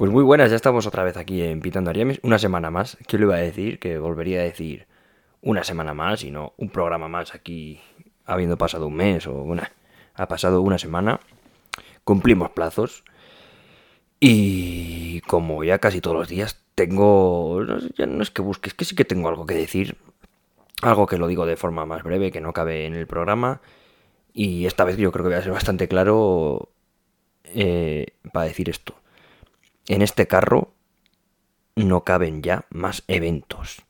Pues muy buenas, ya estamos otra vez aquí en Pitando Ariames, una semana más. ¿Qué le iba a decir? Que volvería a decir una semana más y no un programa más aquí habiendo pasado un mes o una... Ha pasado una semana, cumplimos plazos y como ya casi todos los días tengo... Ya no es que busque, es que sí que tengo algo que decir. Algo que lo digo de forma más breve, que no cabe en el programa. Y esta vez yo creo que voy a ser bastante claro eh, para decir esto. En este carro no caben ya más eventos.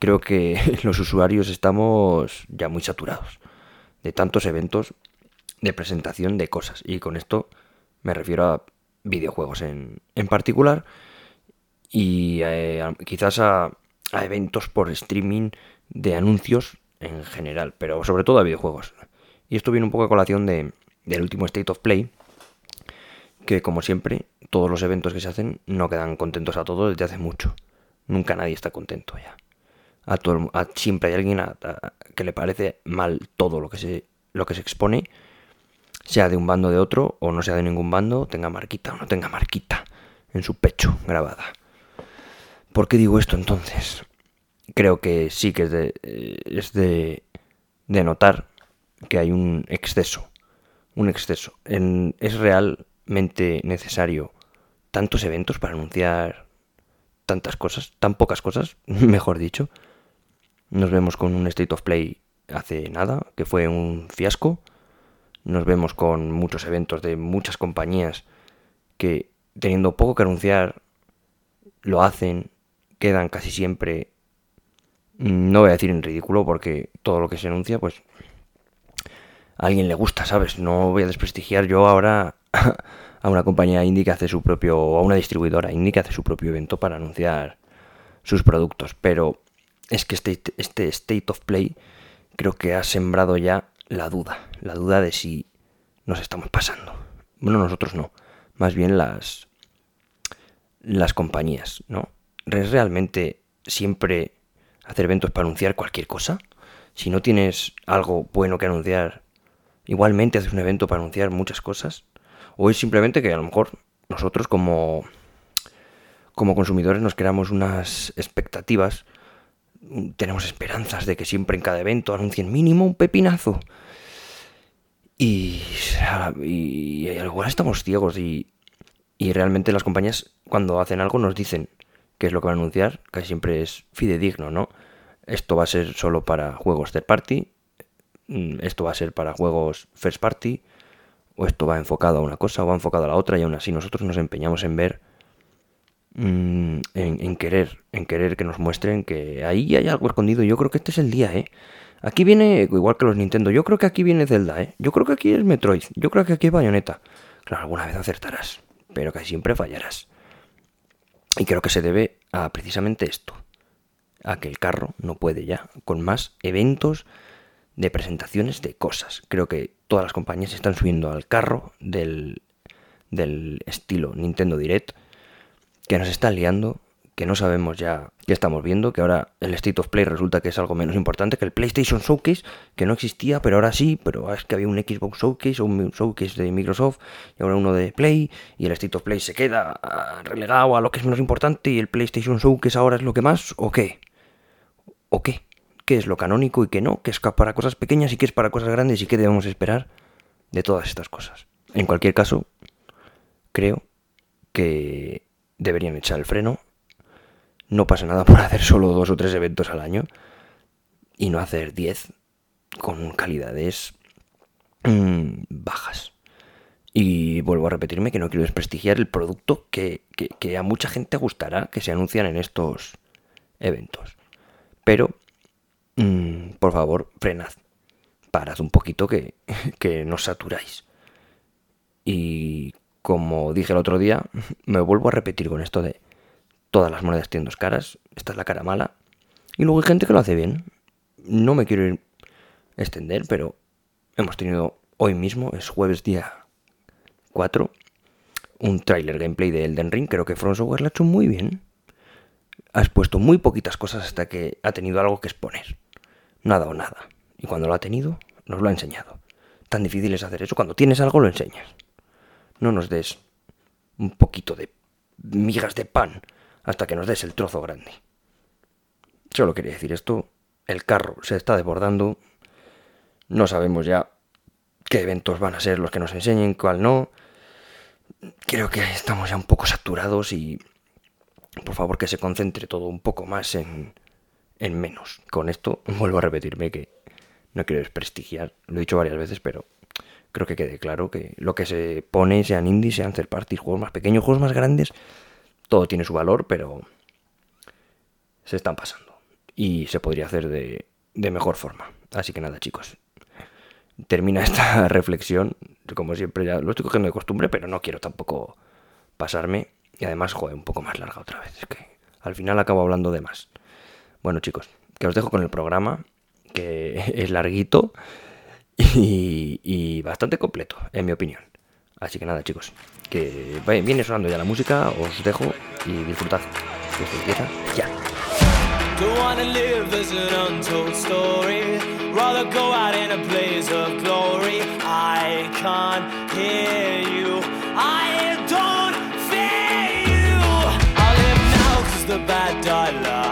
Creo que los usuarios estamos ya muy saturados de tantos eventos de presentación de cosas. Y con esto me refiero a videojuegos en, en particular y eh, quizás a, a, eventos por streaming de anuncios en general, pero sobre todo a videojuegos. Y esto viene un poco a colación de, del último State of Play, que como siempre, todos los eventos que se hacen no quedan contentos a todos desde hace mucho. Nunca nadie está contento ya. A todo, a, siempre hay alguien que le parece mal todo lo que se, lo que se expone sea de un bando o de otro, o no sea de ningún bando, tenga marquita o no tenga marquita en su pecho grabada. ¿Por qué digo esto entonces? Creo que sí que es de, eh, es de, de notar que hay un exceso. Un exceso. En, es realmente necesario tantos eventos para anunciar tantas cosas, tan pocas cosas, mejor dicho. Nos vemos con un State of Play hace nada, que fue un fiasco nos vemos con muchos eventos de muchas compañías que teniendo poco que anunciar lo hacen, quedan casi siempre, no voy a decir en ridículo porque todo lo que se anuncia pues a alguien le gusta, ¿sabes? No voy a desprestigiar yo ahora a una compañía indie que hace su propio, a una distribuidora indie que hace su propio evento para anunciar sus productos, pero es que este, este State of Play creo que ha sembrado ya la duda, la duda de si nos estamos pasando. Bueno, nosotros no, más bien las las compañías, ¿no? ¿Es realmente siempre hacer eventos para anunciar cualquier cosa? Si no tienes algo bueno que anunciar, igualmente haces un evento para anunciar muchas cosas. O es simplemente que a lo mejor nosotros como como consumidores nos creamos unas expectativas tenemos esperanzas de que siempre en cada evento anuncien mínimo un pepinazo. Y, y, igual estamos ciegos y, y realmente las compañías cuando hacen algo nos dicen qué es lo que van a anunciar, casi siempre es fidedigno, ¿no? Esto va a ser solo para juegos third party, mm, esto va a ser para juegos first party, o esto va enfocado a una cosa o va enfocado a la otra y aún así nosotros nos empeñamos en ver Mm, en, querer, en querer que nos muestren que ahí hay algo escondido. Yo creo que este es el día, ¿eh? Aquí viene, igual que los Nintendo, yo creo que aquí viene Zelda, ¿eh? Yo creo que aquí es Metroid, yo creo que aquí es Bayonetta. Claro, alguna vez acertarás, pero casi siempre fallarás. Y creo que se debe a precisamente esto, a que el carro no puede ya, con más eventos de presentaciones de cosas. Creo que todas las compañías están subiendo al carro del, del estilo Nintendo Direct que nos está liando, que no sabemos ya qué estamos viendo, que ahora el State of Play resulta que es algo menos importante que el PlayStation Showcase, que no existía, pero ahora sí, pero es que había un Xbox Showcase o un Showcase de Microsoft y ahora uno de Play, y el State of Play se queda ah, relegado a lo que es menos importante y el PlayStation Showcase ahora es lo que más, ¿o qué? ¿O qué? ¿Qué es lo canónico y qué no? ¿Qué es para cosas pequeñas y qué es para cosas grandes y qué debemos esperar de todas estas cosas? En cualquier caso, creo que deberían echar el freno. No pasa nada por hacer solo dos o tres eventos al año y no hacer diez con calidades mmm, bajas. Y vuelvo a repetirme que no quiero desprestigiar el producto que, que, que, a mucha gente gustará que se anuncian en estos eventos. Pero, mmm, por favor, frenad. Parad un poquito que, que saturáis. Y como dije el otro día, me vuelvo a repetir con esto de todas las monedas tienen dos caras, esta es la cara mala. Y luego hay gente que lo hace bien. No me quiero ir extender, pero hemos tenido hoy mismo, es jueves día 4, un trailer gameplay de Elden Ring. Creo que From Software lo ha hecho muy bien. Has puesto muy poquitas cosas hasta que ha tenido algo que exponer. Nada o nada. Y cuando lo ha tenido, nos lo ha enseñado. Tan difícil es hacer eso. Cuando tienes algo, lo enseñas no nos des un poquito de migas de pan hasta que nos des el trozo grande. Solo quería decir esto. El carro se está desbordando. No sabemos ya qué eventos van a ser los que nos enseñen, cuál no. Creo que estamos ya un poco saturados y por favor que se concentre todo un poco más en, en menos. Con esto vuelvo a repetirme que no quiero desprestigiar, lo he dicho varias veces, pero creo que quede claro que lo que se pone, sean indies, sean third parties, juegos más pequeños, juegos más grandes, todo tiene su valor, pero se están pasando. Y se podría hacer de, mejor forma. Así que nada, chicos. Termina esta reflexión. Como siempre, ya lo estoy cogiendo de costumbre, pero no quiero tampoco pasarme. Y además, joder, un poco más larga otra vez. Es que al final acabo hablando de más. Bueno, chicos, que os dejo con el programa, que es larguito y, bastante completo, en mi opinión. Así que nada, chicos, que viene sonando ya la música, os dejo y disfrutad. Que esto empieza ya. Don't wanna live as an untold story. Rather go out in a blaze of glory. I can't hear you. I don't fear you. I live now cause the bad die last.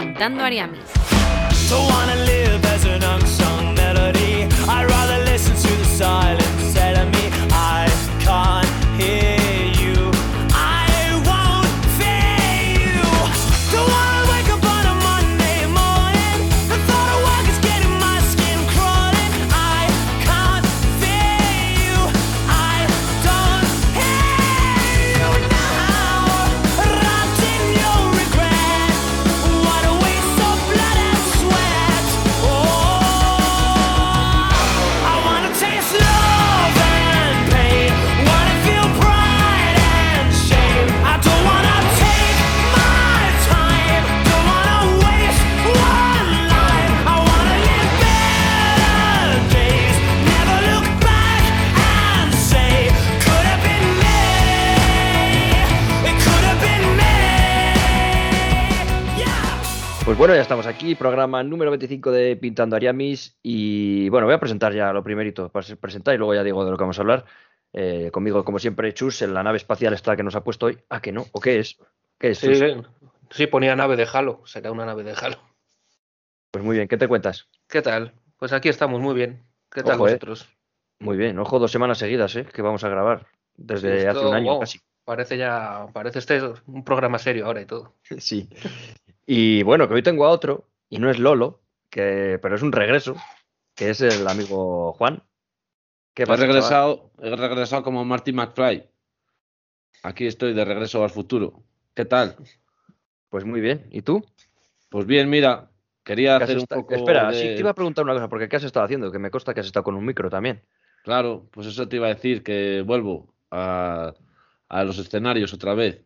Pintando Ariamis. Bueno, ya estamos aquí, programa número 25 de Pintando Ariamis. Y bueno, voy a presentar ya lo primerito, para presentar y luego ya digo de lo que vamos a hablar. Eh, conmigo, como siempre, Chus, en la nave espacial esta que nos ha puesto hoy. ¿A que no? ¿O qué es? ¿Qué es? Sí, sí, ponía nave de Halo, será una nave de Halo. Pues muy bien, ¿qué te cuentas? ¿Qué tal? Pues aquí estamos muy bien. ¿Qué tal eh. vosotros? Muy bien, ojo, dos semanas seguidas, ¿eh? Que vamos a grabar desde hace un año casi. Parece ya, parece este un programa serio ahora y todo. Sí. Y bueno, que hoy tengo a otro, y no es Lolo, que, pero es un regreso, que es el amigo Juan. ¿Qué pasa, he regresado, he regresado como Marty McFly. Aquí estoy de regreso al futuro. ¿Qué tal? Pues muy bien. ¿Y tú? Pues bien, mira, quería hacer un poco. Espera, sí, te iba a preguntar una cosa, porque ¿qué has estado haciendo? Que me consta que has estado con un micro también. Claro, pues eso te iba a decir, que vuelvo a, a los escenarios otra vez.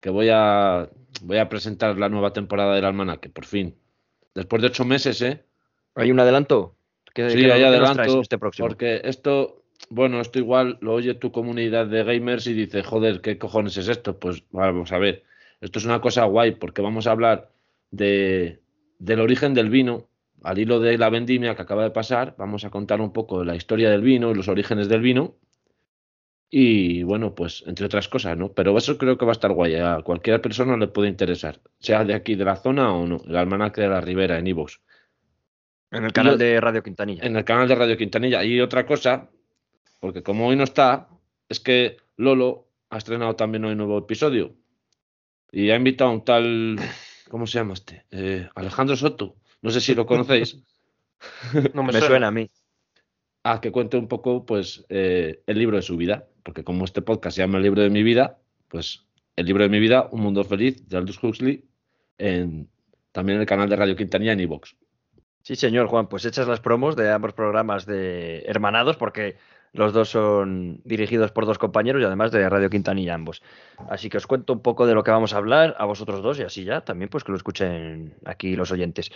Que voy a voy a presentar la nueva temporada del Almanaque, por fin. Después de ocho meses, ¿eh? ¿Hay un adelanto? sí, hay adelanto. Este próximo? Porque esto, bueno, esto igual lo oye tu comunidad de gamers y dice, joder, ¿qué cojones es esto? Pues vamos a ver. Esto es una cosa guay porque vamos a hablar de, del origen del vino, al hilo de la vendimia que acaba de pasar. Vamos a contar un poco de la historia del vino y los orígenes del vino y bueno, pues entre otras cosas, ¿no? Pero eso creo que va a estar guay. A cualquier persona le puede interesar, sea de aquí de la zona o no. El almanaque de la Ribera en Ivox. En el canal de Radio Quintanilla. En el canal de Radio Quintanilla. Y otra cosa, porque como hoy no está, es que Lolo ha estrenado también hoy un nuevo episodio. Y ha invitado a un tal. ¿Cómo se llama este? Eh, Alejandro Soto. No sé si lo conocéis. no me, suena. a mí. A que cuente un poco, pues, eh, el libro de su vida porque como este podcast se llama El libro de mi vida, pues El libro de mi vida, Un mundo feliz, de Aldous Huxley, en, también en el canal de Radio Quintanilla en iVox. Sí, señor Juan, pues hechas las promos de ambos programas de Hermanados, porque los dos son dirigidos por dos compañeros y además de Radio Quintanilla ambos. Así que os cuento un poco de lo que vamos a hablar a vosotros dos y así ya también pues que lo escuchen aquí los oyentes.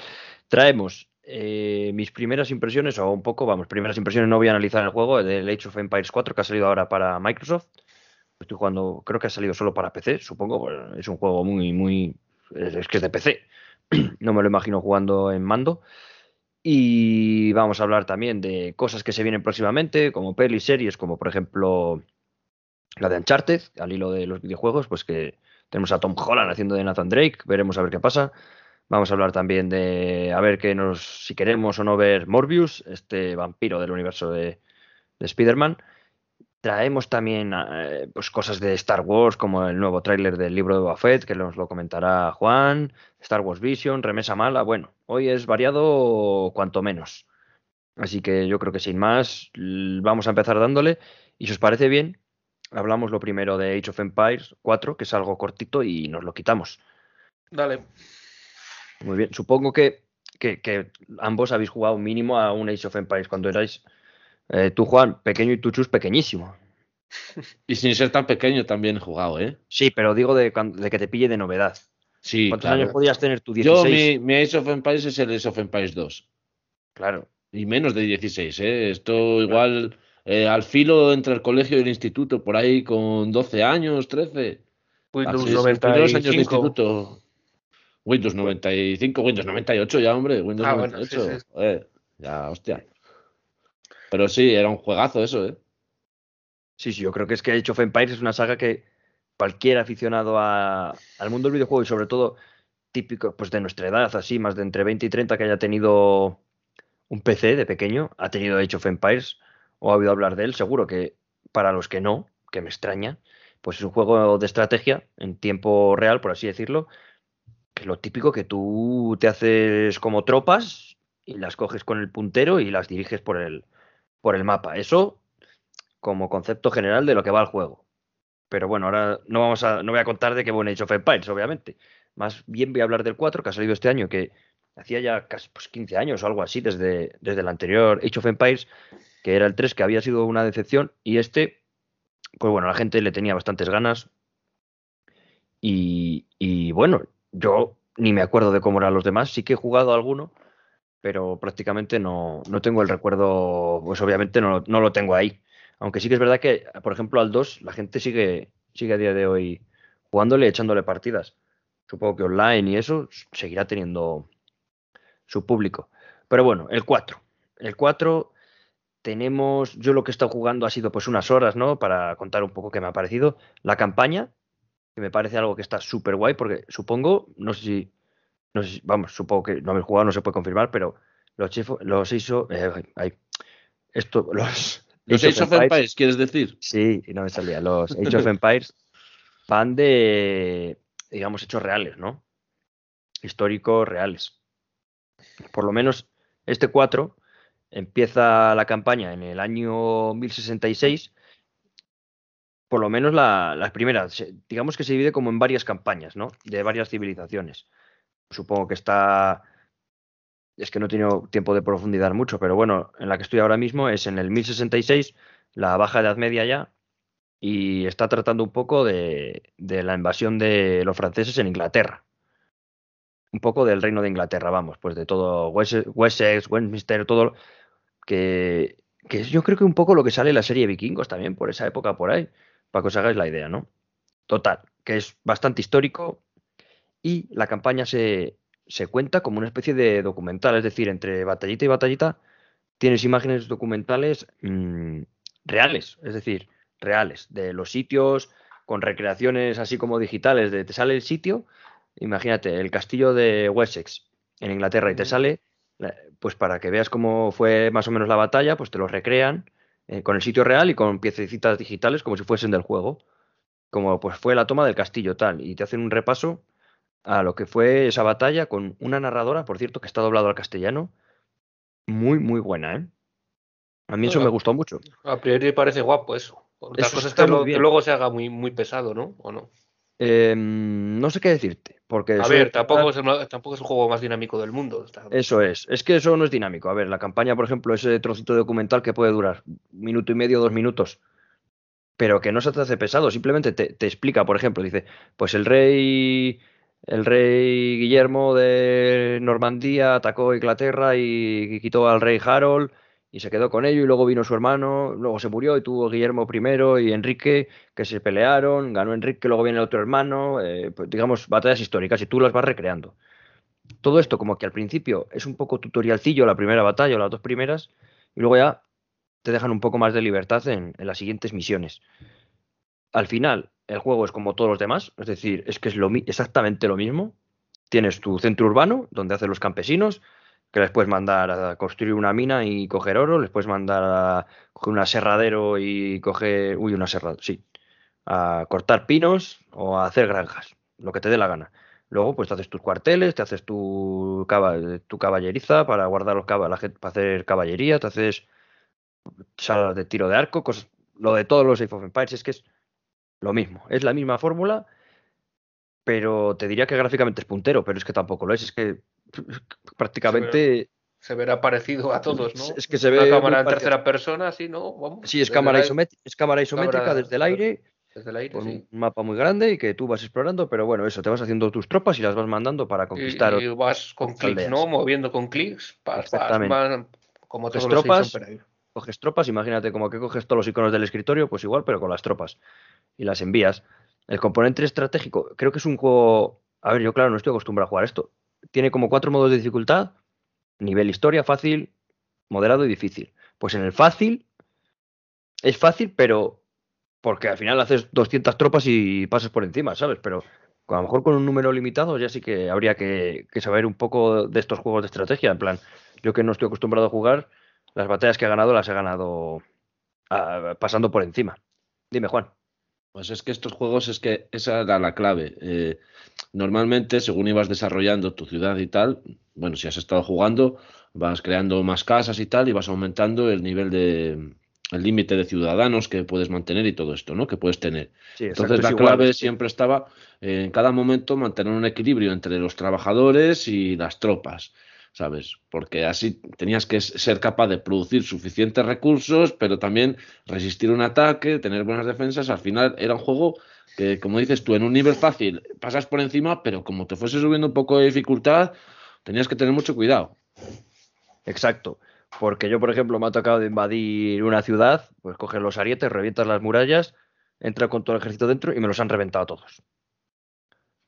Traemos eh, mis primeras impresiones o un poco, vamos, primeras impresiones no voy a analizar el juego del Age of Empires 4 que ha salido ahora para Microsoft. Estoy jugando, creo que ha salido solo para PC, supongo, es un juego muy, muy, es que es de PC. no me lo imagino jugando en mando. Y vamos a hablar también de cosas que se vienen próximamente, como pelis, series, como por ejemplo la de Uncharted, al hilo de los videojuegos, pues que tenemos a Tom Holland haciendo de Nathan Drake, veremos a ver qué pasa. Vamos a hablar también de a ver qué nos, si queremos o no ver Morbius, este vampiro del universo de, de Spider-Man. Traemos también eh, pues cosas de Star Wars, como el nuevo tráiler del libro de Buffett, que nos lo comentará Juan, Star Wars Vision, Remesa Mala. Bueno, hoy es variado cuanto menos. Así que yo creo que sin más, vamos a empezar dándole. Y si os parece bien, hablamos lo primero de Age of Empires 4, que es algo cortito, y nos lo quitamos. Dale. Muy bien, supongo que, que, ambos habéis jugado mínimo a un Age of Empires cuando erais eh, tú, Juan, pequeño y tú, Chus, pequeñísimo. Y sin ser tan pequeño también he jugado, ¿eh? Sí, pero digo de, que te pille de novedad. Sí, ¿Cuántos años podías tener tú? 16. Yo, mi, mi Age of Empires es el Age of Empires 2. Claro. Y menos de 16, ¿eh? Esto igual eh, al filo entre el colegio y el instituto, por ahí con 12 años, 13. Windows 95. años de instituto. Windows 95, Windows 98 ya, hombre. Windows ah, 98. ya, hostia. Pero sí, era un juegazo eso, ¿eh? Sí, sí, yo creo que es que Age of Empires es una saga que cualquier aficionado al mundo del videojuego y sobre todo típico pues de nuestra edad, así, más de entre 20 y 30 que haya tenido un PC de pequeño, ha tenido Age of Empires o ha oído hablar de él, seguro que para los que no, que me extraña, pues es un juego de estrategia en tiempo real, por así decirlo, que lo típico que tú te haces como tropas y las coges con el puntero y las diriges por el, por el mapa. Eso como concepto general de lo que va al juego. Pero bueno, ahora no vamos a, no voy a contar de qué buen Age of Empires, obviamente. Más bien voy a hablar del 4 que ha salido este año, que hacía ya casi 15 pues, años o algo así desde, desde el anterior Age of Empires, que era el 3, que había sido una decepción, y este, pues bueno, la gente le tenía bastantes ganas. Y, y bueno, yo ni me acuerdo de cómo eran los demás, sí que he jugado alguno, pero prácticamente no, no tengo el recuerdo, pues obviamente no, no, lo tengo ahí. Aunque sí que es verdad que, por ejemplo, al 2 la gente sigue, sigue a día de hoy jugándole, echándole partidas. Supongo que online y eso seguirá teniendo su público. Pero bueno, el 4. El 4 tenemos, yo lo que he estado jugando ha sido pues unas horas, ¿no? Para contar un poco qué me ha parecido. La campaña, que me parece algo que está súper guay, porque supongo, no sé si no sé vamos, supongo que no habéis jugado, no se puede confirmar, pero los, los hizo, eh, esto, los, los Age of Empires, ¿quieres decir? Sí, no me salía. Los Age of Empires van de, digamos, hechos reales, ¿no? Históricos reales. Por lo menos este 4 empieza la campaña en el año 1066. Por lo menos la, la primera, digamos que se divide como en varias campañas, ¿no? De varias civilizaciones supongo que está es que no he tenido tiempo de profundizar mucho, pero bueno, en la que estoy ahora mismo es en el 1066, la baja edad media ya, y está tratando un poco de, la invasión de los franceses en Inglaterra. Un poco del reino de Inglaterra, vamos, pues de todo Wessex, Westminster, todo que, que yo creo que un poco lo que sale en la serie Vikingos también por esa época por ahí, para que os hagáis la idea, ¿no? Total, que es bastante histórico, y la campaña se, cuenta como una especie de documental, es decir, entre batallita y batallita tienes imágenes documentales mm, reales, es decir, reales, de los sitios, con recreaciones así como digitales, de te sale el sitio, imagínate, el castillo de Wessex en Inglaterra y te sale, pues para que veas cómo fue más o menos la batalla, pues te lo recrean eh, con el sitio real y con piececitas digitales como si fuesen del juego, como pues fue la toma del castillo tal, y te hacen un repaso a lo que fue esa batalla con una narradora, por cierto, que está doblado al castellano, muy, muy buena, ¿eh? A mí eso me gustó mucho. A priori parece guapo eso. Otra cosa es que, luego se haga muy, muy pesado, ¿no? ¿O no? Em, no sé qué decirte. Porque a ver, tampoco, es el, tampoco es el juego más dinámico del mundo. Eso es. Es que eso no es dinámico. A ver, la campaña, por ejemplo, ese trocito documental que puede durar un minuto y medio, dos minutos. Pero que no se te hace pesado. Simplemente te, te explica, por ejemplo, dice, pues el rey el rey Guillermo de Normandía atacó Inglaterra y quitó al rey Harold y se quedó con ello y luego vino su hermano, luego se murió y tuvo Guillermo I y Enrique que se pelearon, ganó Enrique, luego viene el otro hermano, eh, pues digamos batallas históricas y tú las vas recreando. Todo esto como que al principio es un poco tutorialcillo la primera batalla o las dos primeras y luego ya te dejan un poco más de libertad en las siguientes misiones. Al final el juego es como todos los demás, es decir, es que es lo, exactamente lo mismo. Tienes tu centro urbano, donde hacen los campesinos, que les puedes mandar a construir una mina y coger oro, les puedes mandar a coger un aserradero y coger, uy, un aserradero, sí, a cortar pinos o a hacer granjas, lo que te dé la gana. Luego, pues te haces tus cuarteles, te haces tu, tu caballeriza para guardar los para hacer caballería, te haces salas de tiro de arco, cosas, lo de todos los Age of Empires es que es lo mismo, es la misma fórmula, pero te diría que gráficamente es puntero, pero es que tampoco lo es, es que prácticamente... Se verá, parecido a todos, ¿no? Es que se ve... La cámara en tercera persona, sí, ¿no? Vamos, sí, es cámara, es cámara isométrica desde el aire. Desde el aire, con un mapa muy grande y que tú vas explorando, pero bueno, eso, te vas haciendo tus tropas y las vas mandando para conquistar. Y, vas con clics, ¿no? Moviendo con clics. Exactamente. como todos tropas, coges tropas, imagínate como que coges todos los iconos del escritorio, pues igual, pero con las tropas y las envías. El componente estratégico, creo que es un juego. A ver, yo claro, no estoy acostumbrado a jugar esto. Tiene como cuatro modos de dificultad: nivel historia, fácil, moderado y difícil. Pues en el fácil es fácil, pero porque al final haces 200 tropas y pasas por encima, ¿sabes? Pero a lo mejor con un número limitado ya sí que habría que, saber un poco de estos juegos de estrategia. En plan, yo que no estoy acostumbrado a jugar, las batallas que he ganado las he ganado ah, pasando por encima. Dime, Juan. Pues es que estos juegos es que esa era la clave. Eh, normalmente, según ibas desarrollando tu ciudad y tal, bueno, si has estado jugando, vas creando más casas y tal, y vas aumentando el nivel de el límite de ciudadanos que puedes mantener y todo esto, ¿no? Que puedes tener. Entonces la clave siempre estaba en cada momento mantener un equilibrio entre los trabajadores y las tropas. ¿Sabes? Porque así tenías que ser capaz de producir suficientes recursos, pero también resistir un ataque, tener buenas defensas. Al final era un juego que, como dices tú, en un nivel fácil pasas por encima, pero como te fuese subiendo un poco de dificultad, tenías que tener mucho cuidado. Exacto. Porque yo, por ejemplo, me ha tocado invadir una ciudad, pues coges los arietes, revientas las murallas, entra con todo el ejército dentro y me los han reventado todos.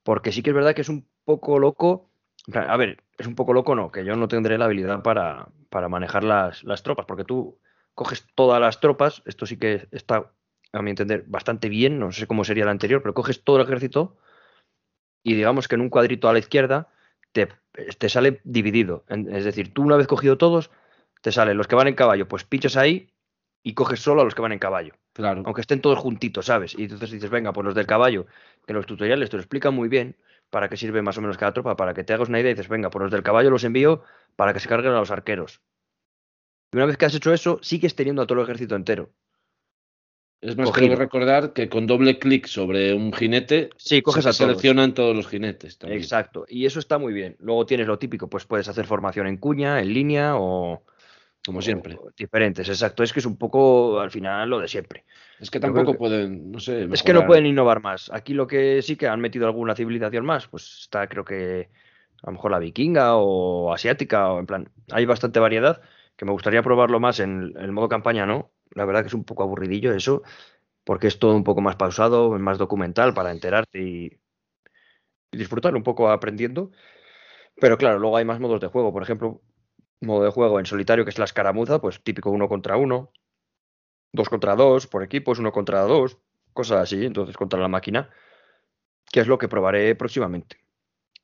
Porque sí que es verdad que es un poco loco a ver, es un poco loco, ¿no? Que yo no tendré la habilidad para, para manejar las, las, tropas, porque tú coges todas las tropas, esto sí que está, a mi entender, bastante bien, no sé cómo sería el anterior, pero coges todo el ejército y digamos que en un cuadrito a la izquierda te, te sale dividido. Es decir, tú una vez cogido todos, te salen los que van en caballo, pues pinchas ahí y coges solo a los que van en caballo. Claro. Aunque estén todos juntitos, ¿sabes? Y entonces dices, venga, pues los del caballo, que los tutoriales te lo explican muy bien, para qué sirve más o menos cada tropa, para que te hagas una idea y dices, venga, por los del caballo los envío para que se carguen a los arqueros. Y una vez que has hecho eso, sigues teniendo a todo el ejército entero. Es más, que recordar que con doble clic sobre un jinete, sí, coges se seleccionan todos los jinetes. Exacto, y eso está muy bien. Luego tienes lo típico, pues puedes hacer formación en cuña, en línea o, como siempre. diferentes, exacto. Es que es un poco al final lo de siempre. Es que tampoco pueden, no sé. Es que no pueden innovar más. Aquí lo que sí que han metido alguna civilización más, pues está creo que a lo mejor la vikinga o asiática, o en plan, hay bastante variedad que me gustaría probarlo más en el modo campaña, ¿no? La verdad que es un poco aburridillo eso, porque es todo un poco más pausado, más documental para enterarte y, y disfrutar un poco aprendiendo. Pero claro, luego hay más modos de juego. Por ejemplo, modo de juego en solitario, que es la escaramuza, pues típico uno contra uno, dos contra dos, por equipos, uno contra dos, cosas así, entonces contra la máquina, que es lo que probaré próximamente.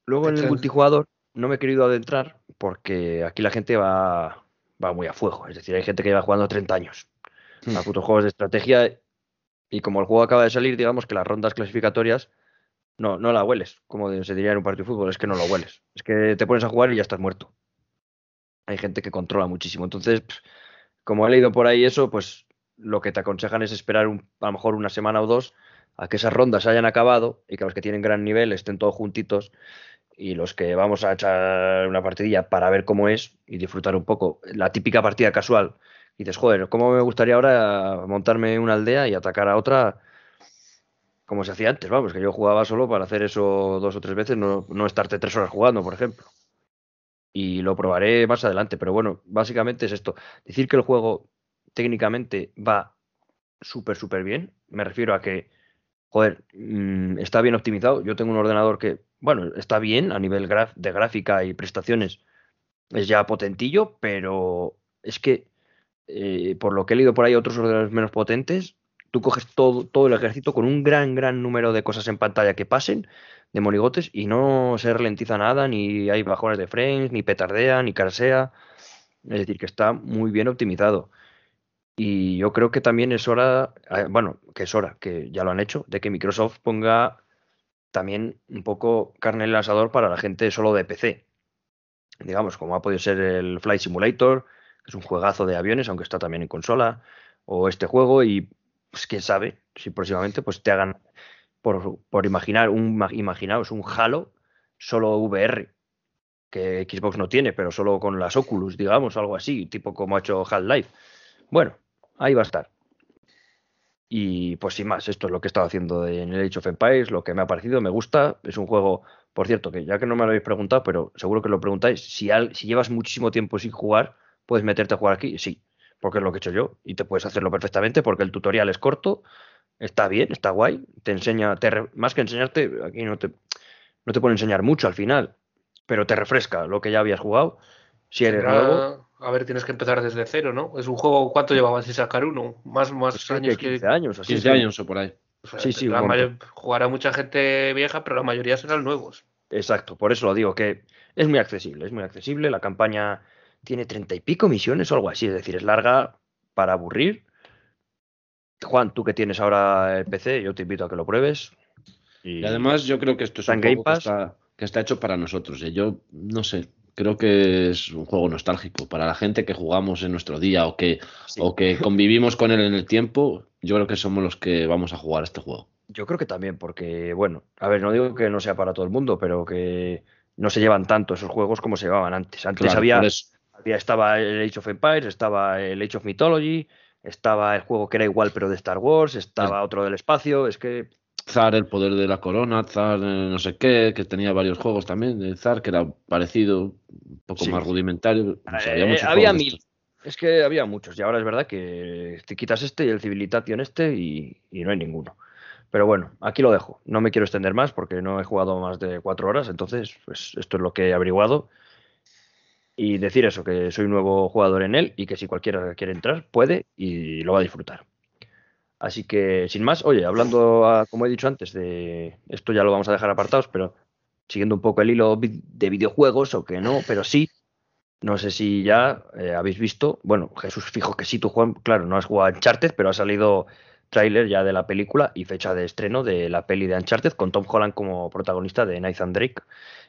Luego en el multijugador no me he querido adentrar porque aquí la gente va, va muy a fuego, es decir, hay gente que lleva jugando 30 años a hmm. putos juegos de estrategia y como el juego acaba de salir, digamos que las rondas clasificatorias no, no la hueles, como se diría en un partido de fútbol, es que no lo hueles, es que te pones a jugar y ya estás muerto hay gente que controla muchísimo. Entonces, como he leído por ahí eso, pues lo que te aconsejan es esperar a lo mejor una semana o dos a que esas rondas hayan acabado y que los que tienen gran nivel estén todos juntitos y los que vamos a echar una partidilla para ver cómo es y disfrutar un poco. La típica partida casual. Y dices, joder, ¿cómo me gustaría ahora montarme una aldea y atacar a otra como se hacía antes? Vamos, que yo jugaba solo para hacer eso dos o tres veces, no, no estarte tres horas jugando, por ejemplo. Y lo probaré más adelante, pero bueno, básicamente es esto. Decir que el juego técnicamente va súper, súper bien. Me refiero a que, joder, mm, está bien optimizado. Yo tengo un ordenador que bueno, está bien a nivel de gráfica y prestaciones, es ya potentillo, pero es que eh, por lo que he leído por ahí otros ordenadores menos potentes, tú coges todo, todo el ejército con un gran, gran número de cosas en pantalla que pasen, de monigotes, y no se ralentiza nada, ni hay bajones de frames, ni petardea, ni carsea. Es decir, que está muy bien optimizado. Y yo creo que también es hora, eh, bueno, que es hora, que ya lo han hecho, de que Microsoft ponga también un poco carne en el asador para la gente solo de PC. Digamos, como ha podido ser el Flight Simulator, que es un juegazo de aviones, aunque está también en consola, o este juego, y pues quién sabe si próximamente pues te hagan, por, por imaginar, un, imaginaos un Halo solo VR, que Xbox no tiene, pero solo con las Oculus, digamos, algo así, tipo como ha hecho Half-Life. Bueno, ahí va a estar. Y pues sin más, esto es lo que he estado haciendo en el Age of Empires, lo que me ha parecido, me gusta. Es un juego, por cierto, que ya que no me lo habéis preguntado, pero seguro que lo preguntáis, si, si llevas muchísimo tiempo sin jugar, ¿puedes meterte a jugar aquí? Sí, porque es lo que he hecho yo y te puedes hacerlo perfectamente porque el tutorial es corto, está bien, está guay, te enseña, más que enseñarte, aquí no te, no te puede enseñar mucho al final, pero te refresca lo que ya habías jugado. Si eres nuevo a ver, tienes que empezar desde cero, ¿no? Es un juego, ¿cuánto llevabas sin sacar uno? Más, más pues años que... 15 años, así 15 años o por ahí. sí, sí, jugará mucha gente vieja, pero la mayoría serán nuevos. Exacto, por eso lo digo, que es muy accesible, es muy accesible. La campaña tiene treinta y pico misiones o algo así, es decir, es larga para aburrir. Juan, tú que tienes ahora el PC, yo te invito a que lo pruebes. Y, además yo creo que esto es un juego que está, que está, hecho para nosotros. ¿eh? Yo no sé, creo que es un juego nostálgico para la gente que jugamos en nuestro día o que, o que convivimos con él en el tiempo. Yo creo que somos los que vamos a jugar este juego. Yo creo que también, porque, bueno, a ver, no digo que no sea para todo el mundo, pero que no se llevan tanto esos juegos como se llevaban antes. Antes había, había, estaba el Age of Empires, estaba el Age of Mythology, estaba el juego que era igual pero de Star Wars, estaba otro del espacio, es que Zar, el poder de la corona, Zar, eh, no sé qué, que tenía varios juegos también de Zar, que era parecido, un poco más rudimentario. Eh, había, mil. Es que había muchos, y ahora es verdad que te quitas este y el Civilization este y, no hay ninguno. Pero bueno, aquí lo dejo. No me quiero extender más porque no he jugado más de cuatro horas, entonces pues esto es lo que he averiguado. Y decir eso, que soy nuevo jugador en él y que si cualquiera quiere entrar, puede y lo va a disfrutar. Así que, sin más, oye, hablando, como he dicho antes, de esto ya lo vamos a dejar apartados, pero siguiendo un poco el hilo de videojuegos, o que no, pero sí, no sé si ya eh, habéis visto, bueno, Jesús, fijo que sí, tú Juan, claro, no has jugado a Uncharted, pero ha salido tráiler ya de la película y fecha de estreno de la peli de Uncharted con Tom Holland como protagonista de Nathan Drake.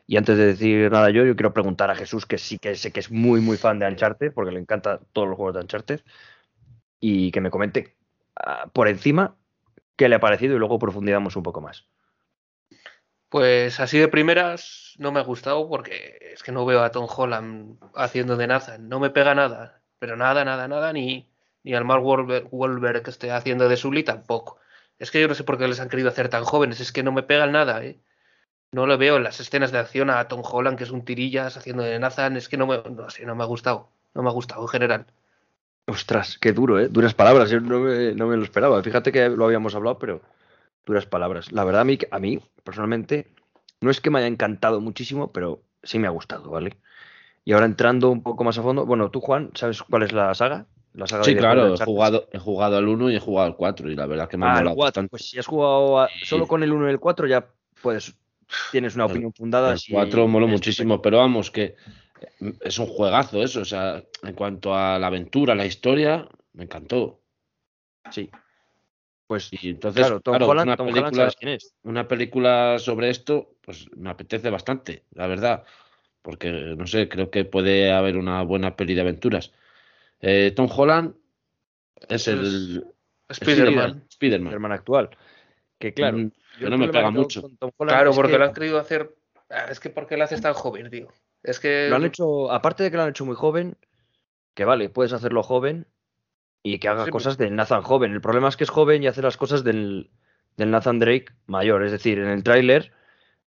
Y antes de decir nada yo, yo quiero preguntar a Jesús, que sí que sé que es muy, muy fan de Uncharted, porque le encanta todos los juegos de Uncharted, y que me comente por encima qué le ha parecido y luego profundizamos un poco más. Pues así de primeras no me ha gustado porque es que no veo a Tom Holland haciendo de Nathan. No me pega nada, pero nada, nada, nada, ni, ni al Mark Wahlberg, que esté haciendo de Sully tampoco. Es que yo no sé por qué les han querido hacer tan jóvenes, es que no me pegan nada, ¿eh? No lo veo en las escenas de acción a Tom Holland, que es un tirillas haciendo de Nathan, es que no me, no, no me ha gustado, no me ha gustado en general. Ostras, qué duro, ¿eh? Duras palabras, yo no me, lo esperaba. Fíjate que lo habíamos hablado, pero duras palabras. La verdad, a mí, a mí, personalmente, no es que me haya encantado muchísimo, pero sí me ha gustado, ¿vale? Y ahora entrando un poco más a fondo, bueno, tú, Juan, ¿sabes cuál es la saga? La saga sí, claro, he jugado, he jugado al 1 y he jugado al 4, y la verdad que me ha ah, molado Pues si has jugado solo con el 1 y el 4, ya puedes, tienes una opinión fundada. El 4 moló muchísimo, pero vamos, que es un juegazo eso, o sea, en cuanto a la aventura, la historia, me encantó. Sí. Pues y entonces, claro, una, película, una película sobre esto, pues me apetece bastante, la verdad, porque no sé, creo que puede haber una buena peli de aventuras. Eh, Tom Holland es el Spider-Man Spider actual Que claro, mm, yo no me pega mucho. Claro, porque lo han querido hacer. Ah, es que porque lo haces tan joven, tío. Es que. Lo han hecho, aparte de que lo han hecho muy joven, que vale, puedes hacerlo joven y que haga cosas del Nathan joven. El problema es que es joven y hace las cosas del, del Nathan Drake mayor. Es decir, en el tráiler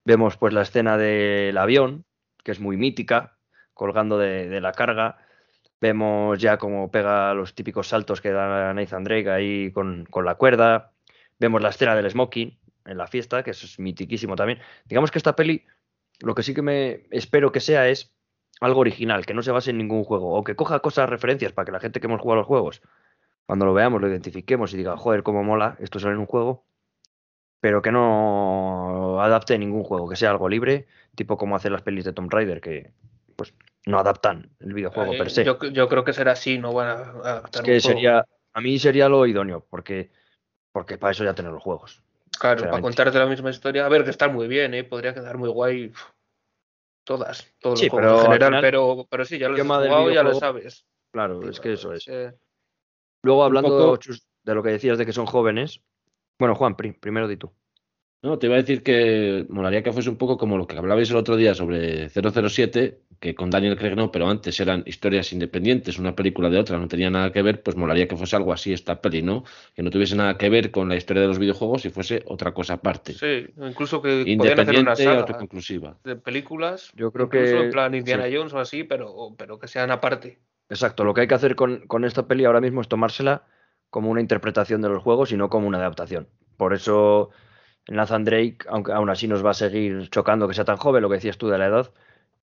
vemos pues la escena del avión, que es muy mítica, colgando de, la carga. Vemos ya cómo pega los típicos saltos que da Nathan Drake ahí con, con la cuerda. Vemos la escena del smoking en la fiesta, que es mitiquísimo también. Digamos que esta peli, lo que sí que me espero que sea es algo original, que no se base en ningún juego, o que coja cosas, referencias para que la gente que hemos jugado los juegos, cuando lo veamos, lo identifiquemos y diga, joder, cómo mola, esto sale en un juego, pero que no adapte ningún juego, que sea algo libre, tipo como hacen las pelis de Tomb Raider, que pues no adaptan el videojuego per se. Yo, creo que será así, no van a adaptar. Es que sería, a mí sería lo idóneo, porque, porque para eso ya tener los juegos. Claro, para contarte la misma historia. A ver, que está muy bien, ¿eh? podría quedar muy guay. Todas, todos los juegos en general, pero, pero sí, ya lo has jugado, ya lo sabes. Claro, es que eso es. Luego, hablando de lo que decías de que son jóvenes. Bueno, Juan, primero di tú. No, te iba a decir que molaría que fuese un poco como lo que hablabais el otro día sobre 007, que con Daniel Craig no, pero antes eran historias independientes, una película de otra, no tenía nada que ver, pues molaría que fuese algo así esta peli, ¿no? Que no tuviese nada que ver con la historia de los videojuegos y fuese otra cosa aparte. Sí, incluso que independiente hacer una autoconclusiva. de películas, yo creo que en plan Indiana Jones o así, pero, pero que sean aparte. Exacto, lo que hay que hacer con, con esta peli ahora mismo es tomársela como una interpretación de los juegos y no como una adaptación. Por eso Nathan Drake, aunque aún así nos va a seguir chocando que sea tan joven, lo que decías tú de la edad,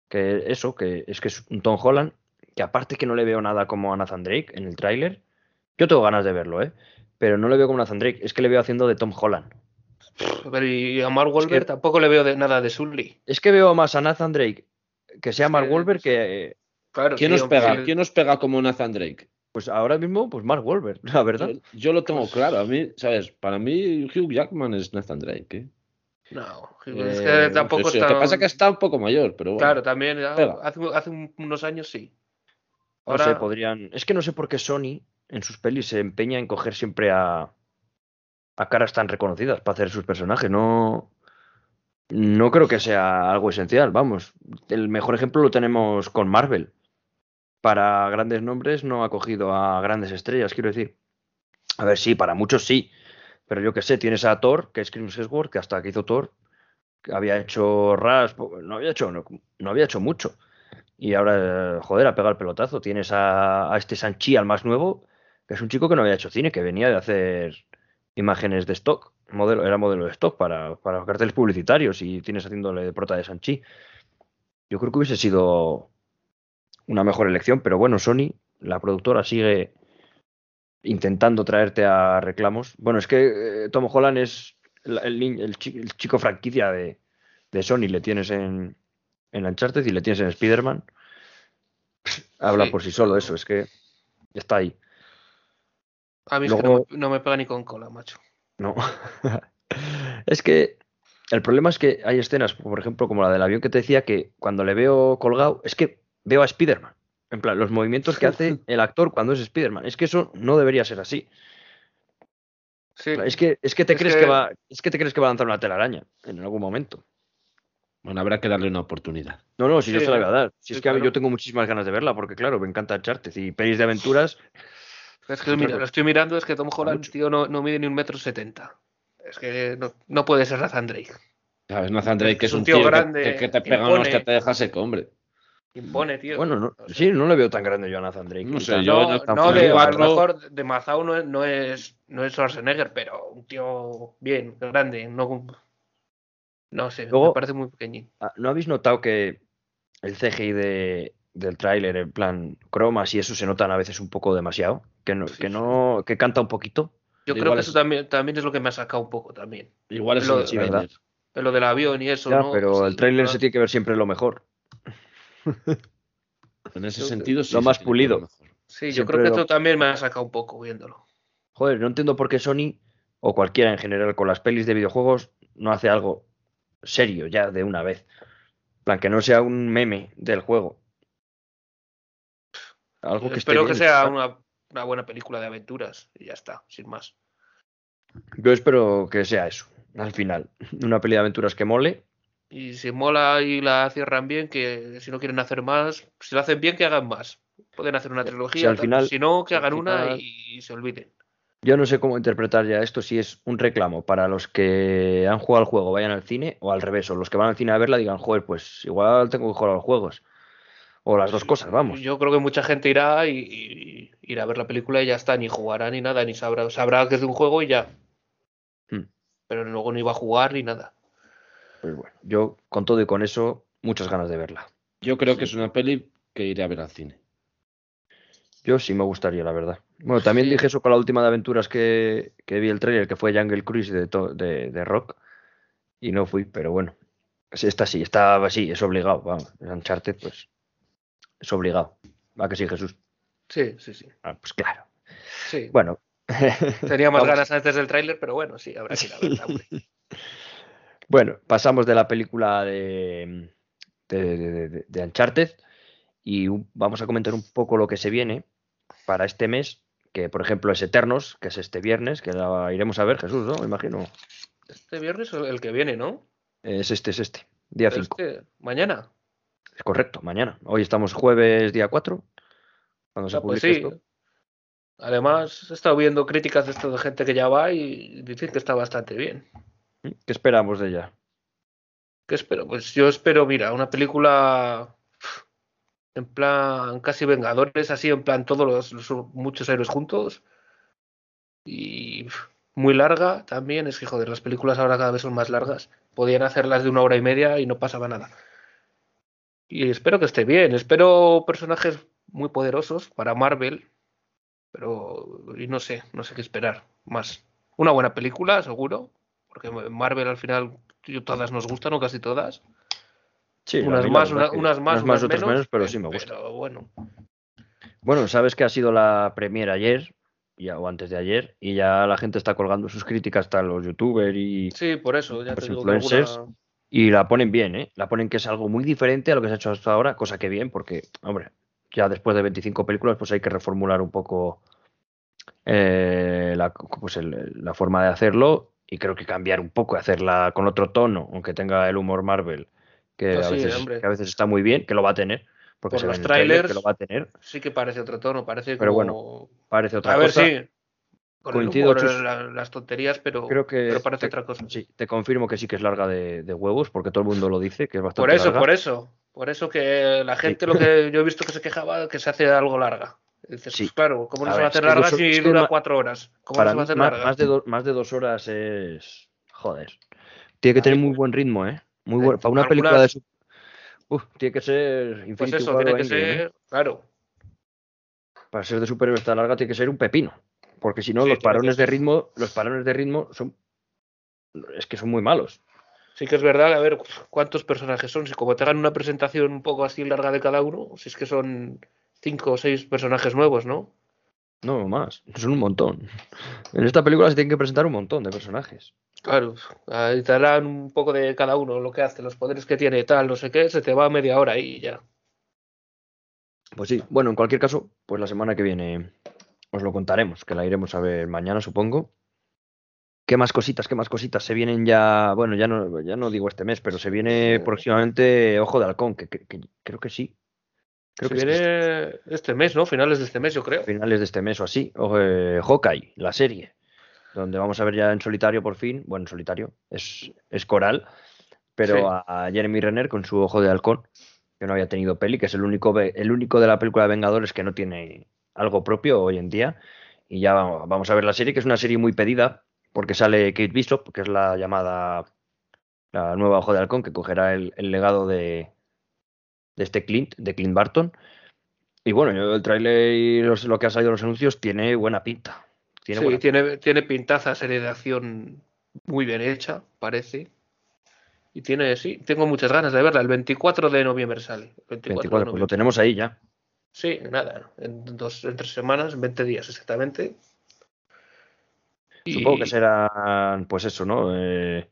que eso, que es que es un Tom Holland, que aparte que no le veo nada como a Nathan Drake en el tráiler, yo tengo ganas de verlo, ¿eh? Pero no le veo como Nathan Drake, es que le veo haciendo de Tom Holland. Pero y a Mark Wahlberg tampoco le veo de nada de Sully. Es que veo más a Nathan Drake que sea Mark Wahlberg que... Claro, ¿Quién, nos pega? ¿Quién nos pega como Nathan Drake? Pues ahora mismo, pues Mark Wahlberg, la verdad. Yo, lo tengo pues claro. A mí, ¿sabes? Para mí, Hugh Jackman es Nathan Drake. ¿eh? No, es que eh, tampoco está. Lo que pasa es que está un poco mayor, pero bueno. Claro, también. Hace, hace, unos años sí. Ahora... No sé, podrían. Es que no sé por qué Sony en sus pelis se empeña en coger siempre a, a caras tan reconocidas para hacer sus personajes. No. No creo que sea algo esencial, vamos. El mejor ejemplo lo tenemos con Marvel para grandes nombres no ha cogido a grandes estrellas, quiero decir. A ver, sí, para muchos sí. Pero yo que sé, tienes a Thor, que es Chris Hemsworth, que hasta que hizo Thor, había hecho Ras, no había hecho, no, había hecho mucho. Y ahora, joder, a pegar el pelotazo. Tienes a, este Sanchi, al más nuevo, que es un chico que no había hecho cine, que venía de hacer imágenes de stock. Modelo, era modelo de stock para, para carteles publicitarios y tienes haciéndole de prota de Sanchi. Yo creo que hubiese sido una mejor elección, pero bueno, Sony, la productora, sigue intentando traerte a reclamos. Bueno, es que eh, Tom Holland es el, chico franquicia de, Sony, le tienes en, en Uncharted y le tienes en Spider-Man. Habla por sí solo eso, es que está ahí. A mí es que no, no, me pega ni con cola, macho. No. es que el problema es que hay escenas, por ejemplo, como la del avión que te decía, que cuando le veo colgado, es que veo a Spider-Man. En plan, los movimientos que hace el actor cuando es Spider-Man. Es que eso no debería ser así. Es que, es que te crees que... va. Es que te crees que va a lanzar una telaraña en algún momento. Bueno, habrá que darle una oportunidad. No, no, si yo se la voy a dar. Si es que yo tengo muchísimas ganas de verla, porque claro, me encanta Uncharted y pelis de aventuras. Es que mira, lo estoy mirando, es que Tom Holland, tío, no, no, mide ni un metro setenta. Es que no, no puede ser Nathan Drake. ¿Sabes? Nathan Drake es, un tío, grande, que, te pega unos que te deja seco, hombre. Impone, tío. Bueno, no, sí, no le veo tan grande yo a Nathan Drake. No sé, yo no, de, a lo mejor de Mazao no es, no es, no es Schwarzenegger, pero un tío bien, grande. No, no sé, me parece muy pequeñín. Ah, ¿No habéis notado que el CGI de, del tráiler, en plan cromas y eso se notan a veces un poco demasiado? Que no, que no, que canta un poquito. Yo creo que eso también, también es lo que me ha sacado un poco también. Igual es lo, ¿verdad? lo del avión y eso, ¿no? Pero el tráiler se tiene que ver siempre lo mejor. en ese sentido, sí. Lo más pulido. Sí, yo creo que esto también me ha sacado un poco viéndolo. Joder, no entiendo por qué Sony, o cualquiera en general, con las pelis de videojuegos, no hace algo serio ya de una vez. plan, que no sea un meme del juego. Algo que Espero que sea una, una buena película de aventuras y ya está, sin más. Yo espero que sea eso. al final. Una peli de aventuras que mole. Y si mola y la cierran bien, que si no quieren hacer más, si lo hacen bien, que hagan más. Pueden hacer una trilogía, si, al final, si no, que hagan una y, se olviden. Yo no sé cómo interpretar ya esto, si es un reclamo para los que han jugado al juego, vayan al cine, o al revés, o los que van al cine a verla digan, joder, pues igual tengo que jugar a los juegos. O las dos cosas, vamos. Yo creo que mucha gente irá y, irá a ver la película y ya está, ni jugará ni nada, ni sabrá, sabrá que es de un juego y ya. Hmm. Pero luego no iba a jugar ni nada. Pues bueno, yo con todo y con eso, muchas ganas de verla. Yo creo que es una peli que iré a ver al cine. Yo sí me gustaría, la verdad. Bueno, también dije eso con la última de aventuras que, vi el trailer, que fue Jungle Cruise de, de, de, Rock, y no fui, pero bueno. Esta sí, está así, es obligado. Vamos, Uncharted, pues es obligado. ¿Va que sí, Jesús? Sí, sí, sí. Ah, pues claro. Sí. Bueno. Tenía más ganas antes del tráiler, pero bueno, sí, habrá que ir a verla. bueno, pasamos de la película de, de, de, Uncharted y vamos a comentar un poco lo que se viene para este mes, que por ejemplo es Eternos, que es este viernes, que la iremos a ver, Jesús, ¿no? Me imagino. Este viernes el que viene, ¿no? Es este, es este, día 5. Este, ¿Mañana? correcto, mañana. Hoy estamos jueves día 4. Cuando se ah, pues sí. Además, he estado viendo críticas de esto de gente que ya va y dicen que está bastante bien. ¿Qué esperamos de ella? ¿Qué espero? Pues yo espero, mira, una película en plan casi Vengadores, así en plan todos los, muchos héroes juntos. Y muy larga también. Es que, joder, las películas ahora cada vez son más largas. Podían hacerlas de una hora y media y no pasaba nada. Y espero que esté bien. Espero personajes muy poderosos para Marvel. Pero y no sé, no sé qué esperar más. Una buena película, seguro. Porque Marvel al final todas nos gustan o casi todas. Sí, unas más, unas más, más, otras menos, pero sí me gusta. bueno. Bueno, sabes que ha sido la premiere ayer, ya, o antes de ayer, y ya la gente está colgando sus críticas, hasta los youtubers y sí, por eso, ya los influencers. Y la ponen bien, ¿eh? La ponen que es algo muy diferente a lo que se ha hecho hasta ahora, cosa que bien, porque, hombre, ya después de 25 películas, pues hay que reformular un poco eh, la, pues la forma de hacerlo y creo que cambiar un poco, hacerla con otro tono, aunque tenga el humor Marvel, que, pues a, veces, que a veces está muy bien, que lo va a tener. Porque Por los trailers que lo va a tener. Sí que parece otro tono, parece Pero bueno, parece otra cosa. A ver, sí, Coincido, las tonterías, pero, creo que parece otra cosa. Sí, te confirmo que sí que es larga de, huevos, porque todo el mundo lo dice, que es bastante Por eso, larga. por eso. Por eso que la gente, lo que yo he visto que se quejaba, que se hace algo larga. Dices, sí. Pues claro, ¿cómo no se va a hacer larga si dura cuatro horas? ¿Cómo para se va a hacer larga? Más de, más de dos horas es. Joder. Tiene que tener muy buen ritmo, ¿eh? Muy bueno. Para una película de. Su... Uf, tiene que ser. pues eso, tiene que ser. ¿eh? Claro. Para ser de superhéroe esta larga, tiene que ser un pepino. Porque si no, los parones de ritmo, los parones de ritmo son. Es que son muy malos. Sí que es verdad, a ver cuántos personajes son. Si como te hagan una presentación un poco así larga de cada uno, si es que son cinco o seis personajes nuevos, ¿no? No, más. Son un montón. En esta película se tienen que presentar un montón de personajes. Claro, ahí te darán un poco de cada uno, lo que hace, los poderes que tiene, tal, no sé qué, se te va media hora y ya. Pues sí, bueno, en cualquier caso, pues la semana que viene os lo contaremos, que la iremos a ver mañana, supongo. ¿Qué más cositas, qué más cositas? Se vienen ya, bueno, ya no, ya no digo este mes, pero se viene próximamente Ojo de Halcón, que, creo que sí. Creo que viene este mes, ¿no? Finales de este mes, yo creo. Finales de este mes o así. O, eh, Hawkeye, la serie, donde vamos a ver ya en solitario por fin, bueno, en solitario, es, es coral, pero a, Jeremy Renner con su Ojo de Halcón, que no había tenido peli, que es el único, el único de la película de Vengadores que no tiene algo propio hoy en día. Y ya vamos a ver la serie, que es una serie muy pedida, porque sale Kate Bishop, que es la llamada la nueva Ojo de Halcón, que cogerá el, legado de, de, este Clint, de Clint Barton. Y bueno, el trailer y lo que ha salido en los anuncios tiene buena pinta. Tiene sí, tiene, tiene pintaza, serie de acción muy bien hecha, parece. Y tiene, sí, tengo muchas ganas de verla. El 24 de noviembre sale. 24, pues lo tenemos ahí ya. Sí, nada, en, dos, en tres semanas, 20 días exactamente. Supongo que serán, pues eso, ¿no? Eh,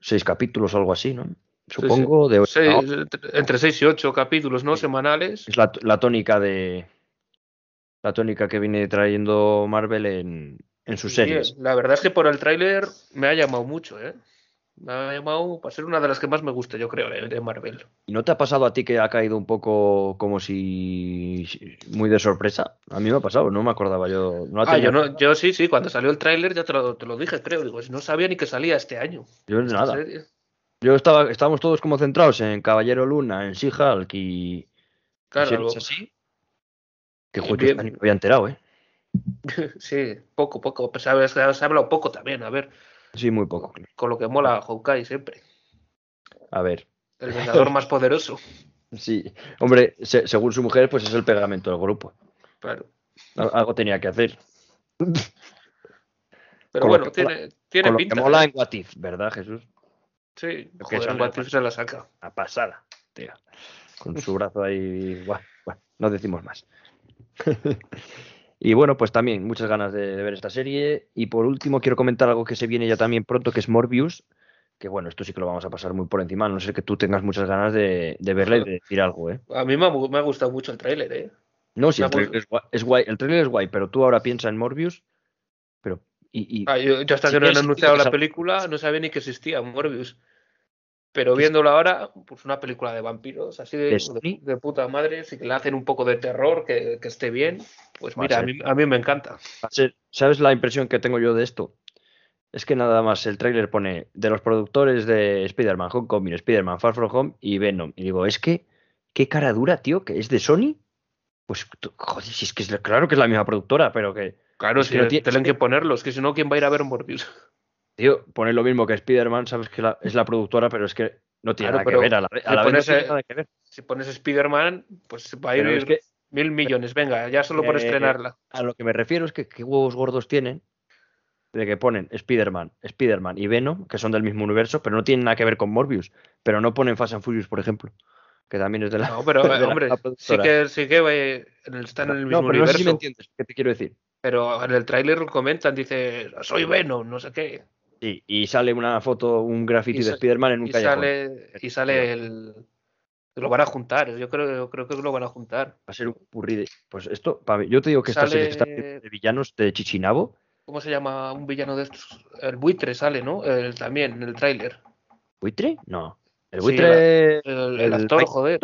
seis capítulos o algo así, ¿no? Supongo. De, Entre seis y ocho capítulos, ¿no? Semanales. Es la, tónica de. La tónica que viene trayendo Marvel en, en sus series. la verdad es que por el tráiler me ha llamado mucho, ¿eh? Me ha llamado para ser una de las que más me gusta, yo creo, de Marvel. ¿Y no te ha pasado a ti que ha caído un poco como si muy de sorpresa? A mí me ha pasado, no me acordaba yo. ah, yo, no, yo sí, sí, cuando salió el tráiler ya te lo, te lo, dije, creo. Digo, no sabía ni que salía este año. Yo nada. Yo estaba, estábamos todos como centrados en Caballero Luna, en She-Hulk y. Claro, es así. Que juego me había enterado, ¿eh? sí, poco, poco. Pues se ha, hablado poco también, a ver. Sí, muy poco. Con lo que mola Hawkeye siempre. A ver. El vengador más poderoso. Sí, hombre, según su mujer, pues es el pegamento del grupo. Claro. Algo tenía que hacer. Pero bueno, tiene, tiene pinta. que mola en What ¿verdad, Jesús? Sí, en What se la saca. A pasada, tío. Con su brazo ahí. Bueno, bueno, no decimos más. y bueno, pues también muchas ganas de, ver esta serie. Y por último, quiero comentar algo que se viene ya también pronto, que es Morbius. Que bueno, esto sí que lo vamos a pasar muy por encima, no sé que tú tengas muchas ganas de, de verla y de decir algo, ¿eh? A mí me ha, gustado mucho el tráiler, ¿eh? No, sí, el tráiler es, guay, El tráiler es guay, pero tú ahora piensas en Morbius, pero y, ah, yo, hasta que no han anunciado la película no sabía ni que existía Morbius. Pero viéndolo ahora, pues una película de vampiros, así de, de, puta madre, si que le hacen un poco de terror, que, esté bien, pues mira, a mí, a mí, me encanta. ¿Sabes la impresión que tengo yo de esto? Es que nada más el tráiler pone de los productores de Spider-Man Homecoming, Spider-Man Far From Home y Venom. Y digo, es que, qué cara dura, tío, que es de Sony. Pues, joder, si es que es claro que es la misma productora, pero que. Claro, si que tienen que ponerlos, que si no, ¿quién va a ir a ver Morbius? Tío, pone lo mismo que Spider-Man, sabes que es la productora, pero es que no tiene nada que ver. A la, si pones, nada que ver. Si pones Spider-Man, pues va a ir mil millones. Venga, ya solo por estrenarla. A lo que me refiero es que qué huevos gordos tienen de que ponen Spider-Man, Spider-Man y Venom, que son del mismo universo, pero no tienen nada que ver con Morbius. Pero no ponen Fast and Furious, por ejemplo, que también es de la. No, pero hombre, sí que, sí que están en el mismo no, pero universo. No sé si me entiendes qué te quiero decir. Pero en el tráiler comentan, dice, soy Venom, no sé qué. Sí, y sale una foto, un graffiti de Spider-Man en un y callejón. Sale, y sale el. Lo van a juntar, yo creo, creo que lo van a juntar. Va a ser un purri de. Pues esto, yo te digo que esta serie está de villanos de Chichinabo. ¿Cómo se llama un villano de estos? El buitre sale, ¿no? El, también en el tráiler. ¿Buitre? No. El buitre. el, actor, joder.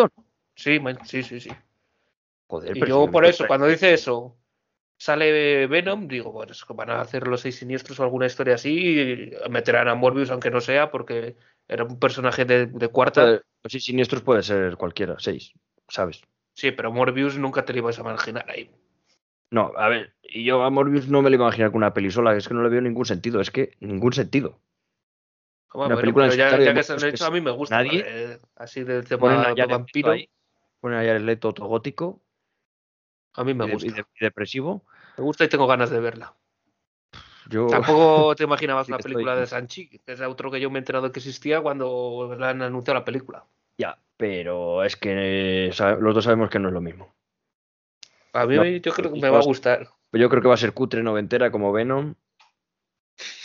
Sí, sí, sí, sí. Joder, y yo por eso, cuando dice eso, sale Venom, digo, bueno, van a hacer los seis siniestros o alguna historia así, y meterán a Morbius aunque no sea, porque era un personaje de, cuarta. Los seis siniestros puede ser cualquiera, seis, ¿sabes? Sí, pero Morbius nunca te lo ibas a imaginar ahí. No, a ver, y yo a Morbius no me lo imagino con una peli sola, es que no le veo ningún sentido, es que ningún sentido. una película ya, ya, que se han hecho, a mí me gusta. Nadie. Eh, así del tema de vampiro. Ponen a el Leto gótico a mí me gusta. Y, depresivo. Me gusta y tengo ganas de verla. Yo... Tampoco te imaginabas una película de Sanchi, que es otro que yo me he enterado que existía cuando le han anunciado la película. Ya, pero es que los dos sabemos que no es lo mismo. A mí yo creo que me va a gustar. Yo creo que va a ser cutre noventera como Venom.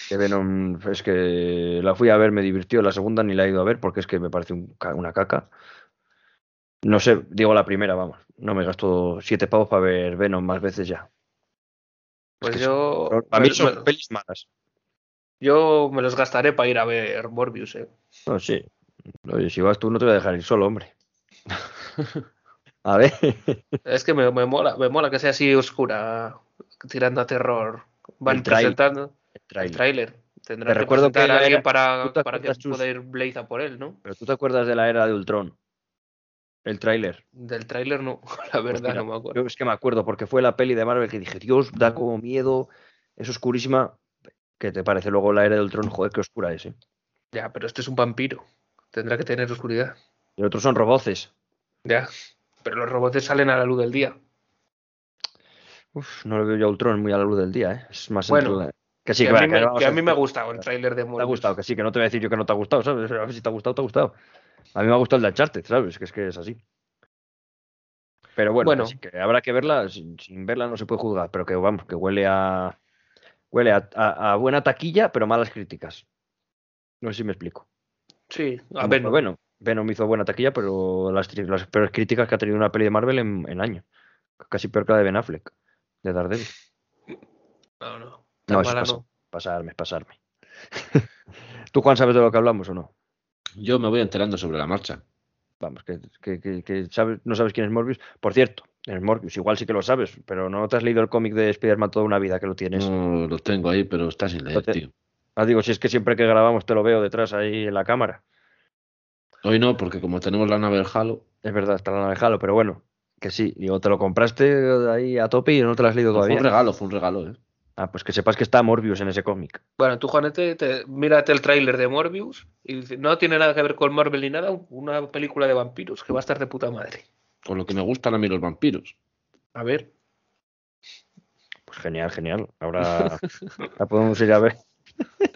Que Venom es que la fui a ver, me divirtió. La segunda ni la he ido a ver porque es que me parece una caca. No sé, digo la primera, vamos. No me gasto siete pavos para ver Venom más veces ya. Pues yo. a mí son pelis malas. Yo me los gastaré para ir a ver Morbius, eh. No, sí. Oye, si vas tú no te voy a dejar ir solo, hombre. a ver. Es que me, mola, me mola que sea así oscura, tirando a terror. Van presentando el tráiler. Tendrá que recuerdo que a alguien para, para que pueda ir Blaze a por él, ¿no? Pero tú te acuerdas de la era de Ultron. El tráiler. Del tráiler no, la pues verdad no me acuerdo. Yo es que me acuerdo porque fue la peli de Marvel que dije, Dios, da como miedo, es oscurísima. ¿Qué te parece luego la era del trono? Joder, qué oscura es, ¿eh? Ya, pero este es un vampiro. Tendrá que tener oscuridad. Y otros son roboces. Ya, pero los roboces salen a la luz del día. Uf, no lo veo yo a Ultron muy a la luz del día, ¿eh? Es más bueno, que sí, que, a, mí me, que a mí me ha gustado el tráiler de Te ha gustado, que sí, que no te voy a decir yo que no te ha gustado, ¿sabes? A ver si te ha gustado, te ha gustado. A mí me ha gustado el de Uncharted, ¿sabes? Que es que es así. Pero bueno, que habrá que verla, sin, verla no se puede juzgar, pero que vamos, que huele a huele a, buena taquilla, pero malas críticas. No sé si me explico. Sí, a ver. Bueno, Venom hizo buena taquilla, pero las, peores críticas que ha tenido una peli de Marvel en, en año. Casi peor que la de Ben Affleck, de Daredevil. No, no. no, es pasarme, pasarme. ¿Tú, Juan, sabes de lo que hablamos o no? Yo me voy enterando sobre la marcha. Vamos, que, sabes, no sabes quién es Morbius. Por cierto, es Morbius, igual sí que lo sabes, pero no te has leído el cómic de Spider-Man toda una vida que lo tienes. No, lo tengo ahí, pero está sin leer, tío. Ah, digo, si es que siempre que grabamos te lo veo detrás ahí en la cámara. Hoy no, porque como tenemos la nave del Halo. Es verdad, está la nave del Halo, pero bueno, que sí. Digo, te lo compraste ahí a tope y no te lo has leído todavía. Fue un regalo, fue un regalo, eh. Ah, pues que sepas que está Morbius en ese cómic. Bueno, tú, Juanete, te, mírate el tráiler de Morbius y no tiene nada que ver con Marvel ni nada, una película de vampiros que va a estar de puta madre. Con lo que me gustan a mí los vampiros. A ver. Pues genial, genial. Ahora la podemos ir a ver.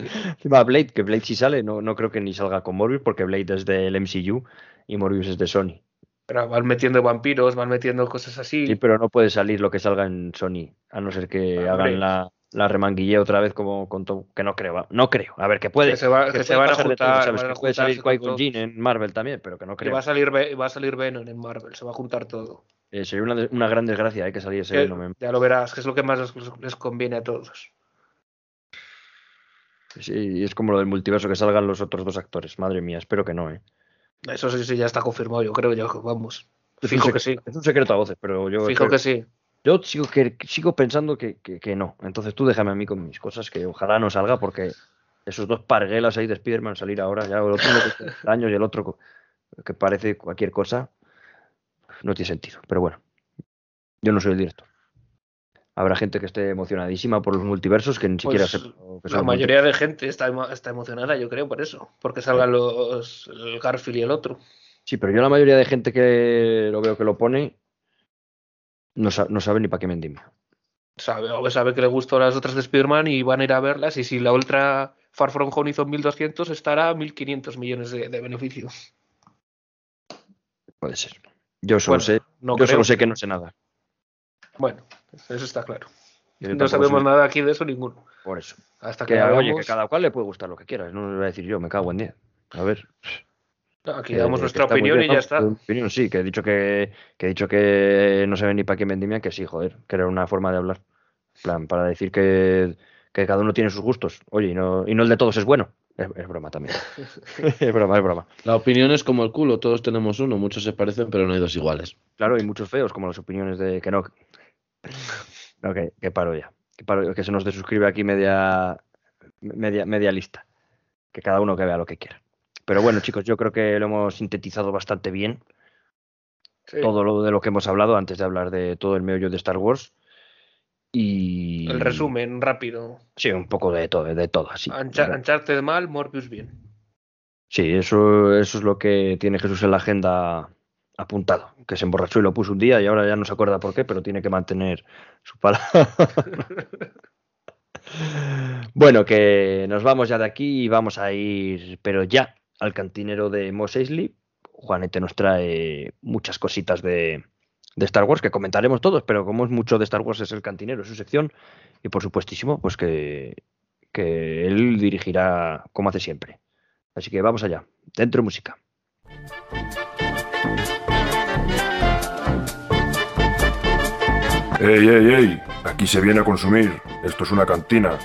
Encima Blade, que Blade sí sale, no, no creo que ni salga con Morbius porque Blade es del MCU y Morbius es de Sony. Pero van metiendo vampiros, van metiendo cosas así. Sí, pero no puede salir lo que salga en Sony, a no ser que hagan la, la remanguille otra vez como con que no creo, no creo. A ver, que puede. Que se, van a juntar. que puede salir qui en Marvel también, pero que no creo. va a salir, va a salir Venom en Marvel, se va a juntar todo. Eh, sería una, una, gran desgracia hay eh, que saliese ese Venom. Ya lo verás, que es lo que más les, conviene a todos. Sí, es como lo del multiverso que salgan los otros dos actores. Madre mía, espero que no, ¿eh? Eso sí, sí, ya está confirmado, yo creo, ya vamos. Fijo que sí. Es un secreto a voces, pero yo. Fijo que sí. Yo sigo, que, sigo pensando que, no. Entonces tú déjame a mí con mis cosas, que ojalá no salga, porque esos dos parguelas ahí de Spider-Man salir ahora, ya el otro que años y el otro que parece cualquier cosa, no tiene sentido. Pero bueno, yo no soy el director. Habrá gente que esté emocionadísima por los multiversos que ni siquiera pues La mayoría de gente está, está emocionada, yo creo, por eso. Porque salgan los el Garfield y el otro. Sí, pero yo la mayoría de gente que lo veo que lo pone no, sabe ni para qué mendimia. Sabe, o sabe que le gustó las otras de Spider-Man y van a ir a verlas. Y si la Ultra Far From Home hizo 1.200, estará a 1.500 millones de, de beneficios. Puede ser. Yo solo, sé, yo solo sé que no sé nada. Bueno, eso está claro. No sabemos nada aquí de eso ninguno. Por eso. Hasta que, oye, que cada cual le puede gustar lo que quiera. No le voy a decir yo, me cago en 10. A ver. Aquí damos nuestra opinión y ya está. Opinión, sí, que he dicho que, he dicho que no se ve ni para qué vendimia, que sí, joder, que era una forma de hablar. plan, para decir que, cada uno tiene sus gustos. Oye, y no, y no el de todos es bueno. Es, broma también. es broma, es broma. La opinión es como el culo, todos tenemos uno, muchos se parecen, pero no hay dos iguales. Claro, hay muchos feos, como las opiniones de que no. No, que, paro ya. Que, paro, que se nos desuscribe aquí media, media, media lista. Que cada uno que vea lo que quiera. Pero bueno, chicos, yo creo que lo hemos sintetizado bastante bien. Todo lo de lo que hemos hablado antes de hablar de todo el meollo de Star Wars. Y. El resumen rápido. Sí, un poco de todo, de todo así. Ancharte de mal, Morbius bien. Sí, eso, eso es lo que tiene Jesús en la agenda apuntado. Que se emborrachó y lo puso un día y ahora ya no se acuerda por qué, pero tiene que mantener su palabra. bueno, que nos vamos ya de aquí y vamos a ir, pero ya al cantinero de Mos Eisley. Juanete nos trae muchas cositas de, Star Wars que comentaremos todos, pero como es mucho de Star Wars es el cantinero, es su sección, y por supuestísimo, pues que, que él dirigirá como hace siempre. Así que vamos allá, dentro de música. ¡Ey, ey, ey! Aquí se viene a consumir. Esto es una cantina.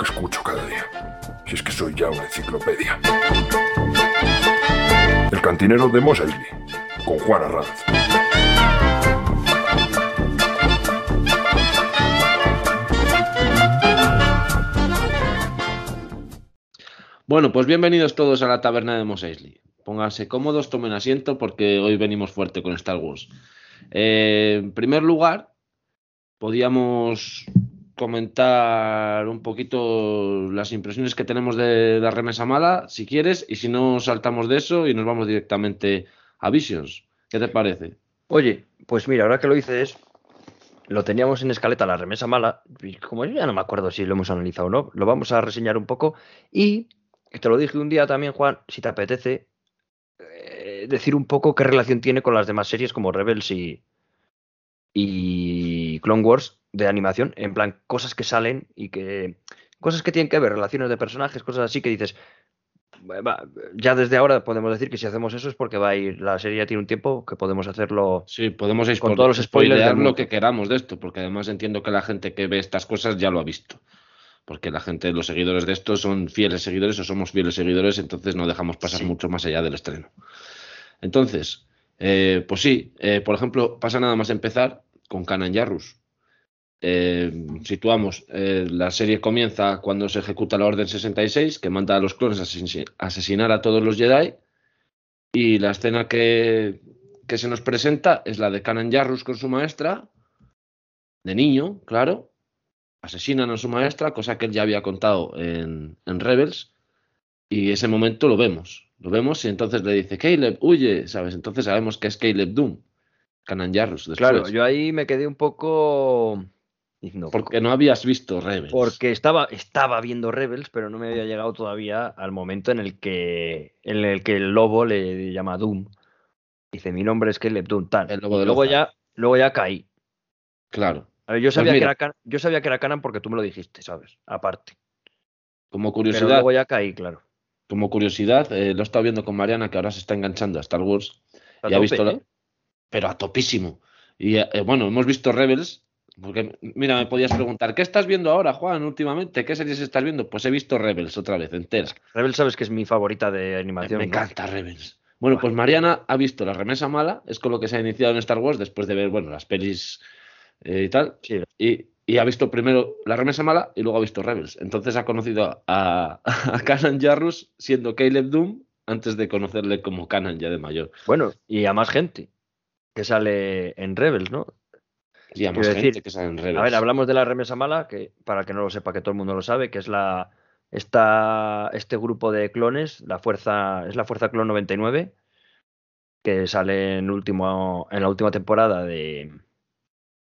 que escucho cada día. Si es que soy ya una enciclopedia. El cantinero de Mos con Juan Arranz. Bueno, pues bienvenidos todos a la taberna de Mos Eisley. Pónganse cómodos, tomen asiento porque hoy venimos fuerte con Star Wars. Eh, en primer lugar, podíamos comentar un poquito las impresiones que tenemos de, la remesa mala, si quieres, y si no saltamos de eso y nos vamos directamente a Visions. ¿Qué te parece? Oye, pues mira, ahora que lo dices, lo teníamos en escaleta la remesa mala, y como yo ya no me acuerdo si lo hemos analizado o no, lo vamos a reseñar un poco y te lo dije un día también, Juan, si te apetece, eh, decir un poco qué relación tiene con las demás series como Rebels y, y Clone Wars de animación, en plan cosas que salen y que cosas que tienen que ver, relaciones de personajes, cosas así que dices, ya desde ahora podemos decir que si hacemos eso es porque va a ir, la serie ya tiene un tiempo que podemos hacerlo. Sí, podemos con todos los spoilers. lo que queramos de esto, porque además entiendo que la gente que ve estas cosas ya lo ha visto. Porque la gente, los seguidores de esto son fieles seguidores o somos fieles seguidores, entonces no dejamos pasar mucho más allá del estreno. Entonces, eh, pues sí, eh, por ejemplo, pasa nada más empezar con Canan Yarrus. Eh, situamos, la serie comienza cuando se ejecuta la Orden 66, que manda a los clones a asesinar a todos los Jedi. Y la escena que, que se nos presenta es la de Canan Yarrus con su maestra, de niño, claro. Asesinan a su maestra, cosa que él ya había contado en Rebels. Y ese momento lo vemos. Lo vemos y entonces le dice, Caleb, huye, ¿sabes? Entonces sabemos que es Caleb Doom. Canan Jarrus. Claro, yo ahí me quedé un poco... porque no habías visto Rebels. Porque estaba, estaba viendo Rebels, pero no me había llegado todavía al momento en el que, en el, que el lobo le llama Doom. Dice, mi nombre es Caleb Doom, tal. El lobo de luego, ya, luego ya caí. Claro. A ver, yo, pues sabía que era, yo sabía que era Canan porque tú me lo dijiste, ¿sabes? Aparte. Como curiosidad. luego ya caí, claro como curiosidad, eh, lo he estado viendo con Mariana, que ahora se está enganchando a Star Wars. y ha visto ¿eh? Pero a topísimo. Y eh, bueno, hemos visto Rebels. Porque, mira, me podías preguntar, ¿qué estás viendo ahora, Juan, últimamente? ¿Qué series estás viendo? Pues he visto Rebels otra vez, entera. Rebels sabes que es mi favorita de animación. Me, encanta Rebels. Bueno, pues Mariana ha visto La Remesa Mala, es con lo que se ha iniciado en Star Wars después de ver, bueno, las pelis y tal. Sí. Y, y ha visto primero La remesa mala y luego ha visto Rebels. Entonces ha conocido a, a Kanan Jarrus siendo Caleb Doom antes de conocerle como Kanan ya de mayor. Bueno, y a más gente que sale en Rebels, ¿no? Y a más gente que sale en Rebels. A ver, hablamos de la remesa mala, que para que no lo sepa, que todo el mundo lo sabe, que es la esta, este grupo de clones, la fuerza, es la Fuerza Clon 99, que sale en, último, en la última temporada de,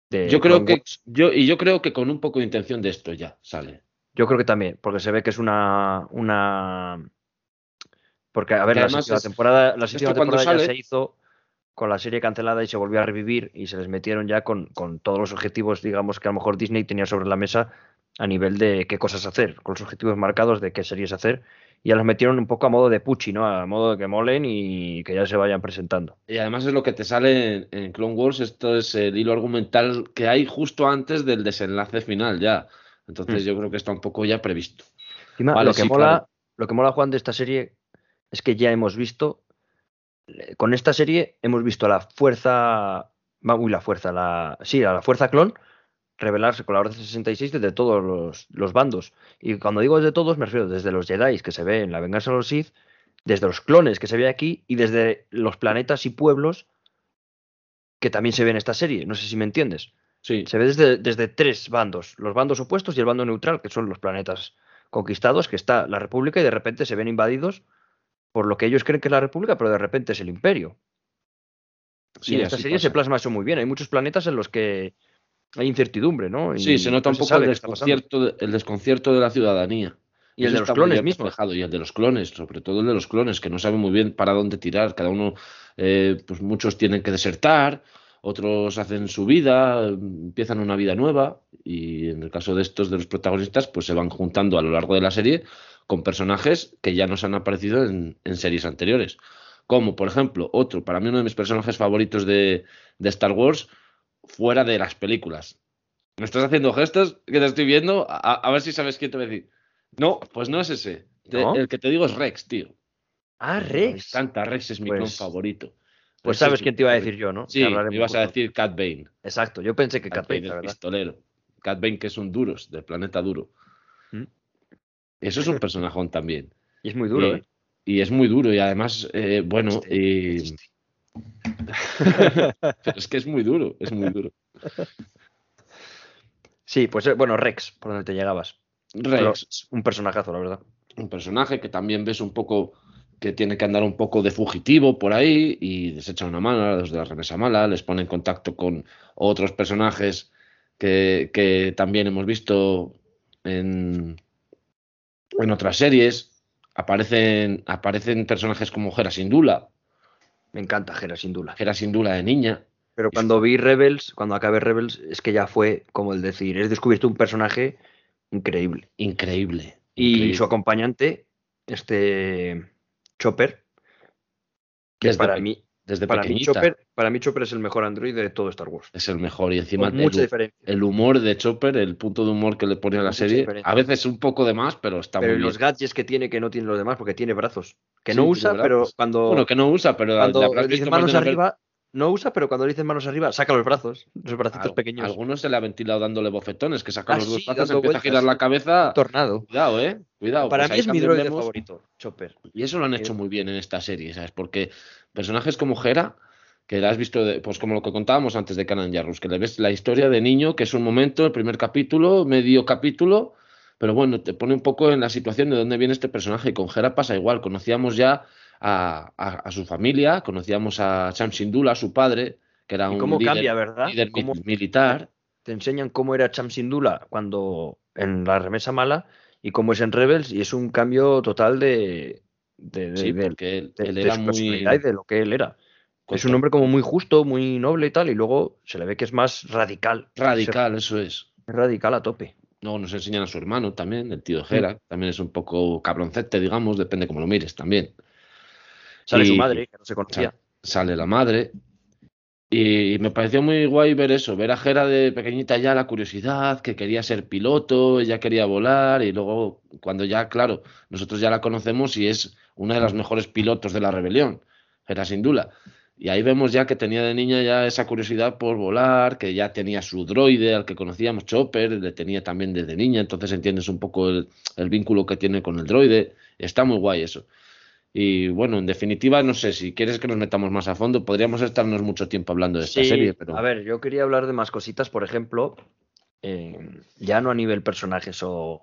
yo creo que yo y yo creo que con un poco de intención de esto ya sale. Yo creo que también, porque se ve que es una una porque a ver la, temporada la séptima temporada ya se hizo con la serie cancelada y se volvió a revivir y se les metieron ya con, con todos los objetivos, digamos que a lo mejor Disney tenía sobre la mesa a nivel de qué cosas hacer, con los objetivos marcados de qué series hacer ya las metieron un poco a modo de puchi, ¿no? A modo de que molen y que ya se vayan presentando. Y además es lo que te sale en, Clone Wars, esto es el hilo argumental que hay justo antes del desenlace final ya. Entonces mm. yo creo que está un poco ya previsto. lo, que mola, lo que mola, Juan, de esta serie es que ya hemos visto, con esta serie hemos visto la fuerza, uy, la fuerza, la, sí, la fuerza clon revelarse con la Orden 66 desde todos los, los, bandos. Y cuando digo desde todos, me refiero desde los Jedi que se ve en la venganza de los Sith, desde los clones que se ve aquí y desde los planetas y pueblos que también se ve en esta serie. No sé si me entiendes. Sí. Se ve desde, desde tres bandos, los bandos opuestos y el bando neutral, que son los planetas conquistados, que está la República y de repente se ven invadidos por lo que ellos creen que es la República, pero de repente es el Imperio. Sí, y en esta serie se plasma eso muy bien. Hay muchos planetas en los que hay incertidumbre, ¿no? sí, se nota un poco el desconcierto, de, el desconcierto de la ciudadanía. Y el de los clones mismos. Y el de los clones, sobre todo el de los clones, que no saben muy bien para dónde tirar. Cada uno, eh, pues muchos tienen que desertar, otros hacen su vida, empiezan una vida nueva. Y en el caso de estos, de los protagonistas, pues se van juntando a lo largo de la serie con personajes que ya nos han aparecido en, series anteriores. Como, por ejemplo, otro, para mí uno de mis personajes favoritos de, de Star Wars, fuera de las películas. Me estás haciendo gestos que te estoy viendo, a, ver si sabes quién te voy a decir. No, pues no es ese. el que te digo es Rex, tío. Ah, Rex. Encanta, Rex es mi pues, favorito. Pues sabes quién te iba a decir yo, ¿no? Sí, me ibas a decir Cat Bane. Exacto, yo pensé que Cat, Bane, es pistolero. Cat Bane que es un duros, del planeta duro. ¿Mm? Eso es un personajón también. Y es muy duro, ¿eh? Y es muy duro y además, eh, bueno, es que es muy duro, es muy duro. Sí, pues eh, bueno, Rex, por donde te llegabas. Rex. un personajazo, la verdad. Un personaje que también ves un poco que tiene que andar un poco de fugitivo por ahí y les echa una mano a los de la remesa mala, les pone en contacto con otros personajes que, que también hemos visto en, en otras series. Aparecen, aparecen personajes como Gera Sindula, me encanta Gera Sindula. Gera Sindula de niña. Pero cuando vi Rebels, cuando acabé Rebels, es que ya fue como el decir, he descubierto un personaje increíble. Increíble. Y su acompañante, este Chopper, que para mí desde para mí, Chopper, para mí Chopper es el mejor android de todo Star Wars. Es el mejor y encima el, el humor de Chopper, el punto de humor que le pone a la serie, a veces un poco de más, pero está muy bien. los gadgets que tiene que no tiene los demás porque tiene brazos, que no usa, pero cuando Bueno, que no usa, pero cuando dice manos arriba no usa, pero cuando dice manos arriba, saca los brazos, los bracitos pequeños. Algunos se le ha ventilado dándole bofetones, que saca ah, los dos brazos, empieza a girar la cabeza. Tornado. Cuidado, eh. Cuidado. Para pues mí es mi droide favorito, Chopper. Y eso lo han hecho muy bien en esta serie, ¿sabes? Porque personajes como Hera que la has visto, pues como lo que contábamos antes de Canan Jarrus, que le ves la historia de niño, que es un momento, el primer capítulo, medio capítulo, pero bueno, te pone un poco en la situación de dónde viene este personaje. Y con Hera pasa igual, conocíamos ya a, su familia, conocíamos a Cham Sindula, su padre, que era un cómo líder, cambia, ¿verdad? militar. Te enseñan cómo era Cham Sindula cuando en la remesa mala y cómo es en Rebels, y es un cambio total de, de, sí, porque él, era muy... de lo que él era. Es un hombre como muy justo, muy noble y tal, y luego se le ve que es más radical. Radical, eso es. Radical a tope. Luego nos enseñan a su hermano también, el tío Jera, mm. también es un poco cabroncete, digamos, depende cómo lo mires también. Sale su madre, que no se conocía. Sale la madre. Y me pareció muy guay ver eso, ver a Jera de pequeñita ya la curiosidad, que quería ser piloto, ella quería volar, y luego cuando ya, claro, nosotros ya la conocemos y es una de las mejores pilotos de la rebelión, Jera sin duda. Y ahí vemos ya que tenía de niña ya esa curiosidad por volar, que ya tenía su droide al que conocíamos, Chopper, le tenía también desde niña, entonces entiendes un poco el, vínculo que tiene con el droide. Está muy guay eso. Y bueno, en definitiva, no sé, si quieres que nos metamos más a fondo, podríamos estarnos mucho tiempo hablando de esta serie. Pero... A ver, yo quería hablar de más cositas, por ejemplo, eh, ya no a nivel personajes o,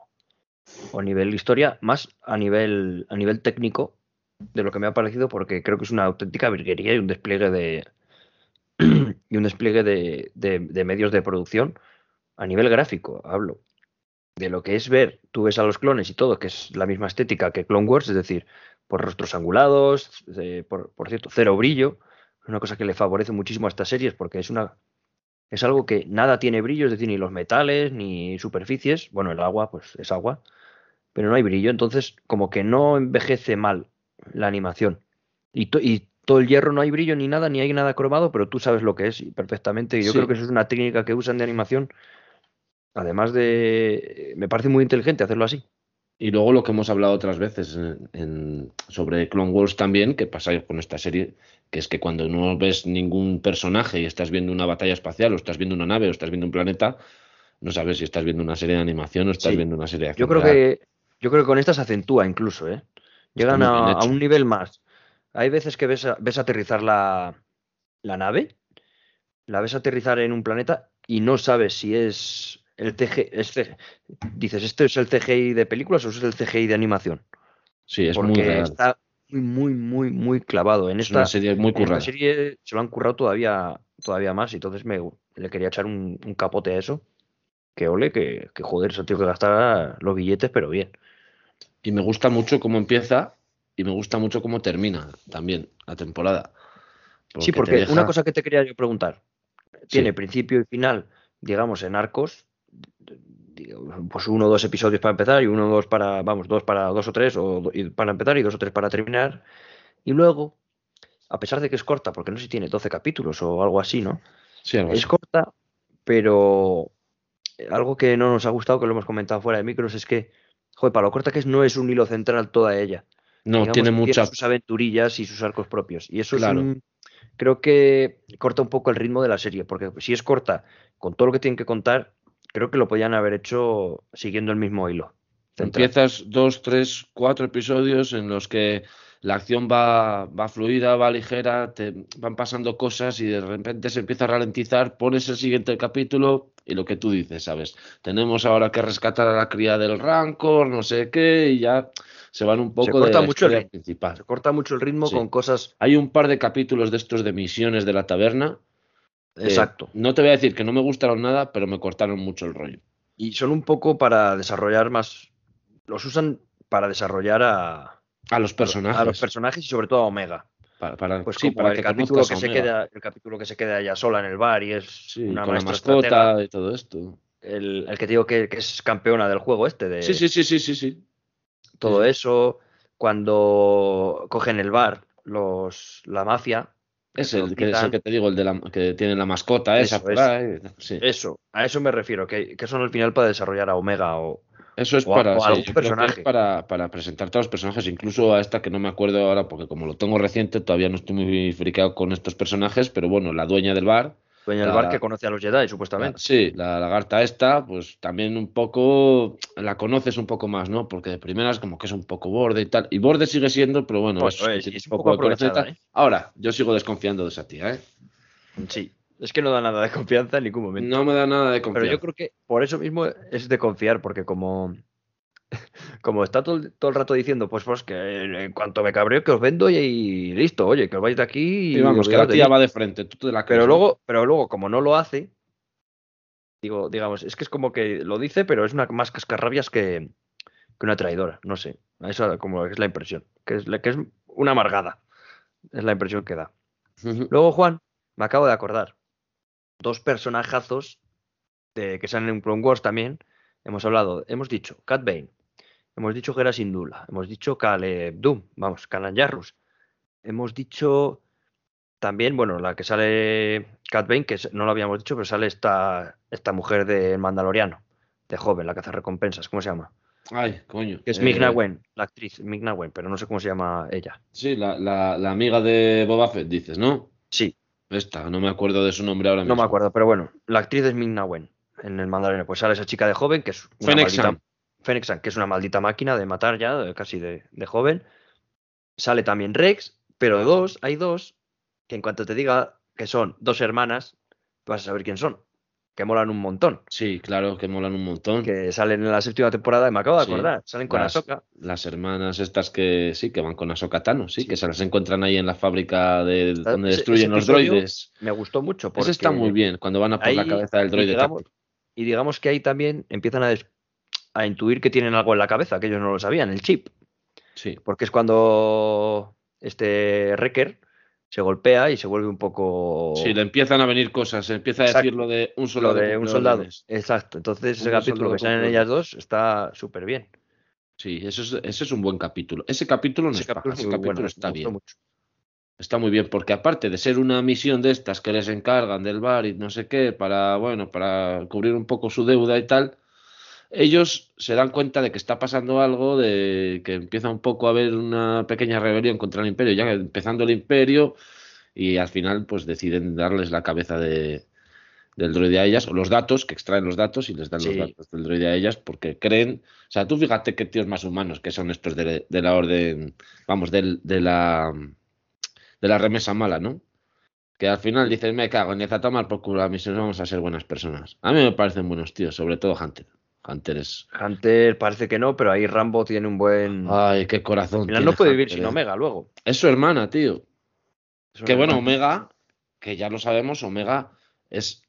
o nivel historia, más a nivel, a nivel técnico de lo que me ha parecido porque creo que es una auténtica virguería y un despliegue de y un despliegue de, de, medios de producción a nivel gráfico, hablo. De lo que es ver, tú ves a los clones y todo, que es la misma estética que Clone Wars, es decir, por rostros angulados, por, por, cierto, cero brillo, una cosa que le favorece muchísimo a estas series porque es una es algo que nada tiene brillo, es decir, ni los metales ni superficies, bueno, el agua pues es agua, pero no hay brillo, entonces como que no envejece mal la animación. Y, y, todo el hierro no hay brillo ni nada, ni hay nada cromado, pero tú sabes lo que es perfectamente. Y yo creo que eso es una técnica que usan de animación. Además de. Me parece muy inteligente hacerlo así. Y luego lo que hemos hablado otras veces en, sobre Clone Wars también, que pasa con esta serie, que es que cuando no ves ningún personaje y estás viendo una batalla espacial, o estás viendo una nave, o estás viendo un planeta, no sabes si estás viendo una serie de animación o estás viendo una serie de acción. Yo creo que yo creo que con esta se acentúa incluso, ¿eh? Llegan a, un nivel más. Hay veces que ves, ves aterrizar la, la, nave, la ves aterrizar en un planeta y no sabes si es el CGI. dices, ¿este es el CGI de películas o es el CGI de animación? Sí, es muy está muy, muy, muy, muy clavado. En esta serie muy currada. serie se lo han currado todavía, todavía más y entonces me, le quería echar un, capote a eso. Que ole, que, que joder, eso tío que gastar los billetes, pero bien y me gusta mucho cómo empieza y me gusta mucho cómo termina también la temporada. sí, porque una cosa que te quería yo preguntar, tiene principio y final, digamos, en arcos, pues uno o dos episodios para empezar y uno o dos para, vamos, dos para dos o tres o, para empezar y dos o tres para terminar. Y luego, a pesar de que es corta, porque no sé si tiene 12 capítulos o algo así, ¿no? Sí, algo es corta, pero algo que no nos ha gustado, que lo hemos comentado fuera de micros, es que joder, para lo corta que es, no es un hilo central toda ella. No, tiene muchas. sus aventurillas y sus arcos propios. Y eso es un, creo que corta un poco el ritmo de la serie, porque si es corta, con todo lo que tienen que contar, creo que lo podían haber hecho siguiendo el mismo hilo. Empiezas dos, tres, cuatro episodios en los que la acción va, va fluida, va ligera, te van pasando cosas y de repente se empieza a ralentizar, pones el siguiente capítulo y lo que tú dices, ¿sabes? Tenemos ahora que rescatar a la cría del Rancor, no sé qué, y ya se van un poco corta de mucho el principal. Se corta mucho el ritmo con cosas. Hay un par de capítulos de estos de misiones de la taberna. Exacto. no te voy a decir que no me gustaron nada, pero me cortaron mucho el rollo. Y son un poco para desarrollar más. Los usan para desarrollar a. A los personajes. A los personajes y sobre todo a Omega. Para, pues sí, para el, capítulo que se queda, el capítulo que se queda ella sola en el bar y es una con la mascota y todo esto. El, el que digo que, es campeona del juego este. De, sí, sí, sí, sí, sí, sí. Todo eso. cuando cogen el bar, los, la mafia. Es el, que, que te digo, el de la, que tiene la mascota esa. Eso, a eso me refiero, que, que son al final para desarrollar a Omega o, eso es para, para, para, presentar todos los personajes, incluso a esta que no me acuerdo ahora, porque como lo tengo reciente, todavía no estoy muy friqueado con estos personajes, pero bueno, la dueña del bar. Dueña del bar que conoce a los Jedi, supuestamente. sí, la lagarta esta, pues también un poco la conoces un poco más, ¿no? Porque de primeras como que es un poco borde y tal. Y borde sigue siendo, pero bueno, pues es, un poco, aprovechada, ¿eh? Ahora, yo sigo desconfiando de esa tía, ¿eh? Sí, es que no da nada de confianza en ningún momento. No me da nada de confianza. Pero yo creo que por eso mismo es de confiar, porque como, como está todo, el rato diciendo, pues, pues que en cuanto me cabreo que os vendo y, listo, oye, que os vais de aquí. Y vamos, que la tía va de frente, tú te la Pero luego, pero luego, como no lo hace, digo, digamos, es que es como que lo dice, pero es una más cascarrabias que, que una traidora, no sé. Eso como es la impresión, que es, que es una amargada. Es la impresión que da. Luego, Juan, me acabo de acordar dos personajazos de, que salen en Clone Wars también. Hemos hablado, hemos dicho Cat Bane, hemos dicho Gera Sindula, hemos dicho Caleb Doom, vamos, Kanan Jarrus. Hemos dicho también, bueno, la que sale Cat Bane, que no lo habíamos dicho, pero sale esta, esta mujer de Mandaloriano, de joven, la que hace recompensas, ¿cómo se llama? Ay, coño. es Migna eh, Wen, la actriz Migna Wen, pero no sé cómo se llama ella. Sí, la, la amiga de Boba Fett, dices, ¿no? Sí, esta, no me acuerdo de su nombre ahora mismo. No me acuerdo, pero bueno, la actriz es Ming Wen en el mandarín. Pues sale esa chica de joven que es una maldita, que es una maldita máquina de matar ya, casi de, joven. Sale también Rex, pero dos, hay dos que en cuanto te diga que son dos hermanas, vas a saber quién son que molan un montón. Sí, claro, que molan un montón. Que salen en la séptima temporada, y me acabo de acordar, salen con las, Ahsoka. Las hermanas estas que sí, que van con Ahsoka Tano, sí, que se las encuentran ahí en la fábrica de, donde destruyen los droides. Me gustó mucho. Porque Eso está muy bien, cuando van a por la cabeza del droide. Y digamos, que ahí también empiezan a, a intuir que tienen algo en la cabeza, que ellos no lo sabían, el chip. Sí. Porque es cuando este Wrecker se golpea y se vuelve un poco. Sí, le empiezan a venir cosas, se empieza a decir lo de un soldado. de un soldado. Exacto. Entonces, ese capítulo que salen ellas dos está súper bien. Sí, eso es, ese es un buen capítulo. Ese capítulo no ese capítulo, está bien. Está muy bien, porque aparte de ser una misión de estas que les encargan del bar y no sé qué, para, bueno, para cubrir un poco su deuda y tal, ellos se dan cuenta de que está pasando algo, de que empieza un poco a haber una pequeña rebelión contra el imperio, ya empezando el imperio, y al final pues deciden darles la cabeza de, del droide a ellas, o los datos, que extraen los datos y les dan los datos del droide a ellas, porque creen, o sea, tú fíjate qué tíos más humanos que son estos de, la orden, vamos, de, la de la remesa mala, ¿no? Que al final dicen, me cago en a tomar por culo misión, vamos a ser buenas personas. A mí me parecen buenos tíos, sobre todo Hunter. Hunter es. Hunter parece que no, pero ahí Rambo tiene un buen. Ay, qué corazón. no puede vivir sin eh. Omega luego. Es su hermana, tío. que bueno, Omega, que ya lo sabemos, Omega es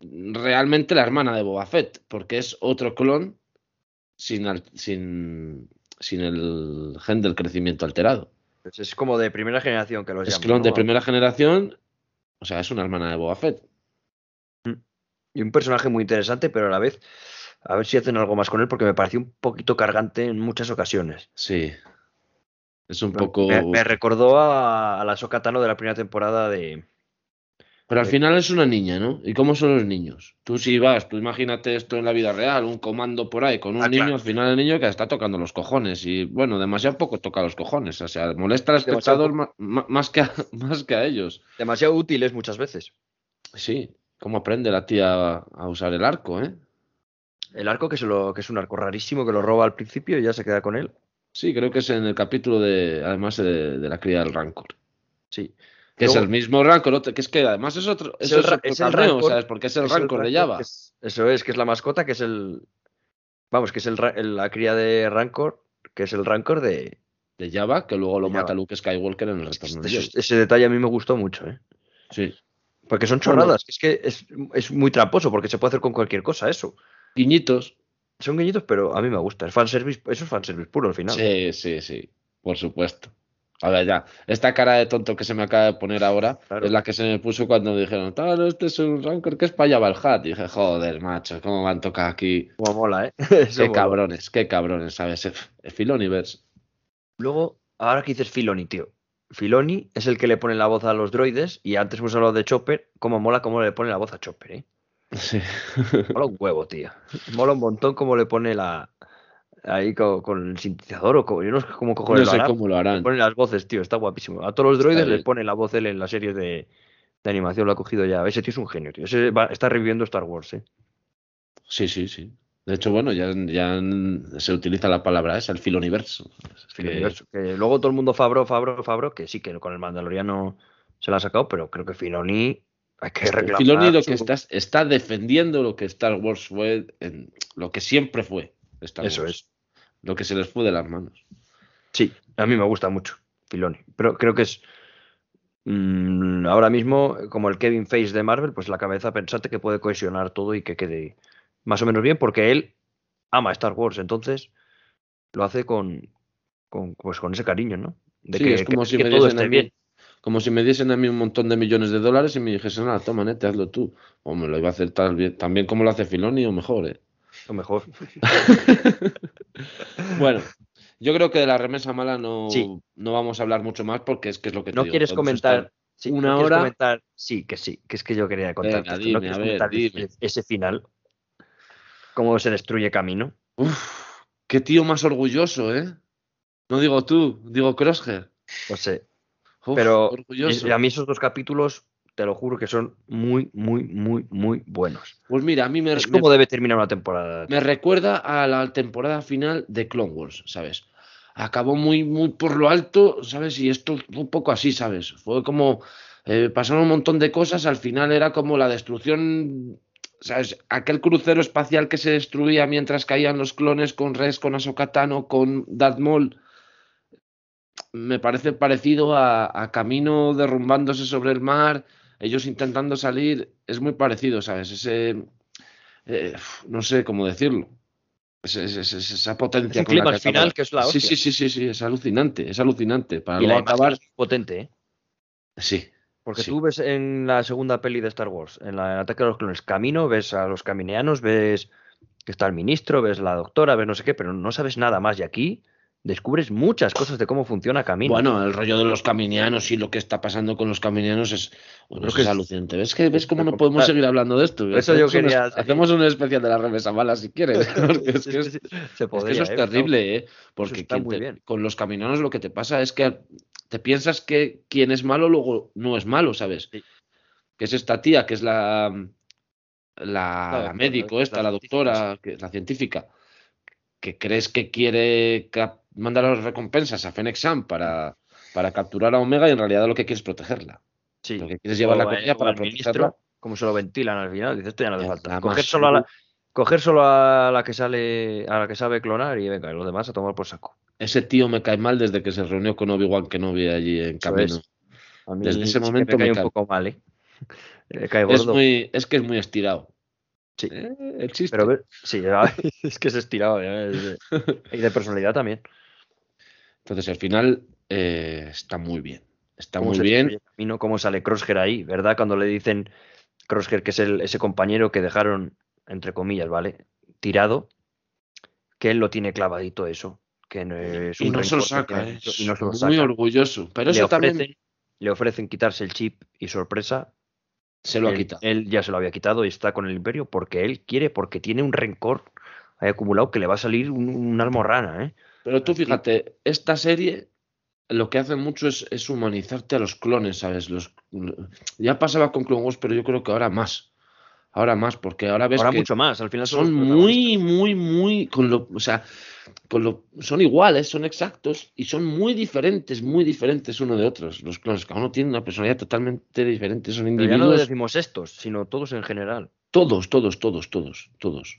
realmente la hermana de Boba Fett, porque es otro clon sin, sin, sin el gen del crecimiento alterado. Pues es como de primera generación que lo Es clon de primera generación, o sea, es una hermana de Boba Fett. Mm. Y un personaje muy interesante, pero a la vez a ver si hacen algo más con él, porque me pareció un poquito cargante en muchas ocasiones. Sí. Es un poco. Me, recordó a, la Sokatano de la primera temporada de. Pero al final es una niña, ¿no? ¿Y cómo son los niños? Tú si vas, tú imagínate esto en la vida real, un comando por ahí con un ah, niño, al final el niño que está tocando los cojones y bueno, demasiado poco toca los cojones, o sea, molesta al espectador más, que a, más que a ellos. Demasiado útiles muchas veces. Sí, cómo aprende la tía a usar el arco, ¿eh? El arco, que es, lo, que es un arco rarísimo, que lo roba al principio y ya se queda con él. Sí, creo que es en el capítulo de, además, de, la cría del Rancor. Sí. Que es el mismo Rancor, que es que además es otro, es, el, Rancor, ¿sabes? Porque es el Rancor de Java. eso es, que es la mascota, que es el, vamos, que es el, la cría de Rancor, que es el Rancor de... De Java, que luego lo mata Luke Skywalker en el retorno de Ese detalle a mí me gustó mucho, ¿eh? Sí. Porque son chorradas, es que es, es muy tramposo, porque se puede hacer con cualquier cosa eso. Guiñitos. Son guiñitos, pero a mí me gusta. Es fanservice, eso es fanservice puro al final. Sí, sí, sí. Por supuesto. A ver, ya. Esta cara de tonto que se me acaba de poner ahora es la que se me puso cuando dijeron, tal, este es un Rancor que es para allá Y dije, joder, macho, ¿cómo van a tocar aquí? Como mola, ¿eh? qué cabrones, qué cabrones, ¿sabes? El Filoniverse. Luego, ahora que dices Filoni, tío. Filoni es el que le pone la voz a los droides y antes hemos hablado de Chopper. Como mola cómo le pone la voz a Chopper, ¿eh? Sí. Mola un huevo, tío. Mola un montón cómo le pone la. Ahí con, el sintetizador o como, yo no sé cómo cojones no sé cómo lo harán. Pone las voces, tío, está guapísimo. A todos los droides les pone la voz él en la serie de, de animación, lo ha cogido ya. Ese tío es un genio, tío. Ese está reviviendo Star Wars, ¿eh? Sí, sí, sí. De hecho, bueno, ya, ya se utiliza la palabra esa, el filoniverso. Filoniverso. Que... luego todo el mundo Fabro, Fabro, Fabro, que sí que con el Mandaloriano se la ha sacado, pero creo que Filoni hay que reclamar. Filoni lo que está, está defendiendo lo que Star Wars fue, en, lo que siempre fue Star Eso es. Lo que se les fue de las manos. Sí, a mí me gusta mucho Filoni, pero creo que es mm, ahora mismo como el Kevin Face de Marvel, pues la cabeza pensante que puede cohesionar todo y que quede más o menos bien porque él ama Star Wars, entonces lo hace con, con pues con ese cariño, ¿no? De que, es como si me todo esté bien. Como si me diesen a mí un montón de millones de dólares y me dijesen, nada, toma, nete, hazlo tú. O me lo iba a hacer bien, también como lo hace Filoni o mejor, ¿eh? O mejor. bueno, yo creo que de la remesa mala no, no vamos a hablar mucho más porque es que es lo que te ¿No quieres comentar una hora? Comentar? Sí, que sí, que es que yo quería contar. ¿No quieres comentar ese final cómo se destruye camino. Uf, qué tío más orgulloso, ¿eh? No digo tú, digo Crosshair. No sé. Pero a mí esos dos capítulos, te lo juro que son muy, muy, muy, muy buenos. Pues mira, a mí me... Es como debe terminar una temporada. Me recuerda a la temporada final de Clone Wars, ¿sabes? Acabó muy, muy por lo alto, ¿sabes? Y esto un poco así, ¿sabes? Fue como... Eh, pasaron un montón de cosas, al final era como la destrucción ¿sabes? Aquel crucero espacial que se destruía mientras caían los clones con Res, con Ahsoka con Darth Maul, me parece parecido a, Camino derrumbándose sobre el mar, ellos intentando salir, es muy parecido, ¿sabes? Ese, eh, no sé cómo decirlo. esa potencia. clima final que es la Sí, sí, sí, sí, sí, es alucinante, es alucinante. Para y acabar. potente, ¿eh? Sí, porque tú ves en la segunda peli de Star Wars, en la Ataque a los Clones, camino, ves a los camineanos, ves que está el ministro, ves la doctora, ves no sé qué, pero no sabes nada más. Y aquí descubres muchas cosas de cómo funciona Camino. Bueno, el rollo de los caminianos y lo que está pasando con los caminianos es, es, alucinante. ¿Ves, que, ¿Ves cómo no podemos seguir hablando de esto? Eso yo quería... hacemos un especial de la remesa mala si quieres. es que, eso es ¿eh? terrible, ¿eh? Porque con los caminianos lo que te pasa es que te piensas que quien es malo luego no es malo, ¿sabes? Que es esta tía, que es la, la, médico esta, la, doctora, que, la científica, que crees que quiere mandar las recompensas a Fennec Sam para, para capturar a Omega y en realidad lo que quieres es protegerla. Sí. Lo que quieres llevar la comida para protegerla. como se lo ventilan al final, dices, esto ya no hace falta. Coger solo, a la, coger solo a la que sale, a la que sabe clonar y venga, y los demás a tomar por saco. Ese tío me cae mal desde que se reunió con Obi-Wan Kenobi allí en camino. desde ese momento me cae, un poco mal, ¿eh? Es, muy, es que es muy estirado. Sí, eh, existe. Pero, sí, es que es estirado, y de personalidad también. Entonces, al final eh, está muy bien. Está muy bien. no cómo sale Crosshair ahí, ¿verdad? Cuando le dicen Crosshair, que es el, ese compañero que dejaron, entre comillas, ¿vale? Tirado, que él lo tiene clavadito eso. Que no es y, no se lo saca, ¿eh? y no se lo saca. Muy orgulloso. Pero eso también. Le ofrecen quitarse el chip y sorpresa. Se lo ha quitado. Él ya se lo había quitado y está con el Imperio porque él quiere, porque tiene un rencor acumulado que le va a salir un, un almorrana, ¿eh? Pero tú fíjate, esta serie lo que hace mucho es, humanizarte a los clones, ¿sabes? Los, ya pasaba con Clone Wars, pero yo creo que ahora más. Ahora más, porque ahora ves ahora mucho más. Al final son, muy, muy, muy, con lo, o sea, con lo, son iguales, son exactos y son muy diferentes, muy diferentes uno de otros. Los clones, cada uno tiene una personalidad totalmente diferente, son individuos. ya no decimos estos, sino todos en general. Todos, todos, todos, todos, todos.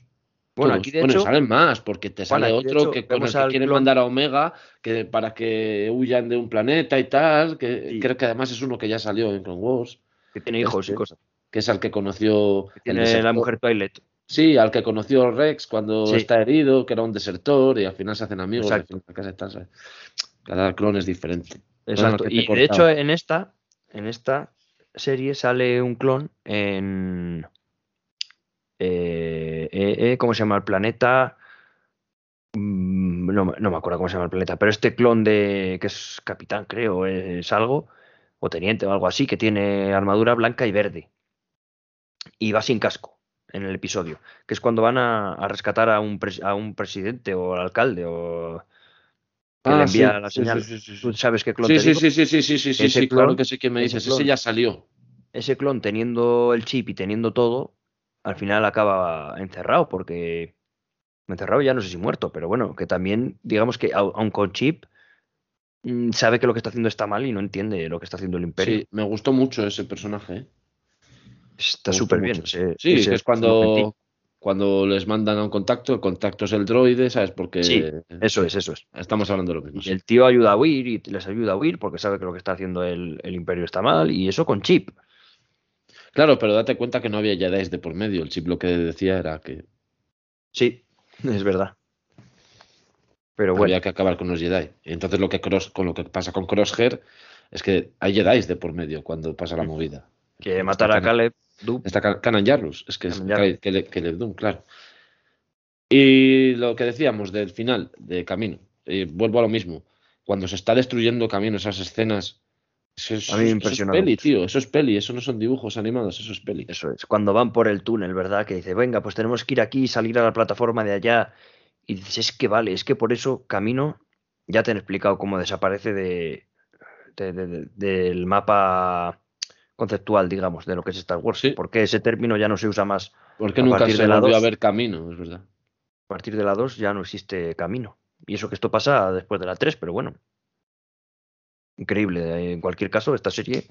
Bueno, aquí de bueno, salen más, porque te sale otro que con el que quieren mandar a Omega que, para que huyan de un planeta y tal, que creo que además es uno que ya salió en Clone Wars. Que tiene hijos y cosas. Que es al que conoció... tiene la mujer Twilight. Sí, al que conoció Rex cuando está herido, que era un desertor, y al final se hacen amigos. Cada clon es diferente. Exacto. y de hecho, en esta, en esta serie sale un clon en eh, eh, eh, ¿cómo se llama el planeta? Mm, no, me acuerdo cómo se llama el planeta, pero este clon de que es capitán, creo, es, algo, o teniente o algo así, que tiene armadura blanca y verde. Y va sin casco en el episodio, que es cuando van a, rescatar a un, a un presidente o al alcalde o que le ah, envía sí, la señal. Sí, sí, sabes qué clon sí, te sí, sí, sí, sí, sí, sí, sí, claro que sí que me dices, ese ya salió. Ese clon teniendo el chip y teniendo todo, al final acaba encerrado porque encerrado ya no sé si muerto, pero bueno, que también digamos que aun con chip mm, sabe que lo que está haciendo está mal y no entiende lo que está haciendo el imperio. Sí, me gustó mucho ese personaje. ¿eh? Está súper bien. sí, es cuando, cuando les mandan a un contacto, el contacto es el droide, ¿sabes? Porque. Sí, eso es, eso es. Estamos hablando de lo mismo. Y el tío ayuda a huir y les ayuda a huir porque sabe que lo que está haciendo el, Imperio está mal y eso con chip. Claro, pero date cuenta que no había Jedi de por medio. El chip lo que decía era que. Sí, es verdad. Pero bueno. Había que acabar con los Jedi. Entonces lo que con lo que pasa con Crosshair es que hay Jedi de por medio cuando pasa la mm. movida. Que matar a Caleb Está Canan Jarrus, es que es Caleb Doom, claro. Y lo que decíamos del final de Camino, vuelvo a lo mismo. Cuando se está destruyendo Camino, esas escenas. Eso es, peli, tío. Eso es peli. Eso no son dibujos animados. Eso es peli. Eso es. Cuando van por el túnel, ¿verdad? Que dice, venga, pues tenemos que ir aquí y salir a la plataforma de allá. Y dices, es que vale, es que por eso Camino, ya te han explicado cómo desaparece de, del mapa conceptual, digamos, de lo que es Star Wars. Porque ese término ya no se usa más. Porque nunca se volvió a ver camino, es verdad. A partir de la 2 ya no existe camino. Y eso que esto pasa después de la 3, pero bueno. Increíble. En cualquier caso, esta serie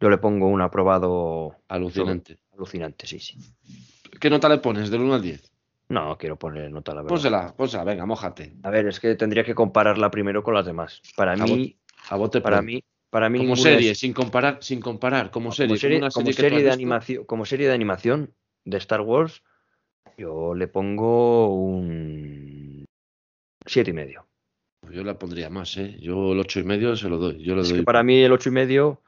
yo le pongo un aprobado. Alucinante. Alucinante, sí, sí. ¿Qué nota le pones del 1 al 10? No, quiero poner nota, la verdad. Pónsela, pónsela, venga, mójate. A ver, es que tendría que compararla primero con las demás. Para mí, a bote para mí, para mí como serie, sin comparar, sin comparar, como serie, como serie, de animación, como serie de animación de Star Wars, yo le pongo un siete y medio. Yo la pondría más, ¿eh? Yo el ocho y medio se lo doy. Yo es Que para mí el ocho y medio,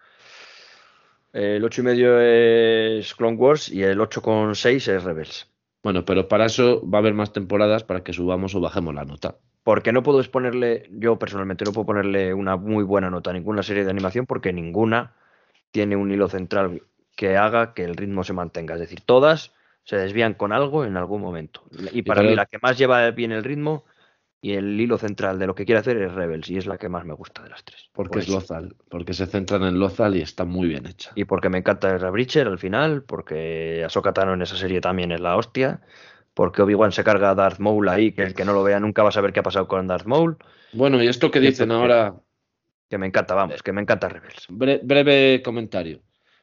el ocho y medio es Clone Wars y el ocho con seis es Rebels. Bueno, pero para eso va a haber más temporadas para que subamos o bajemos la nota porque no puedo exponerle, yo personalmente no puedo ponerle una muy buena nota a ninguna serie de animación porque ninguna tiene un hilo central que haga que el ritmo se mantenga. Es decir, todas se desvían con algo en algún momento. Y para mí la que más lleva bien el ritmo y el hilo central de lo que quiere hacer es Rebels y es la que más me gusta de las tres. Porque es Lozal, porque se centran en Lozal y está muy bien hecha. Y porque me encanta el Breacher al final, porque Ahsoka Tano en esa serie también es la hostia porque Obi-Wan se carga a Darth Maul ahí, que el que no lo vea nunca va a saber qué ha pasado con Darth Maul. Bueno, y esto que dicen ahora... Que me encanta, vamos, que me encanta Rebels. breve comentario.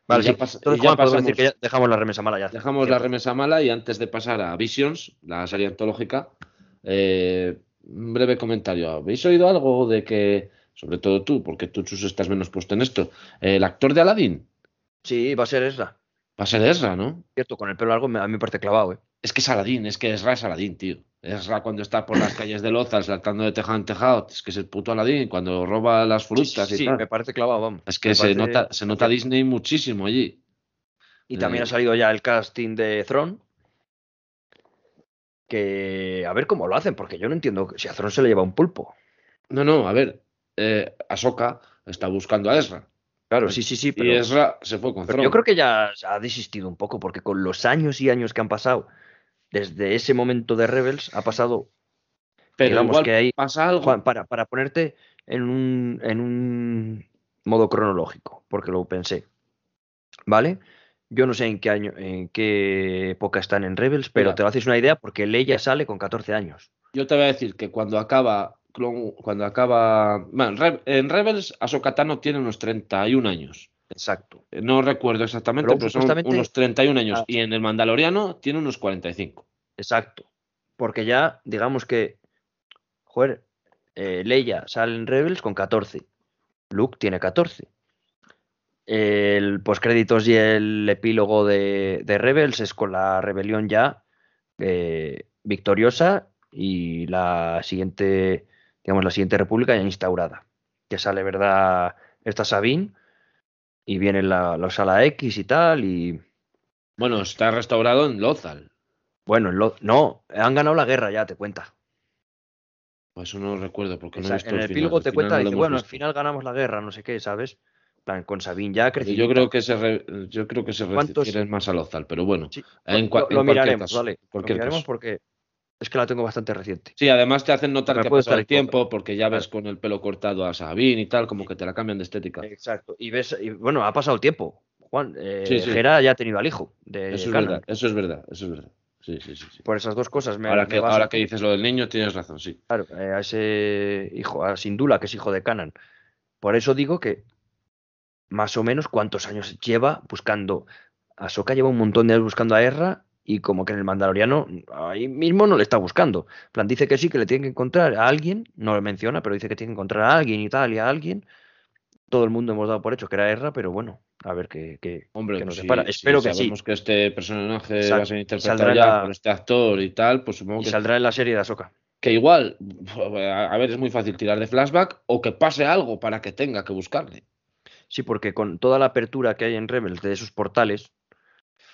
Vale, ya, decir que dejamos la remesa mala ya. Dejamos la remesa mala y antes de pasar a Visions, la serie antológica, eh, breve comentario. ¿Habéis oído algo de que, sobre todo tú, porque tú, Chus, estás menos puesto en esto, el actor de Aladdin? Sí, va a ser Ezra. Va a ser Ezra, ¿no? Cierto, con el pelo largo a mí me parece clavado, ¿eh? Es que es Aladín, es que Ezra es Aladín, tío. Ezra cuando está por las calles de Loza saltando de tejado en tejado, es que es el puto Aladín, cuando roba las frutas y tal. me parece clavado, vamos. Es que se, nota, se nota Disney muchísimo allí. Y también eh. ha salido ya el casting de Throne. Que a ver cómo lo hacen, porque yo no entiendo si a se le lleva un pulpo. No, no, a ver. Eh, Ahsoka está buscando a Ezra. Claro, sí, sí, sí. Pero, y Ezra se fue con pero Yo creo que ya ha desistido un poco, porque con los años y años que han pasado, desde ese momento de Rebels, ha pasado. Pero digamos que ahí. Pasa algo. para, para ponerte en un, en un modo cronológico, porque lo pensé. ¿Vale? Yo no sé en qué año, en qué época están en Rebels, pero te lo haces una idea porque Leia sale con 14 años. Yo te voy a decir que cuando acaba cuando acaba. Bueno, en Rebels, Ahsoka Tano tiene unos 31 años. Exacto. Eh, no recuerdo exactamente, pero, son unos 31 años. Y en el Mandaloriano tiene unos 45. Exacto. Porque ya, digamos que. Joder, eh, Leia sale en Rebels con 14. Luke tiene 14. El postcréditos y el epílogo de, Rebels es con la rebelión ya eh, victoriosa y la siguiente digamos, la siguiente república ya instaurada. Que sale, ¿verdad? Esta Sabine y viene la, la sala X y tal y... Bueno, está restaurado en Lothal. Bueno, en no, han ganado la guerra ya, te cuenta. Pues eso no lo recuerdo porque no he visto En el, epílogo te cuenta, dice, bueno, al final ganamos la guerra, no sé qué, ¿sabes? Plan, con Sabine ya creció. Yo creo que se yo creo que se refiere más a Lozal, pero bueno. en, lo, miraremos, vale. lo miraremos porque es que la tengo bastante reciente. Sí, además te hacen notar que ha pasado el tiempo porque ya ves con el pelo cortado a Sabine y tal, como que te la cambian de estética. Exacto. Y ves, y, bueno, ha pasado el tiempo. Juan, eh, Gera ya ha tenido al hijo. De eso es verdad, eso es verdad, eso es verdad. Sí, sí, sí, Por esas dos cosas me Ahora, que, ahora que dices lo del niño, tienes razón, sí. Claro, eh, a ese hijo, a Sindula, que es hijo de Canan. Por eso digo que más o menos cuántos años lleva buscando. Ahsoka lleva un montón de años buscando a Erra y como que en el Mandaloriano ahí mismo no le está buscando. plan, dice que sí, que le tiene que encontrar a alguien, no lo menciona, pero dice que tiene que encontrar a alguien y tal, y a alguien. Todo el mundo hemos dado por hecho que era Erra, pero bueno, a ver qué, qué, Hombre, nos separa. Espero que sabemos que este personaje va a ser interpretado ya por este actor y tal, pues supongo que. saldrá en la serie de Ahsoka. Que igual, a ver, es muy fácil tirar de flashback o que pase algo para que tenga que buscarle. Sí, porque con toda la apertura que hay en Rebels de esos portales,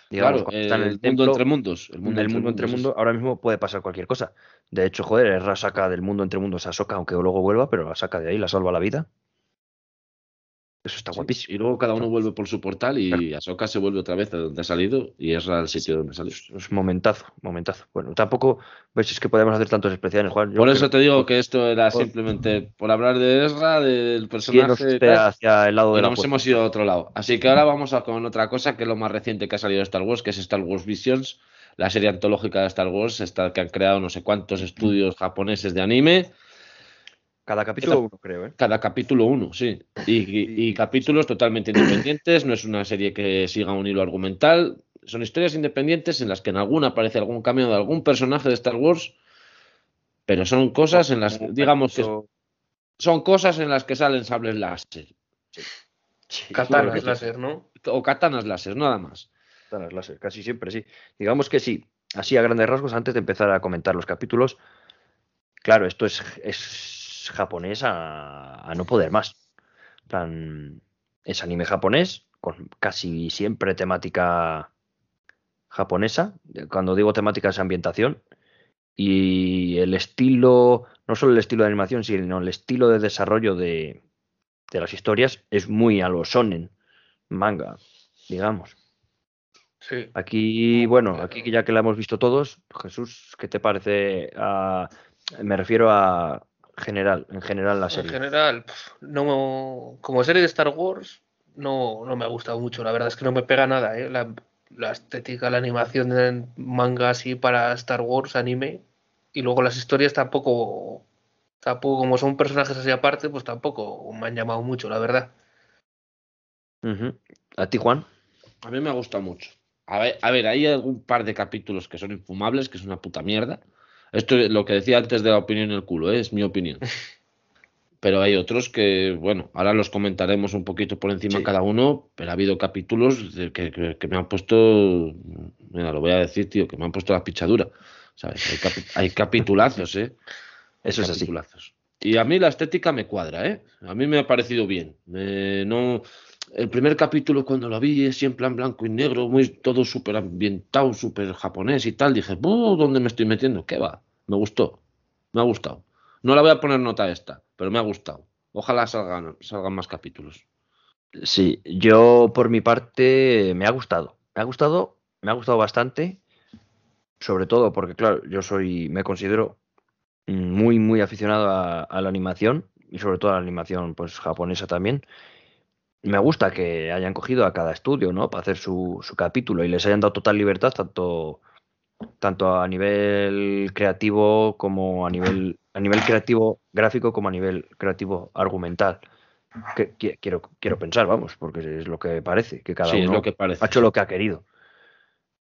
digamos, claro, están en el, mundo entre mundos. El mundo, mundo entre mundos, ahora mismo puede pasar cualquier cosa. De hecho, joder, Erra saca del mundo entre mundos a Soka, aunque luego vuelva, pero la saca de ahí, la salva la vida. Eso está guapísimo. Y luego cada uno vuelve por su portal y Ahsoka se vuelve otra vez a donde ha salido y es al sitio donde salió. Es momentazo, momentazo. Bueno, tampoco ves es que podemos hacer tantos especiales, Juan. por eso te digo que esto era simplemente por hablar de Ezra, del personaje. hacia el lado de y nos hemos ido a otro lado. Así que ahora vamos a con otra cosa que es lo más reciente que ha salido de Star Wars, que es Star Wars Visions, la serie antológica de Star Wars, esta que han creado no sé cuántos estudios japoneses de anime cada capítulo uno, creo, ¿eh? Cada capítulo uno, sí. Y, capítulos totalmente independientes, no es una serie que siga un hilo argumental, son historias independientes en las que en alguna aparece algún cambio de algún personaje de Star Wars, pero son cosas en las, digamos que son cosas en las que salen sables láser. katanas láser, ¿no? O katanas láser, nada más. Katanas láser, casi siempre, sí. Digamos que sí, así a grandes rasgos, antes de empezar a comentar los capítulos, claro, esto es japonés a, no poder más. Plan, es anime japonés, con casi siempre temática japonesa. Cuando digo temática es ambientación. Y el estilo, no solo el estilo de animación, sino el estilo de desarrollo de, de las historias es muy a lo sonen, manga, digamos. Sí. Aquí, bueno, aquí ya que la hemos visto todos, Jesús, ¿qué te parece? me refiero a general, en general la serie. En general, no, como serie de Star Wars, no, no me ha gustado mucho. La verdad es que no me pega nada, ¿eh? la, estética, la animación de manga así para Star Wars, anime. Y luego las historias tampoco, tampoco, como son personajes así aparte, pues tampoco me han llamado mucho, la verdad. ¿A ti, Juan? A mí me ha gustado mucho. A ver, a ver, hay algún par de capítulos que son infumables, que es una puta mierda. Esto es lo que decía antes de la opinión en el culo, ¿eh? es mi opinión. Pero hay otros que, bueno, ahora los comentaremos un poquito por encima cada uno, pero ha habido capítulos que, me han puesto, mira, lo voy a decir, tío, que me han puesto la pichadura. Hay, capitulazos, ¿eh? Eso es así. Y a mí la estética me cuadra, ¿eh? A mí me ha parecido bien. no, el primer capítulo cuando lo vi, siempre en blanco y negro, muy todo súper ambientado, súper japonés y tal, dije, ¿dónde me estoy metiendo? ¿Qué va? Me gustó, me ha gustado. No la voy a poner nota esta, pero me ha gustado. Ojalá salgan, más capítulos. Sí, yo por mi parte me ha gustado. Me ha gustado, me ha gustado bastante. Sobre todo porque, claro, yo soy, me considero muy, muy aficionado a, a la animación y sobre todo a la animación pues japonesa también me gusta que hayan cogido a cada estudio, ¿no? Para hacer su, su, capítulo y les hayan dado total libertad, tanto, tanto a nivel creativo como a nivel, a nivel creativo gráfico como a nivel creativo argumental. Que, quiero, quiero pensar, vamos, porque es lo que parece, que cada uno ha hecho lo que ha querido.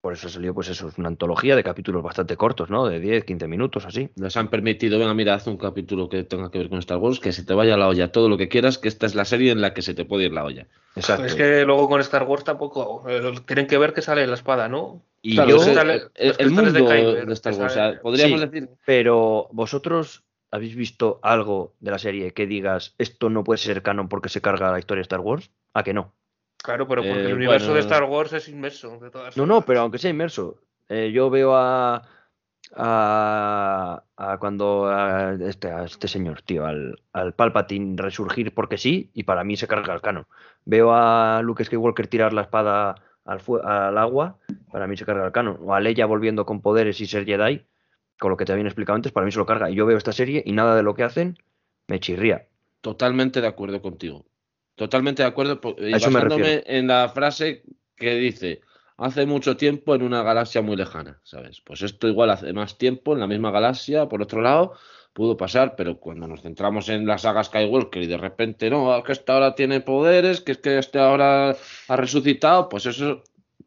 Por eso salió, pues eso, es una antología de capítulos bastante cortos, ¿no? De 10, 15 minutos, así. Nos han permitido, venga, mira, haz un capítulo que tenga que ver con Star Wars, que se te vaya la olla, todo lo que quieras, que esta es la serie en la que se te puede ir la olla. Exacto. Es que luego con Star Wars tampoco, eh, tienen que ver que sale la espada, ¿no? Y yo, el, mundo de, Star Wars, podríamos decir. Pero vosotros habéis visto algo de la serie que digas, esto no puede ser canon porque se carga la historia de Star Wars? ¿A que no? Claro, pero porque el eh, universo de Star Wars es inmerso. no, no, pero aunque sea inmerso. Eh, yo veo a, a, cuando a este, a este señor, tío, al, al Palpatine resurgir porque sí, y para mí se carga el cano. Veo a Luke Skywalker tirar la espada al, al agua, para mí se carga el cano. O a Leia volviendo con poderes y ser Jedi, con lo que te habían explicado antes, para mí se lo carga. Y yo veo esta serie y nada de lo que hacen me chirría. Totalmente de acuerdo contigo. Totalmente de acuerdo. Y basándome en la frase que dice, hace mucho tiempo en una galaxia muy lejana, ¿sabes? Pues esto igual hace más tiempo en la misma galaxia, por otro lado, pudo pasar, pero cuando nos centramos en la saga Skywalker y de repente, no, que esta ahora tiene poderes, que es que este ahora ha resucitado, pues eso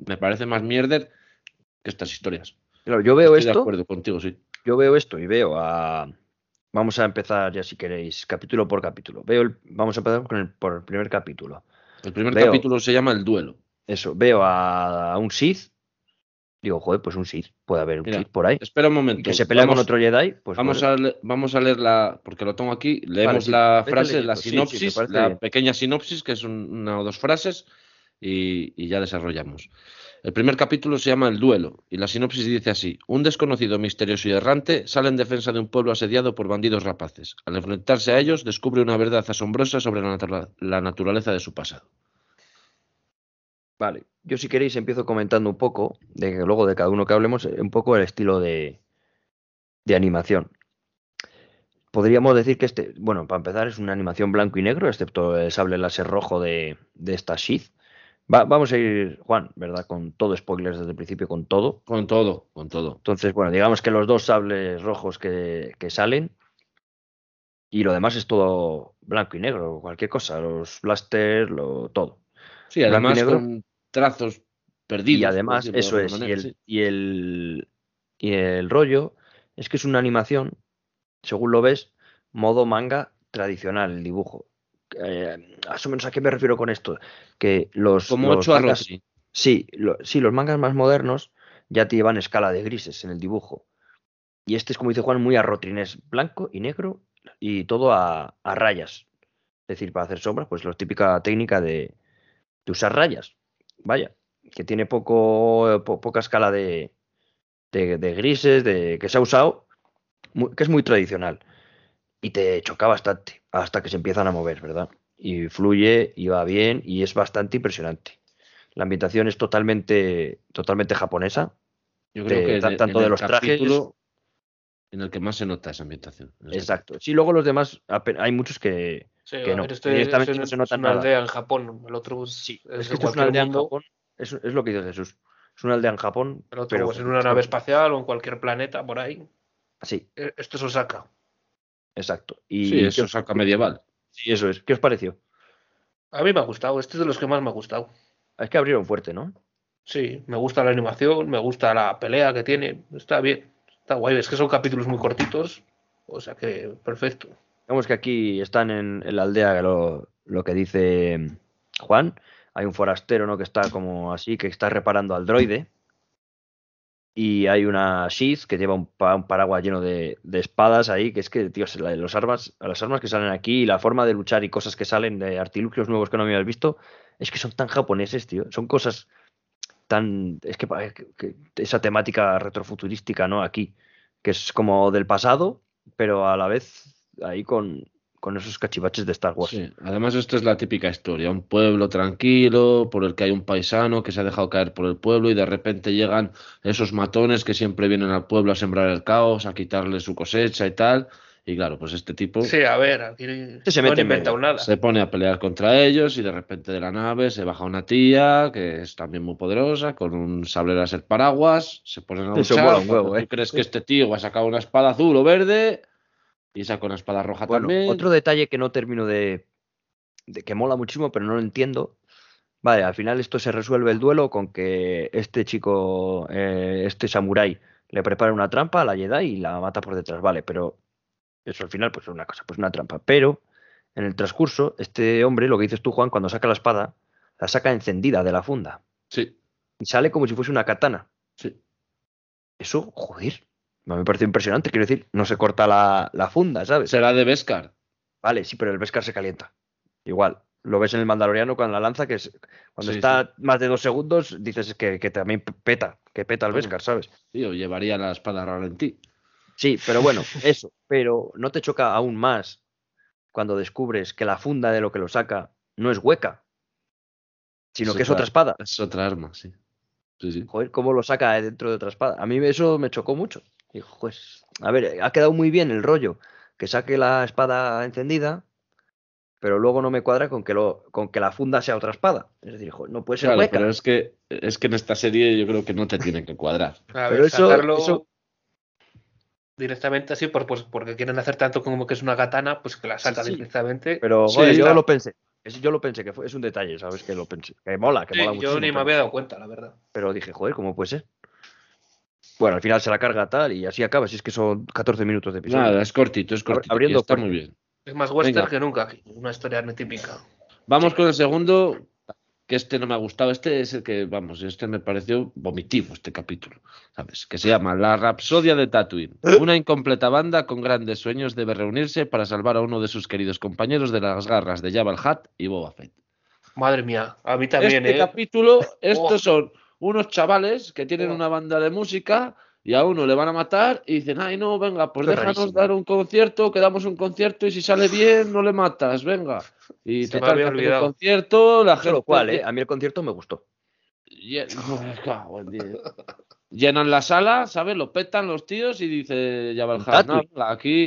me parece más mierder que estas historias. Claro, yo veo esto. De acuerdo contigo, sí. Yo veo esto y veo a. Vamos a empezar ya si queréis, capítulo por capítulo. Veo el... Vamos a empezar con el, por el primer capítulo. El primer capítulo se llama El Duelo. Eso, veo a, un Sith. Digo, joder, pues un Sith. Puede haber un Sith por ahí. Espera un momento. que se pelea con otro Jedi. Pues vamos, a vamos a leer la. Porque lo tengo aquí. Leemos la frase, la sinopsis, la pequeña sinopsis, que es una o dos frases, y, y ya desarrollamos. El primer capítulo se llama El duelo y la sinopsis dice así: Un desconocido misterioso y errante sale en defensa de un pueblo asediado por bandidos rapaces. Al enfrentarse a ellos, descubre una verdad asombrosa sobre la naturaleza de su pasado. Vale, yo si queréis empiezo comentando un poco, de que luego de cada uno que hablemos, eh, un poco el estilo de, de animación. Podríamos decir que este, bueno, para empezar es una animación blanco y negro, excepto el sable láser rojo de, de esta Sheath. Vamos a ir, Juan, ¿verdad? Con todo spoilers desde el principio, con todo. Con todo, con todo. Entonces, bueno, digamos que los dos sables rojos que, que salen y lo demás es todo blanco y negro, cualquier cosa, los blasters, lo, todo. Sí, además con trazos perdidos. Y además, eso es, y, el, y, el, y el rollo es que es una animación, según lo ves, modo manga tradicional, el dibujo. Eh, más o menos a qué me refiero con esto. Que los. Como los mangas, sí. Sí, sí, los mangas más modernos ya te llevan escala de grises en el dibujo. Y este es, como dice Juan, muy a es blanco y negro y todo a, a, rayas. Es decir, para hacer sombras, pues la típica técnica de, de usar rayas vaya, que tiene poco, poca escala de, de, grises, de que se ha usado, que es muy tradicional. Y te choca bastante hasta que se empiezan a mover, ¿verdad? Y fluye y va bien y es bastante impresionante. La ambientación es totalmente, totalmente japonesa. Yo creo que tanto de los trajes. En el que más se nota esa ambientación. Exacto. Sí, luego los demás, hay muchos que, que no. Este, no se nota es una aldea en Japón, el otro sí, es, que esto es una aldea en Japón, es, es, lo que dice Jesús. Es una aldea en Japón. El otro pero, en una nave espacial o en cualquier planeta por ahí. Sí. E, esto es Osaka. Exacto. Y sí, es Osaka medieval. Sí, eso es. ¿Qué os pareció? A mí me ha gustado, este es de los que más me ha gustado. Es que abrieron fuerte, ¿no? Sí, me gusta la animación, me gusta la pelea que tiene, está bien, está guay, es que son capítulos muy cortitos, o sea que perfecto. Vemos que aquí están en, la aldea, lo, lo, que dice Juan. Hay un forastero, ¿no? Que está como así, que está reparando al droide. Y hay una Sheath que lleva un, paraguas lleno de, espadas ahí, que es que, tío, los armas, las armas que salen aquí, la forma de luchar y cosas que salen de artilugios nuevos que no habías visto, es que son tan japoneses, tío. Son cosas tan. Es que, que esa temática retrofuturística, ¿no? Aquí, que es como del pasado, pero a la vez ahí con, con esos cachivaches de Star Wars. Sí, además esto es la típica historia, un pueblo tranquilo por el que hay un paisano que se ha dejado caer por el pueblo y de repente llegan esos matones que siempre vienen al pueblo a sembrar el caos, a quitarle su cosecha y tal. Y claro, pues este tipo. Sí, a ver, aquí se mete nada. Se pone a pelear contra ellos y de repente de la nave se baja una tía que es también muy poderosa, con un sable láser paraguas, se ponen a luchar. ¿Tú ¿eh? crees que este tío va a sacar una espada azul o verde? Y esa con la espada roja también. Otro detalle que no termino de, de. que mola muchísimo, pero no lo entiendo. Vale, al final esto se resuelve el duelo con que este chico, eh, este samurái, le prepara una trampa a la Jedi y la mata por detrás. Vale, pero eso al final, pues es una cosa, pues una trampa. Pero en el transcurso, este hombre, lo que dices tú, Juan, cuando saca la espada, la saca encendida de la funda. Sí. Y sale como si fuese una katana. Sí. Eso, joder, me parece impresionante, quiero decir, no se corta la, funda, ¿sabes? Será de Beskar. Vale, sí, pero el Beskar se calienta. Igual. Lo ves en el Mandaloriano con la lanza, que es cuando está más de dos segundos, dices que, que también peta, que peta el Beskar, ¿sabes? Sí, o llevaría la espada ralentí. Sí, pero bueno, eso. Pero no te choca aún más cuando descubres que la funda de lo que lo saca no es hueca, sino que es otra espada. Es otra arma, sí. sí, sí. Joder, ¿cómo lo saca dentro de otra espada? A mí eso me chocó mucho. Dijo, pues, a ver, ha quedado muy bien el rollo que saque la espada encendida, pero luego no me cuadra con que, lo, con que la funda sea otra espada. Es decir, no puede ser claro, Pero es que, es que en esta serie yo creo que no te tienen que cuadrar. pero eso, directamente así, por, pues, porque quieren hacer tanto como que es una katana, pues que la saca directamente. Pero yo lo pensé. Yo lo pensé, que fue, es un detalle, ¿sabes? Que lo pensé. Que mola, que mola Yo ni me había dado cuenta, la verdad. Pero dije, joder, ¿cómo puede ser? Bueno, al final se la carga tal y así acaba, si es que son 14 minutos de episodio. Nada, es cortito, es cortito. Abriendo está muy bien. Es más western que nunca, una historia típica. Vamos con el segundo, que este no me ha gustado. Este es el que, vamos, este me pareció vomitivo, este capítulo, ¿sabes? Que se llama La Rapsodia de Tatooine. Una incompleta banda con grandes sueños debe reunirse para salvar a uno de sus queridos compañeros de las garras de Jabba el Hutt y Boba Fett. Madre mía, a mí también, Este ¿eh? capítulo, estos son unos chavales que tienen una banda de música y a uno le van a matar y dicen, ay no, venga, pues déjanos dar un concierto, que damos un concierto y si sale bien no le matas, venga. Y te total, el concierto, la gente... cual, ¿eh? A mí el concierto me gustó. Llenan la sala, ¿sabes? Lo petan los tíos y dice ya no, aquí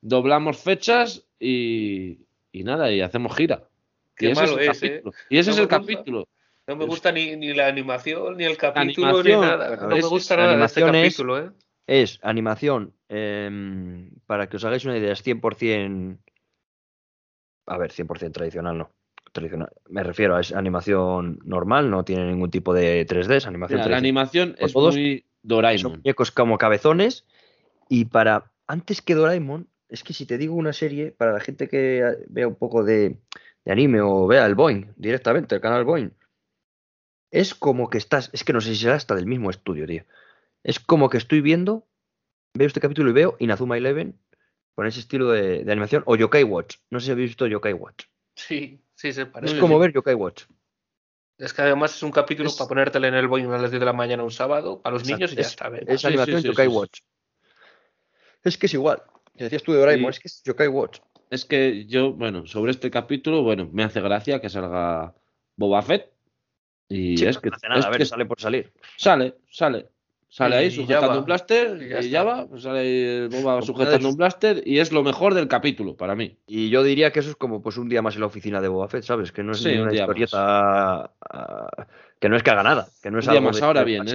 doblamos fechas y, y nada, y hacemos gira. y ese es, ¿eh? Y ese es el capítulo. No me gusta ni, ni, la animación, ni el capítulo, ni nada. No me gusta nada de este capítulo, ¿eh? Es animación, eh, para que os hagáis una idea, es 100%. A ver, 100% tradicional, no. Tradicional. Me refiero a es animación normal, no tiene ningún tipo de 3D, es animación Mira, La animación es muy Doraemon. Son muñecos como cabezones. Y para. Antes que Doraemon, es que si te digo una serie, para la gente que vea un poco de, de anime o vea el Boeing directamente, el canal Boeing es como que estás, es que no sé si será hasta del mismo estudio, tío. Es como que estoy viendo, veo este capítulo y veo Inazuma Eleven con ese estilo de, animación, o Yokai Watch. No sé si habéis visto Yokai Watch. Sí, sí, se parece. Es como ver Yokai Watch. Es que además es un capítulo para ponértelo en el Boeing a las 10 de la mañana un sábado, para los niños y ya está. Es animación Yokai Watch. Es que es igual. decías tú de Doraemon, es que es Yokai Watch. Es que yo, bueno, sobre este capítulo, bueno, me hace gracia que salga Boba Fett, y es que, sale por salir. Sale, sale. Sale ahí sujetando un blaster y ya, va, pues sale Boba sujetando un blaster y es lo mejor del capítulo para mí. Y yo diría que eso es como pues un día más en la oficina de Boba Fett, ¿sabes? Que no es una historieta ah, que no es que haga nada, que no es un día más. Ahora bien,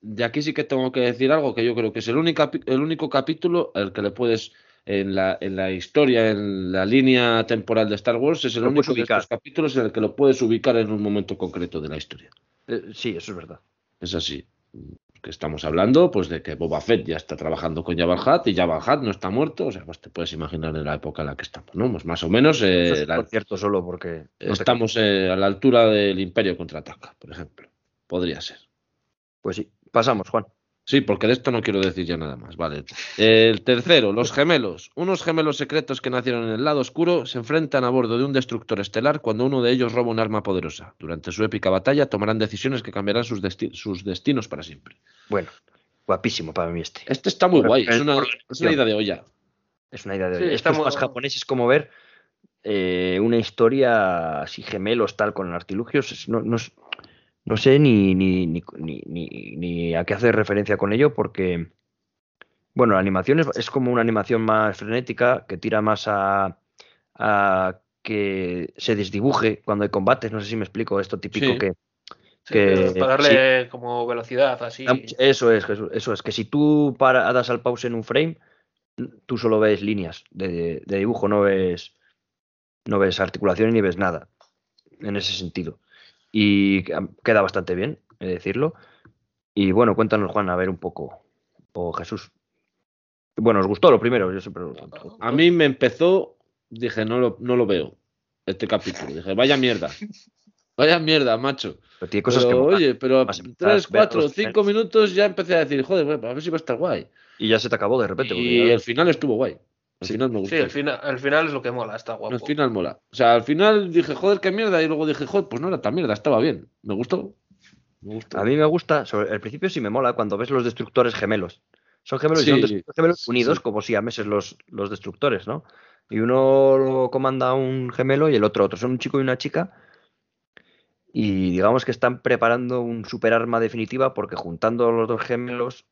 de aquí sí que tengo que decir algo que yo creo que es el único, el único capítulo al que le puedes en la, en la historia, en la línea temporal de Star Wars, es el único de estos capítulos en el que lo puedes ubicar en un momento concreto de la historia. Eh, sí, eso es verdad. Es así. Que estamos hablando pues de que Boba Fett ya está trabajando con Jabba Hutt y Jabba Hutt no está muerto, o sea, pues te puedes imaginar en la época en la que estamos, ¿no? Pues más o menos... Eh, por cierto, solo porque... estamos eh, a la altura del Imperio Contraataca, por ejemplo. Podría ser. Pues sí, pasamos, Juan. Sí, porque de esto no quiero decir ya nada más. Vale. El tercero, los gemelos. Unos gemelos secretos que nacieron en el lado oscuro se enfrentan a bordo de un destructor estelar cuando uno de ellos roba un arma poderosa. Durante su épica batalla tomarán decisiones que cambiarán sus, destinos para siempre. Bueno, guapísimo para mí este. Este está muy guay. Es una, idea de olla. Es una idea de olla. Esto es más japonés, es como ver eh, una historia así gemelos tal con artilugios. No, no, no sé ni, ni, ni, ni, a qué hacer referencia con ello porque, bueno, la animación es, como una animación más frenética que tira más a, a, que se desdibuje cuando hay combates. No sé si me explico esto típico que... que para darle como velocidad, así. Eso es, eso es, que si tú para, das al pause en un frame, tú solo ves líneas de, de dibujo, no ves, no ves articulaciones ni ves nada en ese sentido y queda bastante bien, he decirlo. Y bueno, cuéntanos, Juan, a ver un poco, o Jesús. Bueno, ¿os gustó lo primero? Yo siempre A mí me empezó, dije, no lo, no lo veo, este capítulo. Dije, vaya mierda. Vaya mierda, macho. Pero tiene cosas que Oye, pero 3, 4, 5 minutos ya empecé a decir, joder, a ver si va a estar guay. Y ya se te acabó de repente. Y el final estuvo guay. Al final me gusta. Sí, al final, al final es lo que mola, está guapo. Al final mola. O sea, al final dije, joder, qué mierda. Y luego dije, joder, pues no era tan mierda, estaba bien. Me gustó. Me gustó. A mí me gusta, sobre el principio sí me mola cuando ves los destructores gemelos. Son gemelos y son destructores gemelos unidos, como si a meses los, los destructores, ¿no? Y uno lo comanda un gemelo y el otro otro. Son un chico y una chica. Y digamos que están preparando un super arma definitiva porque juntando los dos gemelos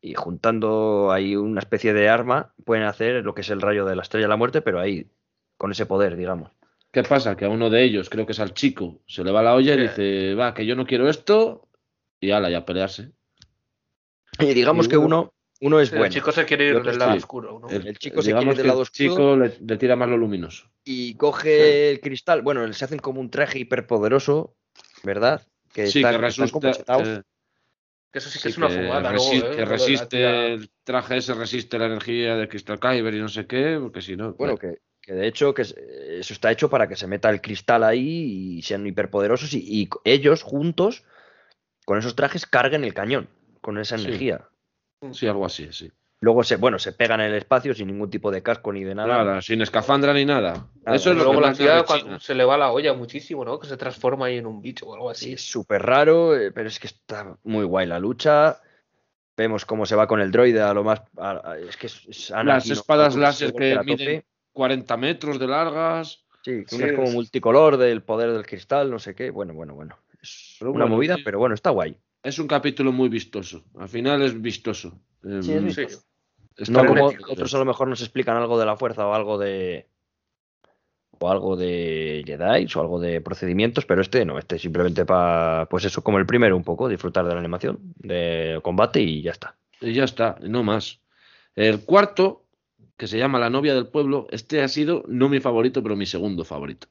y juntando ahí una especie de arma, pueden hacer lo que es el rayo de la estrella de la muerte, pero ahí, con ese poder, digamos. ¿Qué pasa? Que a uno de ellos, creo que es al chico, se le va la olla y dice, va, que yo no quiero esto, y ala, ya pelearse. Y digamos que uno, uno es bueno. El chico se quiere ir del lado oscuro. El, chico se quiere ir del lado oscuro. El chico le, tira más lo luminoso. Y coge el cristal. Bueno, se hacen como un traje hiperpoderoso, ¿verdad? Que sí, que resulta, que eso sí que es una fumada. Resiste, ¿eh? que resiste el traje ese, resiste la energía de Crystal Kyber y no sé qué, porque si no. Bueno, que, que, de hecho que eso está hecho para que se meta el cristal ahí y sean hiperpoderosos y, ellos juntos, con esos trajes, carguen el cañón con esa energía. Sí, algo así, sí. Luego se, bueno, se pegan en el espacio sin ningún tipo de casco ni de nada. Nada, sin escafandra ni nada. Eso es lo que la cuando se le va la olla muchísimo, ¿no? Que se transforma ahí en un bicho o algo así. es súper raro, eh, pero es que está muy guay la lucha. Vemos cómo se va con el droide a lo más. es que es Las espadas láser que miden 40 metros de largas. Sí, que es como multicolor del poder del cristal, no sé qué. Bueno, bueno, bueno. Es una movida, pero bueno, está guay. Es un capítulo muy vistoso. Al final es vistoso. Sí, es no como otros a lo mejor nos explican algo de la fuerza o algo de. O algo de Jedi o algo de procedimientos, pero este no, este simplemente para, pues eso, como el primero un poco, disfrutar de la animación, de combate y ya está. Y ya está, no más. El cuarto, que se llama La novia del pueblo, este ha sido no mi favorito, pero mi segundo favorito.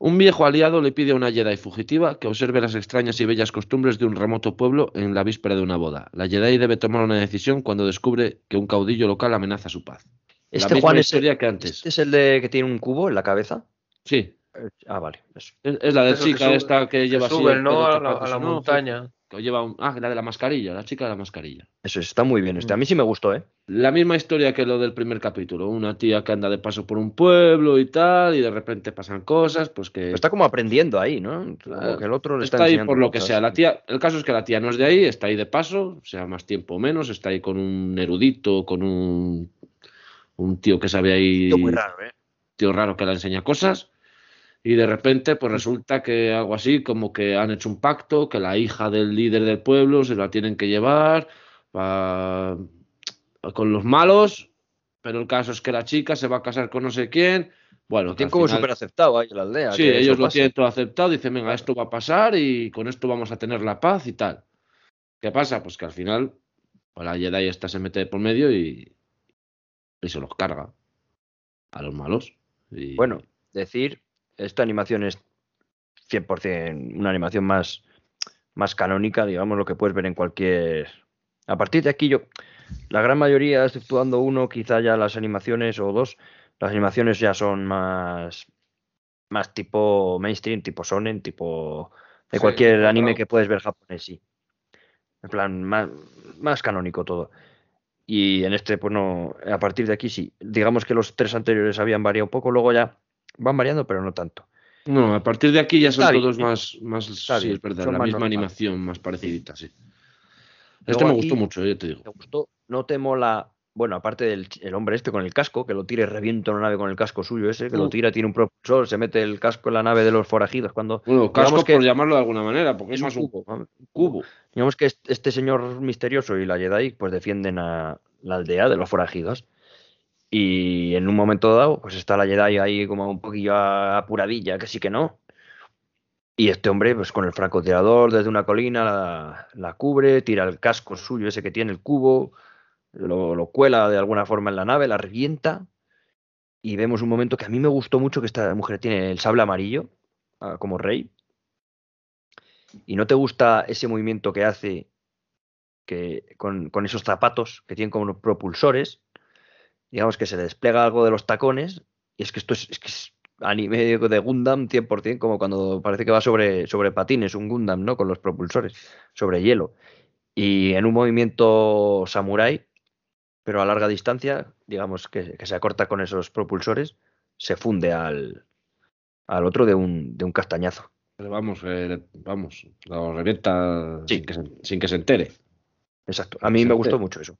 Un viejo aliado le pide a una Jedi fugitiva que observe las extrañas y bellas costumbres de un remoto pueblo en la víspera de una boda. La Jedi debe tomar una decisión cuando descubre que un caudillo local amenaza su paz. Este Juan es el, que antes. ¿Este es el de que tiene un cubo en la cabeza? Sí. Ah, vale. Es, la de chica esta que lleva sube, así. ¿no? A la, montaña lleva ah, la de la mascarilla, la chica de la mascarilla. Eso está muy bien. Este. A mí sí me gustó, ¿eh? La misma historia que lo del primer capítulo. Una tía que anda de paso por un pueblo y tal, y de repente pasan cosas, pues que. está como aprendiendo ahí, ¿no? que el otro le está, ahí por lo que sea. La tía, el caso es que la tía no es de ahí, está ahí de paso, sea más tiempo o menos, está ahí con un erudito, con un, un tío que sabe ahí. Tío muy raro, ¿eh? Tío raro que le enseña cosas y de repente pues resulta que algo así como que han hecho un pacto, que la hija del líder del pueblo se la tienen que llevar con los malos, pero el caso es que la chica se va a casar con no sé quién. Bueno, tienen como súper aceptado ahí en la aldea. Sí, ellos lo tienen todo aceptado, dicen, venga, esto va a pasar y con esto vamos a tener la paz y tal. ¿Qué pasa? Pues que al final pues la Jedi esta se mete por medio y, y se los carga a los malos. Y... Bueno, decir esta animación es 100% una animación más, más canónica, digamos, lo que puedes ver en cualquier... A partir de aquí yo, la gran mayoría, exceptuando uno, quizá ya las animaciones o dos, las animaciones ya son más, más tipo mainstream, tipo sonen, tipo de cualquier anime que puedes ver japonés, sí. En plan, más, más canónico todo. Y en este, pues no, a partir de aquí sí. Digamos que los tres anteriores habían variado un poco, luego ya Van variando, pero no tanto. No, a partir de aquí ya son todos más, más sí, es verdad, la misma animación, más parecidita, sí. Este me gustó mucho, yo te digo. ¿Te gustó? ¿No te mola, bueno, aparte del el hombre este con el casco, que lo tire, revienta una nave con el casco suyo ese, que lo tira, tiene un propulsor, se mete el casco en la nave de los forajidos, cuando... Bueno, casco por llamarlo de alguna manera, porque es, más un cubo. Digamos que este señor misterioso y la Jedi pues defienden a la aldea de los forajidos y en un momento dado, pues está la Jedi ahí como un poquillo apuradilla, que sí que no. Y este hombre, pues con el francotirador desde una colina, la, cubre, tira el casco suyo, ese que tiene el cubo, lo, cuela de alguna forma en la nave, la revienta. Y vemos un momento que a mí me gustó mucho, que esta mujer tiene el sable amarillo, ah, como rey. Y no te gusta ese movimiento que hace que, con, con esos zapatos que tienen como propulsores digamos que se le despliega algo de los tacones, y es que esto es, es, que es anime de Gundam 100%, como cuando parece que va sobre, sobre patines, un Gundam, ¿no? Con los propulsores, sobre hielo. Y en un movimiento samurai, pero a larga distancia, digamos que, se acorta con esos propulsores, se funde al, al otro de un, de un castañazo. Pero vamos, eh, vamos, lo revienta sin, que se, sin, que se, entere. Exacto. A mí me gustó mucho eso.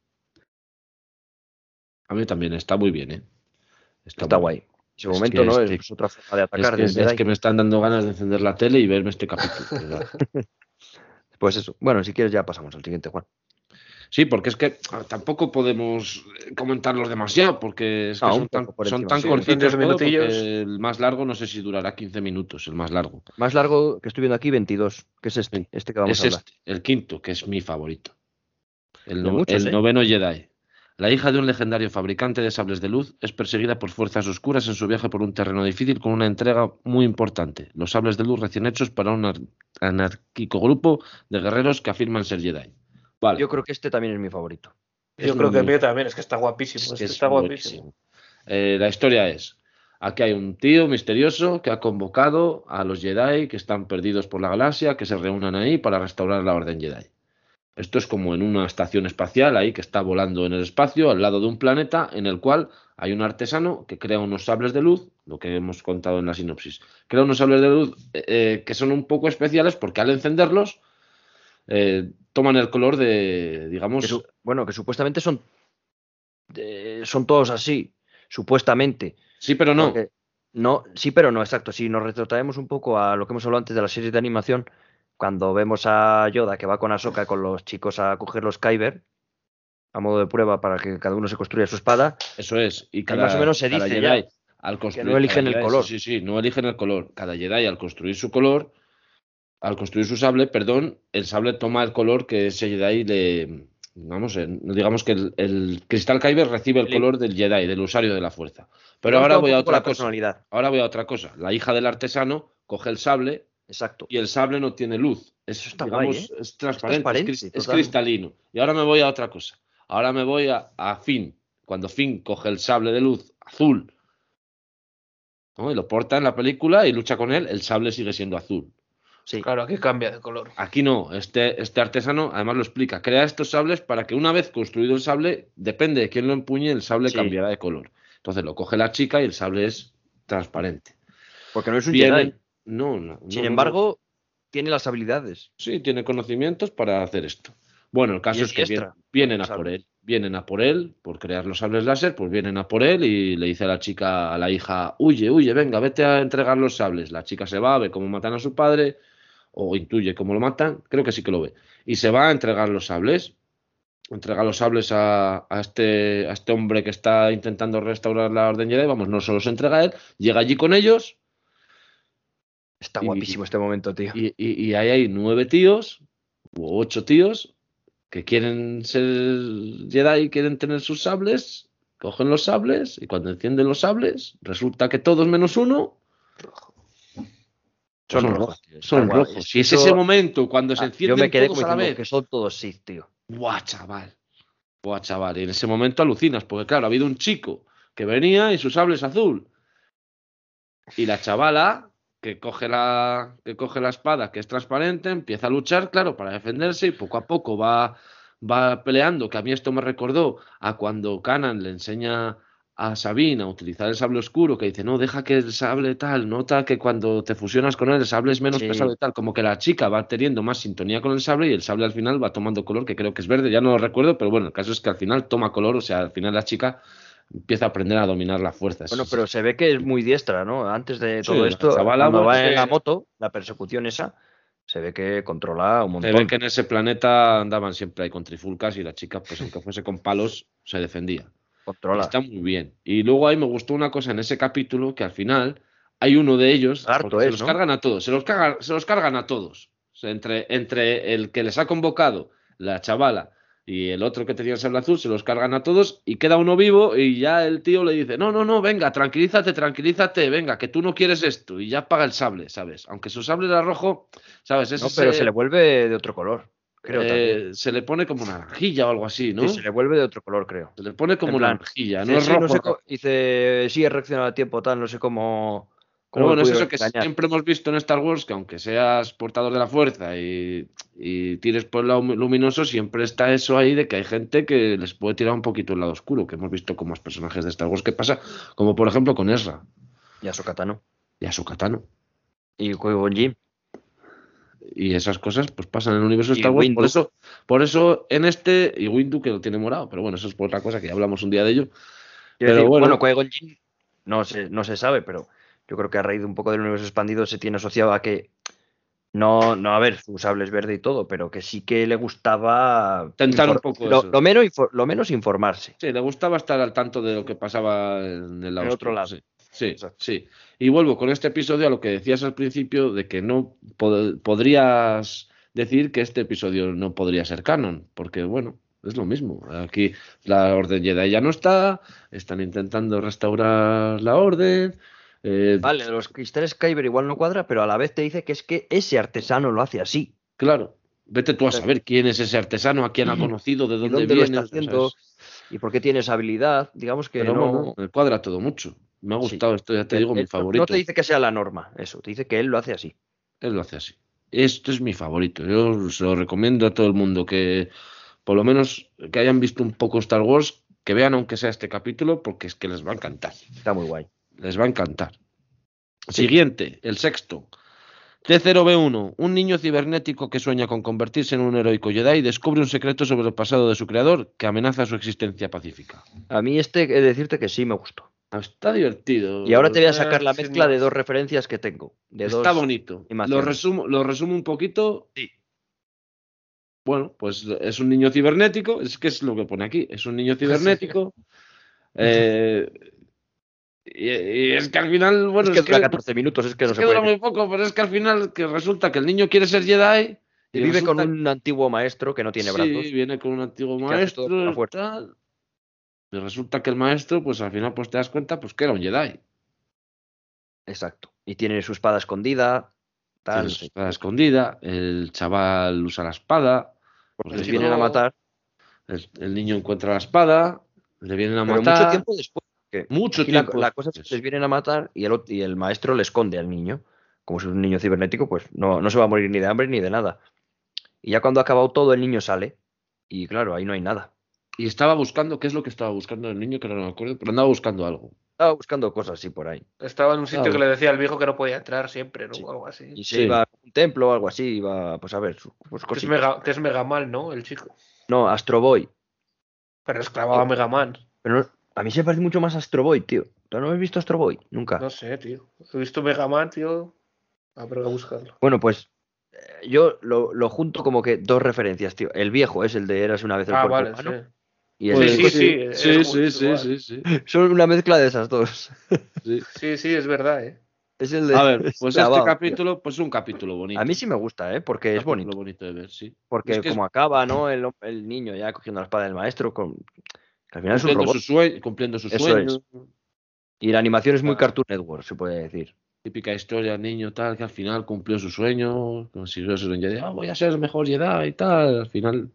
A mí también está muy bien, ¿eh? Está, guay. Ese momento, ¿no? Es, otra forma de atacar. Es, que, es que, me están dando ganas de encender la tele y verme este capítulo. pues eso. Bueno, si quieres ya pasamos al siguiente, Juan. Sí, porque es que tampoco podemos comentarlos demasiado, porque son tan, son tan cortitos minutillos. El más largo no sé si durará 15 minutos, el más largo. Más largo que estoy viendo aquí, 22, que es este, este que vamos a hablar. Este, el quinto, que es mi favorito. El, ¿eh? noveno Jedi. La hija de un legendario fabricante de sables de luz es perseguida por fuerzas oscuras en su viaje por un terreno difícil con una entrega muy importante, los sables de luz recién hechos para un anárquico grupo de guerreros que afirman ser Jedi. Yo creo que este también es mi favorito. Yo creo que el mío también, es que está guapísimo. Este está guapísimo. Eh, la historia es, aquí hay un tío misterioso que ha convocado a los Jedi que están perdidos por la galaxia, que se reúnan ahí para restaurar la Orden Jedi. Esto es como en una estación espacial ahí que está volando en el espacio al lado de un planeta en el cual hay un artesano que crea unos sables de luz, lo que hemos contado en la sinopsis. Crea unos sables de luz eh, eh, que son un poco especiales porque al encenderlos eh, toman el color de, digamos... bueno, que supuestamente son, son todos así, supuestamente. Sí, pero no. no. Sí, pero no, exacto. Si nos retrotraemos un poco a lo que hemos hablado antes de la serie de animación, cuando vemos a Yoda que va con Ahsoka con los chicos a coger los Kyber a modo de prueba para que cada uno se construya su espada. Eso es. Y cada, más o menos se dice ya, al construir, que no eligen el color. Sí, sí, no eligen el color. Cada Jedi al construir su color, al construir su sable, perdón, el sable toma el color que ese Jedi le, vamos, digamos que el, cristal Kyber recibe el color del Jedi, del usuario de la fuerza. Pero ahora voy a otra cosa. Ahora voy a otra cosa. La hija del artesano coge el sable Exacto. Y el sable no tiene luz. Eso está digamos, ¿eh? es, transparente, es, cristalino. Y ahora me voy a otra cosa. Ahora me voy a, a Finn. Cuando Finn coge el sable de luz azul y lo porta en la película y lucha con él, el sable sigue siendo azul. Sí. Claro, aquí cambia de color. Aquí no, este, este artesano además lo explica. Crea estos sables para que una vez construido el sable, depende de quién lo empuñe, el sable cambiará de color. Entonces lo coge la chica y el sable es transparente. Porque no es un Jedi. No, no. Sin embargo, tiene las habilidades. Sí, tiene conocimientos para hacer esto. Bueno, el caso es, que vienen, a por él. Vienen a por él por crear los sables láser, pues vienen a por él y le dice a la chica, a la hija, huye, huye, venga, vete a entregar los sables. La chica se va, ve cómo matan a su padre, o intuye cómo lo matan, creo que sí que lo ve. Y se va a entregar los sables. Entrega los sables a, este, a este hombre que está intentando restaurar la Orden Jedi. Vamos, no solo se entrega a él, llega allí con ellos Está guapísimo este momento, tío. Y, ahí hay nueve tíos, o ocho tíos, que quieren ser Jedi y quieren tener sus sables, cogen los sables y cuando encienden los sables, resulta que todos menos uno son, rojos. Son rojos. Y es ese momento cuando se encienden Yo me quedé todos que son todos sí, tío. Buah, chaval. Buah, chaval. Y en ese momento alucinas, porque claro, ha habido un chico que venía y su sable es azul. Y la chavala que coge la, que coge la espada, que es transparente, empieza a luchar, claro, para defenderse y poco a poco va, va peleando, que a mí esto me recordó a cuando Canan le enseña a Sabine a utilizar el sable oscuro, que dice, no, deja que el sable tal, nota que cuando te fusionas con él el sable es menos pesado y tal, como que la chica va teniendo más sintonía con el sable y el sable al final va tomando color, que creo que es verde, ya no lo recuerdo, pero bueno, el caso es que al final toma color, o sea, al final la chica empieza a aprender a dominar la fuerza. Bueno, pero se ve que es muy diestra, ¿no? Antes de todo esto, cuando va en la moto, la persecución esa, se ve que controla un montón. Se ve que en ese planeta andaban siempre ahí con trifulcas y la chica, pues aunque fuese con palos, se defendía. Controla. Está muy bien. Y luego ahí me gustó una cosa en ese capítulo que al final hay uno de ellos. se los cargan a todos, se los, cargan, se los cargan a todos. entre, entre el que les ha convocado, la chavala, y el otro que tenía el sable azul se los cargan a todos y queda uno vivo y ya el tío le dice, no, no, no, venga, tranquilízate, tranquilízate, venga, que tú no quieres esto y ya paga el sable, ¿sabes? Aunque su sable era rojo, ¿sabes? no, pero se le vuelve de otro color. Creo eh, se le pone como una naranjilla o algo así, ¿no? Sí, se le vuelve de otro color, creo. Se le pone como una naranjilla, no es rojo. dice, sí, he reaccionado a tiempo, tal, no sé cómo Pero bueno, es eso que siempre hemos visto en Star Wars, que aunque seas portador de la fuerza y, tires por el lado luminoso, siempre está eso ahí de que hay gente que les puede tirar un poquito el lado oscuro, que hemos visto con más personajes de Star Wars que pasa, como por ejemplo con Ezra. Y a Sokatano. Y a Sokatano. Y Jim. Y esas cosas pues pasan en el universo de Star Wars. Por eso, por eso en este, y Windu que lo tiene morado, pero bueno, eso es por otra cosa que ya hablamos un día de ello. Pero bueno, bueno Jim no se, no se sabe, pero yo creo que a raíz de un poco del universo expandido se tiene asociado a que no, no, a ver, su sable es verde y todo, pero que sí que le gustaba tentar un poco lo, lo, menos, lo menos informarse. Sí, le gustaba estar al tanto de lo que pasaba en el, otro lado. Sí, sí, Y vuelvo con este episodio a lo que decías al principio de que no podrías decir que este episodio no podría ser canon, porque bueno, es lo mismo. Aquí la Orden Jedi ya no está, están intentando restaurar la Orden. Eh, vale, los cristales Kyber igual no cuadra, pero a la vez te dice que es que ese artesano lo hace así. Claro. Vete tú a saber quién es ese artesano, a quién ha conocido, de dónde, viene. y por qué tiene esa habilidad. Digamos que no... Me cuadra todo mucho. Me ha gustado esto, ya te digo, mi favorito. No te dice que sea la norma, eso. Te dice que él lo hace así. Él lo hace así. Esto es mi favorito. Yo se lo recomiendo a todo el mundo que, por lo menos, que hayan visto un poco Star Wars, que vean aunque sea este capítulo, porque es que les va a encantar. Está muy guay les va a encantar. Siguiente, el sexto. T0B1, un niño cibernético que sueña con convertirse en un heroico Jedi descubre un secreto sobre el pasado de su creador que amenaza su existencia pacífica. A mí este, he de decirte que sí me gustó. Ah, está divertido. Y ahora te voy a sacar la mezcla de dos referencias que tengo. De Está bonito. Lo resumo, lo resumo un poquito. Sí. Bueno, pues es un niño cibernético, es que es lo que pone aquí, es un niño cibernético. eh, y, es que al final, bueno, es que, dura 14 minutos, es que no se dura muy poco, pero es que al final que resulta que el niño quiere ser Jedi y, vive con un antiguo maestro que no tiene brazos. Sí, viene con un antiguo maestro y resulta que el maestro, pues al final pues te das cuenta pues que era un Jedi. Exacto. Y tiene su espada escondida. Tiene su espada escondida. El chaval usa la espada. Porque les vienen a matar. El, niño encuentra la espada. Le vienen a matar. Mucho tiempo después mucho tiempo. La, cosa es que les vienen a matar y el, y el maestro le esconde al niño. Como si es un niño cibernético, pues no, no se va a morir ni de hambre ni de nada. Y ya cuando ha acabado todo, el niño sale. Y claro, ahí no hay nada. Y estaba buscando, ¿qué es lo que estaba buscando el niño? Que no me acuerdo, pero andaba buscando algo. Estaba buscando cosas así por ahí. Estaba en un sitio que le decía al viejo que no podía entrar siempre, ¿no? O algo así. Y se iba a un templo o algo así, iba, pues a ver, pues que, es mega, que es Mega Man, ¿no? El chico. No, Astro Boy. Pero esclavaba a Mega Man. Pero a mí se parece mucho más a Astro Boy, tío. ¿Tú no has visto Astro Boy? Nunca. No sé, tío. He visto Mega Man, tío. Habrá que buscarlo. Bueno, pues eh, yo lo, lo, junto como que dos referencias, tío. El viejo es el de Eras una vez el ah, vale, sí. Y el sí, sí, sí, sí, sí, sí, sí, Son una mezcla de esas dos. Sí, sí, es verdad, eh. Es el de, a ver, pues este capítulo, pues es un capítulo bonito. A mí sí me gusta, ¿eh? Porque es bonito. bonito de ver, sí. Porque como acaba, ¿no? El, el, niño ya cogiendo la espada del maestro, con... al final es un robot. Su cumpliendo sus sueños. Y la animación es muy Cartoon Network, se puede decir. Típica historia, niño tal, que al final cumplió su sueño, consiguió ser un Jedi, ah, voy a ser mejor Jedi y tal. Al final,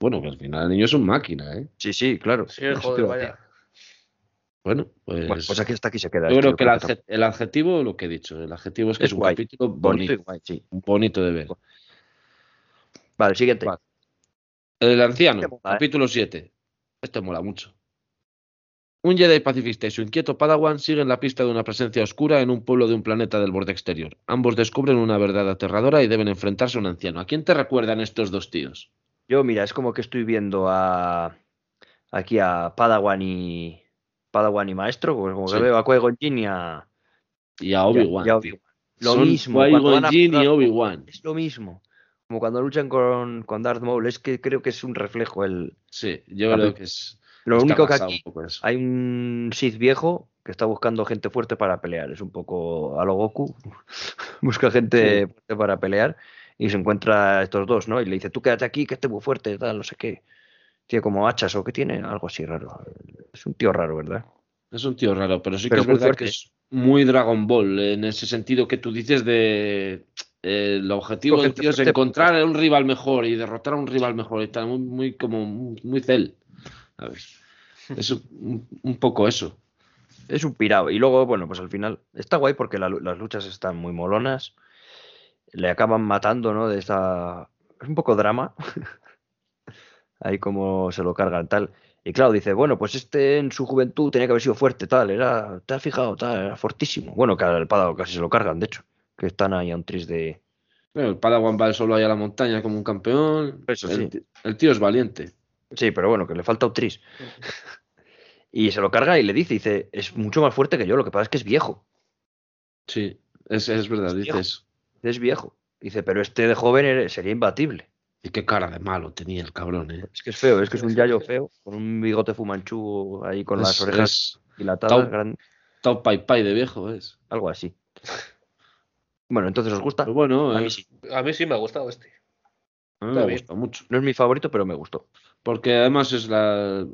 bueno, que al final el niño es un máquina, ¿eh? Sí, sí, claro. Sí, joder, vaya. Bueno, pues. Bueno, pues aquí hasta aquí se queda. Yo creo que el, adjetivo, lo que he dicho, el adjetivo es que es, un capítulo bonito. bonito guay, sí. Bonito de ver. Vale, siguiente. El anciano, capítulo 7. Esto mola mucho. Un Jedi pacifista y su inquieto Padawan siguen la pista de una presencia oscura en un pueblo de un planeta del borde exterior. Ambos descubren una verdad aterradora y deben enfrentarse a un anciano. ¿A quién te recuerdan estos dos tíos? Yo, mira, es como que estoy viendo a aquí a Padawan y Padawan y maestro, como que veo a Qui-Gon y a y a Obi-Wan. lo mismo. Qui-Gon y Obi-Wan. Es lo mismo. Como cuando luchan con, con Darth Maul, es que creo que es un reflejo el. Sí, yo creo que es. Lo único que aquí hay un Sith viejo que está buscando gente fuerte para pelear. Es un poco a lo Goku. Busca gente fuerte para pelear y se encuentra estos dos, ¿no? Y le dice, tú quédate aquí, que esté muy fuerte, tal, no sé qué. Tiene como hachas o que tiene, algo así raro. Es un tío raro, ¿verdad? Es un tío raro, pero sí que es verdad que es muy Dragon Ball, en ese sentido que tú dices de el objetivo del tío es encontrar un rival mejor y derrotar a un rival mejor y tal, muy, muy como muy, cel. Es un, poco eso. Es un pirado. Y luego, bueno, pues al final está guay porque las luchas están muy molonas. Le acaban matando, ¿no? De esta. Es un poco drama. Ahí como se lo cargan, tal. Y claro, dice, bueno, pues este en su juventud tenía que haber sido fuerte, tal, era, te has fijado, tal, era fortísimo. Bueno, que al Padawan casi se lo cargan, de hecho, que están ahí a un tris de... Bueno, el Padawan va solo ahí a la montaña como un campeón. Eso el, sí. el tío es valiente. Sí, pero bueno, que le falta un tris. y se lo carga y le dice, dice, es mucho más fuerte que yo, lo que pasa es que es viejo. Sí, es, es verdad, dices. Es viejo. Dice, pero este de joven sería imbatible. Y qué cara de malo tenía el cabrón, ¿eh? Es que es feo, es que es un yayo feo, con un bigote fumanchú ahí con las orejas dilatadas. Tau, pai pai de viejo es. Algo así. Bueno, entonces os gusta. Pues bueno, a mí, sí. a mí sí me ha gustado este. A mí me gusta mucho. No es mi favorito, pero me gustó. Porque además es la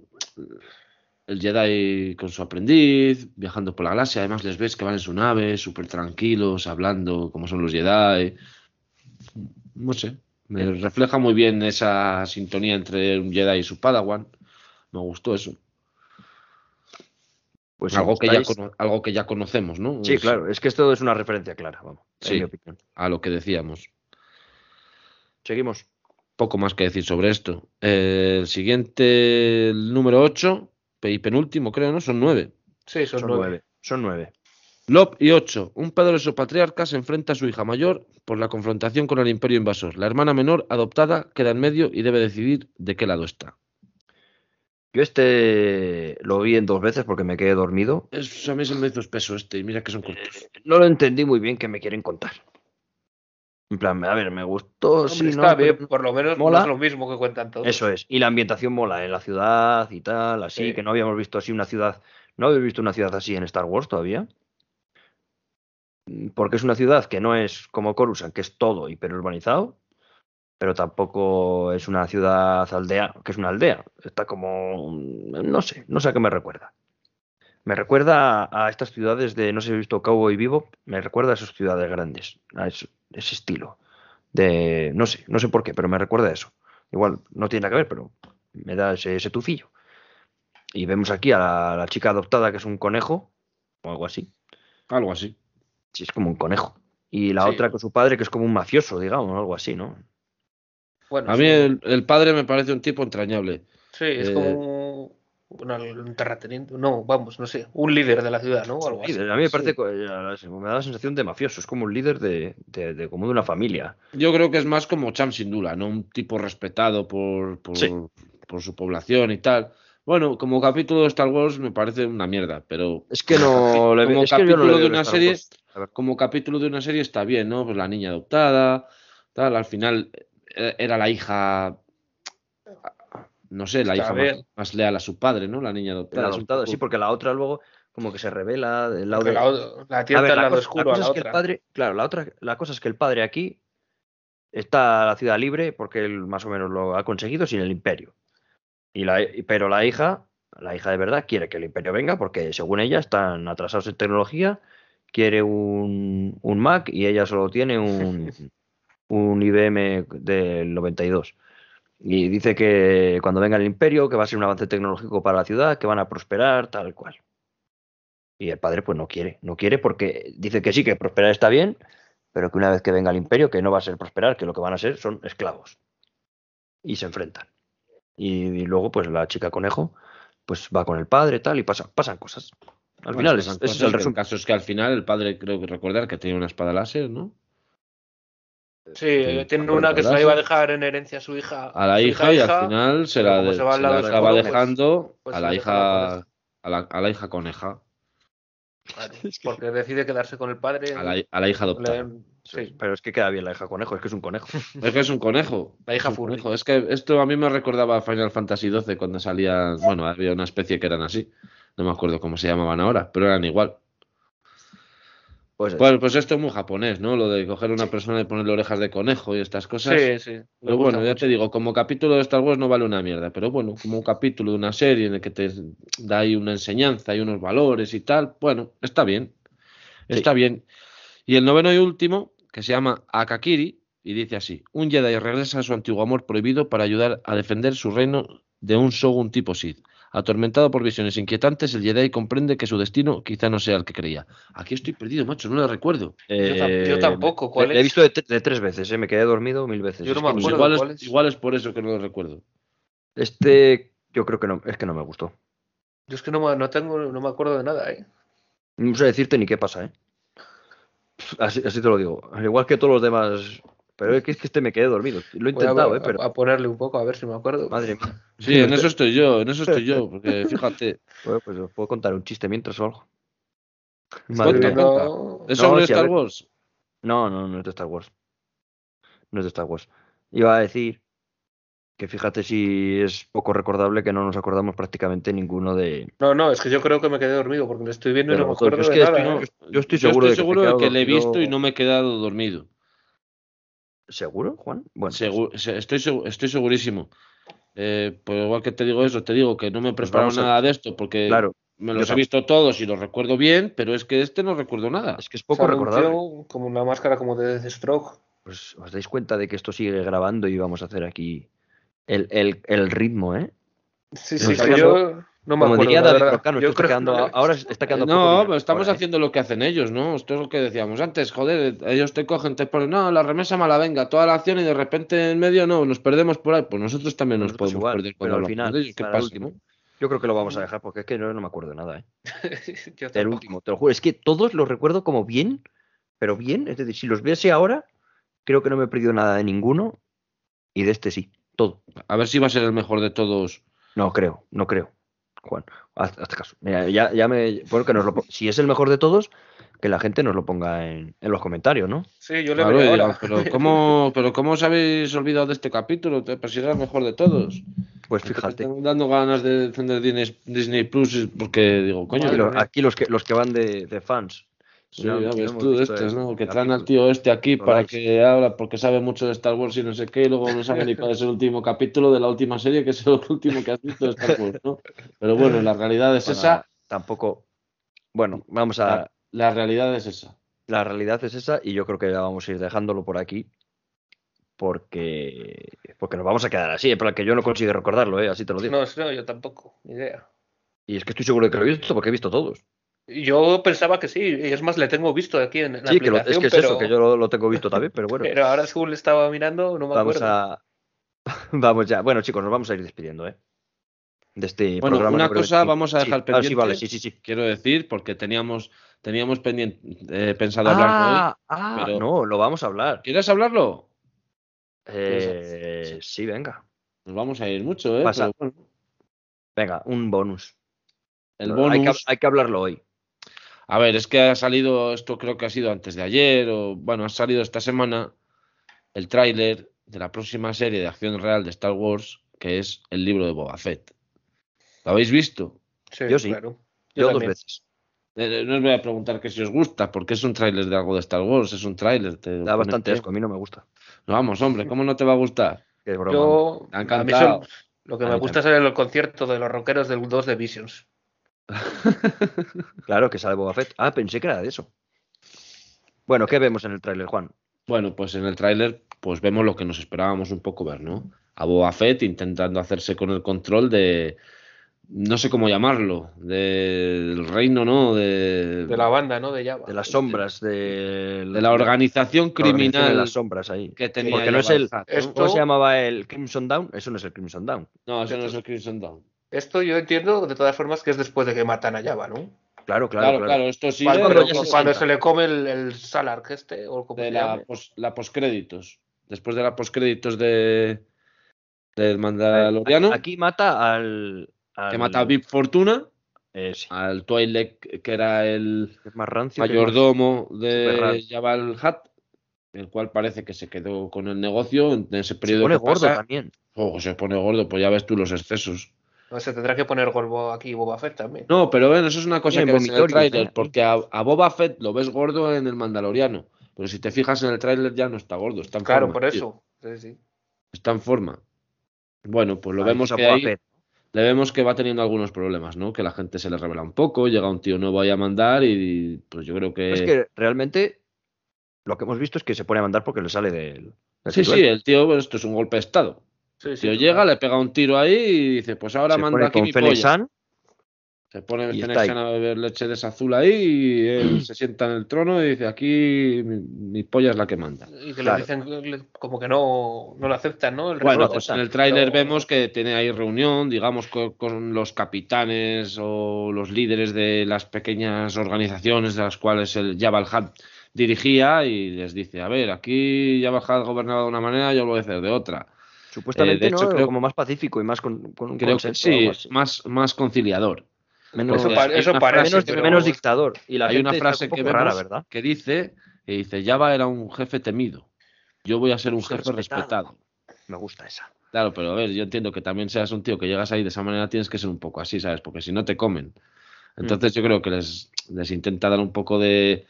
el Jedi con su aprendiz, viajando por la galaxia. Además les ves que van en su nave, súper tranquilos, hablando como son los Jedi. No sé, me refleja muy bien esa sintonía entre un Jedi y su Padawan. Me gustó eso. Pues algo, que ya algo que ya conocemos, ¿no? Sí, claro, es que esto es una referencia clara, vamos. Sí, a lo que decíamos. Seguimos. Poco más que decir sobre esto. el siguiente, el número 8, y penúltimo, creo, ¿no? Son 9. Sí, son, 9. Son 9. Lop y 8. Un poderoso patriarca se enfrenta a su hija mayor por la confrontación con el imperio invasor. La hermana menor, adoptada, queda en medio y debe decidir de qué lado está. Yo este lo vi en dos veces porque me quedé dormido. Es, a mí se me hizo espeso este y mira que son cortos. Eh, no lo entendí muy bien que me quieren contar. En plan, a ver, me gustó. sí, está bien, por lo menos mola. es lo mismo que cuentan todos. Eso es. Y la ambientación mola en la ciudad y tal, así, que no habíamos visto así una ciudad. No habéis visto una ciudad así en Star Wars todavía. Mm, porque es una ciudad que no es como Coruscant, que es todo hiperurbanizado, pero tampoco es una ciudad aldea, que es una aldea. Está como, no sé, no sé a qué me recuerda. Me recuerda a, estas ciudades de, no sé si he visto Cowboy Vivo, me recuerda a esas ciudades grandes, a ese, estilo. De, no sé, no sé por qué, pero me recuerda a eso. Igual no tiene nada que ver, pero me da ese, ese tufillo. Y vemos aquí a la, chica adoptada que es un conejo, o algo así. Algo así. Sí, es como un conejo. Y la otra con su padre, que es como un mafioso, digamos, algo así, ¿no? Bueno, a mí el, padre me parece un tipo entrañable. Sí, es eh, como un terrateniente, no, vamos, no sé, un líder de la ciudad, ¿no? Algo así. A mí me parece, me da la sensación de mafioso, es como un líder de, de, como de una familia. Yo creo que es más como Cham sin duda, ¿no? Un tipo respetado por, por, por su población y tal. Bueno, como capítulo de Star Wars me parece una mierda, pero. Es que no. Le, como capítulo de una serie. Como capítulo de una serie está bien, ¿no? Pues la niña adoptada, tal. Al final eh, era la hija. No sé, la hija más, leal a su padre, ¿no? La niña adoptada. Sí, porque la otra luego como que se revela del lado de... la, la tierra del lado oscuro a la otra. padre, claro, la otra, la cosa es que el padre aquí está la ciudad libre porque él más o menos lo ha conseguido sin el imperio. Y la, pero la hija, la hija de verdad, quiere que el imperio venga porque según ella están atrasados en tecnología, quiere un, un Mac y ella solo tiene un, un IBM del 92. Y dice que cuando venga el imperio, que va a ser un avance tecnológico para la ciudad, que van a prosperar, tal cual. Y el padre pues no quiere, no quiere porque dice que sí, que prosperar está bien, pero que una vez que venga el imperio, que no va a ser prosperar, que lo que van a ser son esclavos. Y se enfrentan. Y, luego, pues la chica conejo, pues va con el padre, tal, y pasan, pasan cosas. Al final, es, es el resumen. caso es que al final el padre, creo que recordar que tenía una espada láser, ¿no? Sí, tiene una que se la iba a dejar en herencia a su hija. A la hija, y al final se la, se va dejando a la hija a la, a la hija coneja. porque decide quedarse con el padre. A la, a la hija adoptada. Sí. Pero es que queda bien la hija conejo, es que es un conejo. Es que es un conejo. La hija conejo. Es que esto a mí me recordaba a Final Fantasy XII cuando salía. Bueno, había una especie que eran así. No me acuerdo cómo se llamaban ahora, pero eran igual. Pues, pues, pues, esto es muy japonés, ¿no? Lo de coger a una persona y ponerle orejas de conejo y estas cosas. Sí, sí. Pero bueno, ya te digo, como capítulo de Star Wars no vale una mierda, pero bueno, como un capítulo de una serie en el que te da ahí una enseñanza y unos valores y tal, bueno, está bien. Está bien. Y el noveno y último, que se llama Akakiri, y dice así: Un Jedi regresa a su antiguo amor prohibido para ayudar a defender su reino de un Shogun tipo Sith. Atormentado por visiones inquietantes, el Jedi comprende que su destino quizá no sea el que creía. Aquí estoy perdido, macho, no lo recuerdo. yo, eh, tampoco. ¿Cuál He visto de, tres veces, eh, me quedé dormido mil veces. Yo no me acuerdo. Igual es, igual es por eso que no lo recuerdo. Este, yo creo que no, es que no me gustó. Yo es que no, no tengo, no me acuerdo de nada, ¿eh? No sé decirte ni qué pasa, ¿eh? Así, así te lo digo. Al igual que todos los demás pero es que, es que este me quedé dormido. Lo he intentado, a, ¿eh? Pero... a ponerle un poco, a ver si me acuerdo. Madre mía. Sí, en eso estoy yo, en eso estoy yo, porque fíjate. Bueno, pues os puedo contar un chiste mientras o algo. Madre no... ¿Es sobre Star Wars? No, no, no es de Star Wars. No es de Star Wars. Iba a decir que fíjate si es poco recordable que no nos acordamos prácticamente ninguno de. No, no, es que yo creo que me quedé dormido porque me estoy viendo y no me acuerdo de nada. ¿eh? yo, estoy seguro, de, que, le he visto y no me he quedado dormido. ¿Seguro, Juan? Bueno, estoy, estoy segurísimo. Eh, pues igual que te digo eso, te digo que no me he pues preparado nada de esto porque claro, me los he visto todos y los recuerdo bien, pero es que este no recuerdo nada. Es que es poco recordable. Como una máscara como de Deathstroke. Pues os dais cuenta de que esto sigue grabando y vamos a hacer aquí el, el, el ritmo, ¿eh? Sí, sí, sí yo, no me acuerdo, ahora está quedando No, pero estamos haciendo lo que hacen ellos, ¿no? Esto es lo que decíamos antes, joder, ellos te cogen, te ponen, no, la remesa mala venga, toda la acción y de repente en medio no, nos perdemos por ahí, pues nosotros también nos podemos perder pero al final, ¿qué pasa? Último, yo creo que lo vamos a dejar porque es que no, me acuerdo de nada, ¿eh? el último, te lo juro, es que todos los recuerdo como bien, pero bien, es decir, si los viese ahora, creo que no me he perdido nada de ninguno y de este sí, todo. A ver si va a ser el mejor de todos. No creo, no creo. Juan. Hasta caso. ya, ya me. Bueno, que nos lo, si es el mejor de todos, que la gente nos lo ponga en, en los comentarios, ¿no? Sí, yo le veo Pero ¿cómo, pero ¿cómo os habéis olvidado de este capítulo? Pues si era el mejor de todos. Pues fíjate. Están dando ganas de defender Disney, Plus porque digo, coño. Aquí, los que, los que van de, de fans. Sí, ya ves tú de estos, ¿no? Que traen al tío este aquí para que habla, porque sabe mucho de Star Wars y no sé qué, y luego no sabe ni cuál es el último capítulo de la última serie, que es el último que has visto de Star Wars, ¿no? Pero bueno, la realidad es esa. Tampoco. Bueno, vamos a. La, realidad es esa. La realidad es esa, y yo creo que ya vamos a ir dejándolo por aquí. Porque. Porque nos vamos a quedar así, para que yo no consigo recordarlo, ¿eh? Así te lo digo. No, no, yo tampoco, ni idea. Y es que estoy seguro de que lo he visto, porque he visto todos. Yo pensaba que sí, y es más, le tengo visto aquí en, la sí, que es que es eso, que yo lo, tengo visto también, pero bueno. pero ahora según le estaba mirando, no me vamos acuerdo. A... vamos ya. Bueno, chicos, nos vamos a ir despidiendo, ¿eh? De este bueno, programa. Una cosa vamos a dejar pendiente. sí, vale, sí, sí, sí. Quiero decir, porque teníamos, teníamos pendiente, eh, pensado hablar ah, Ah, no, lo vamos a hablar. ¿Quieres hablarlo? Eh, sí, venga. Nos vamos a ir mucho, ¿eh? Pasa. Venga, un bonus. El bonus. hay que hablarlo hoy. A ver, es que ha salido, esto creo que ha sido antes de ayer, o bueno, ha salido esta semana el tráiler de la próxima serie de acción real de Star Wars, que es el libro de Boba Fett. ¿Lo habéis visto? Sí, yo sí. Claro. Yo, dos veces. Eh, eh, no os voy a preguntar que si os gusta, porque es un tráiler de algo de Star Wars, es un tráiler. Da bastante asco, a mí no me gusta. No, vamos, hombre, ¿cómo no te va a gustar? Qué broma. Yo, a lo que me gusta es el concierto de los rockeros del 2 de Visions. claro, que sale Boba Fett. Ah, pensé que era de eso. Bueno, ¿qué vemos en el tráiler, Juan? Bueno, pues en el tráiler pues vemos lo que nos esperábamos un poco ver, ¿no? A Boba Fett intentando hacerse con el control de no sé cómo llamarlo, del reino, ¿no? De, de la banda, ¿no? De Java. De las sombras, de, de la organización criminal. de las sombras ahí. Que tenía Porque no es el. ¿Cómo se llamaba el Crimson Dawn? Eso no es el Crimson Dawn. No, eso no es el Crimson Dawn. Esto yo entiendo de todas formas que es después de que matan a Java, ¿no? Claro, claro, claro. Esto sí cuando, se, le come el, el Salark este, o como de la, la postcréditos. Después de la postcréditos de del Mandaloriano. Aquí mata al, Que mata a Vip Fortuna. Eh, Al Twilight, que era el más rancio, mayordomo de Jabal Hat, el cual parece que se quedó con el negocio en ese periodo. Se pone gordo también. Oh, se pone gordo, pues ya ves tú los excesos. No se tendrá que poner gordo aquí Boba Fett también. No, pero ven, eso es una cosa que ves en el trailer, porque a, Boba Fett lo ves gordo en el Mandaloriano. Pero si te fijas en el tráiler ya no está gordo, está en claro, forma. por eso. Sí, sí. Está en forma. Bueno, pues lo vemos que ahí, le vemos que va teniendo algunos problemas, ¿no? Que la gente se le revela un poco, llega un tío nuevo ahí a mandar y pues yo creo que... Es que realmente lo que hemos visto es que se pone a mandar porque le sale del... sí, sí, el tío, esto es un golpe de estado. Sí, llega, le pega un tiro ahí y dice, pues ahora manda aquí mi polla. Se pone Fenexan a beber leche de esa azul ahí y él se sienta en el trono y dice, aquí mi, polla es la que manda. Y que le dicen como que no, no lo aceptan, ¿no? bueno, pues en el tráiler vemos que tiene ahí reunión, digamos, con, los capitanes o los líderes de las pequeñas organizaciones de las cuales el Jabal Had dirigía y les dice, a ver, aquí Jabal Had gobernaba de una manera, yo lo voy a hacer de otra. Supuestamente, ¿no? Creo, como más pacífico y más con, un creo que sí, más, más conciliador. Menos, eso, parece, menos, dictador. Y la hay una frase que rara, ¿verdad? que dice, que dice, Java era un jefe temido. Yo voy a ser un jefe respetado. Me gusta esa. Claro, pero a ver, yo entiendo que también seas un tío que llegas ahí de esa manera, tienes que ser un poco así, ¿sabes? Porque si no te comen. Entonces mm. yo creo que les, les intenta dar un poco de,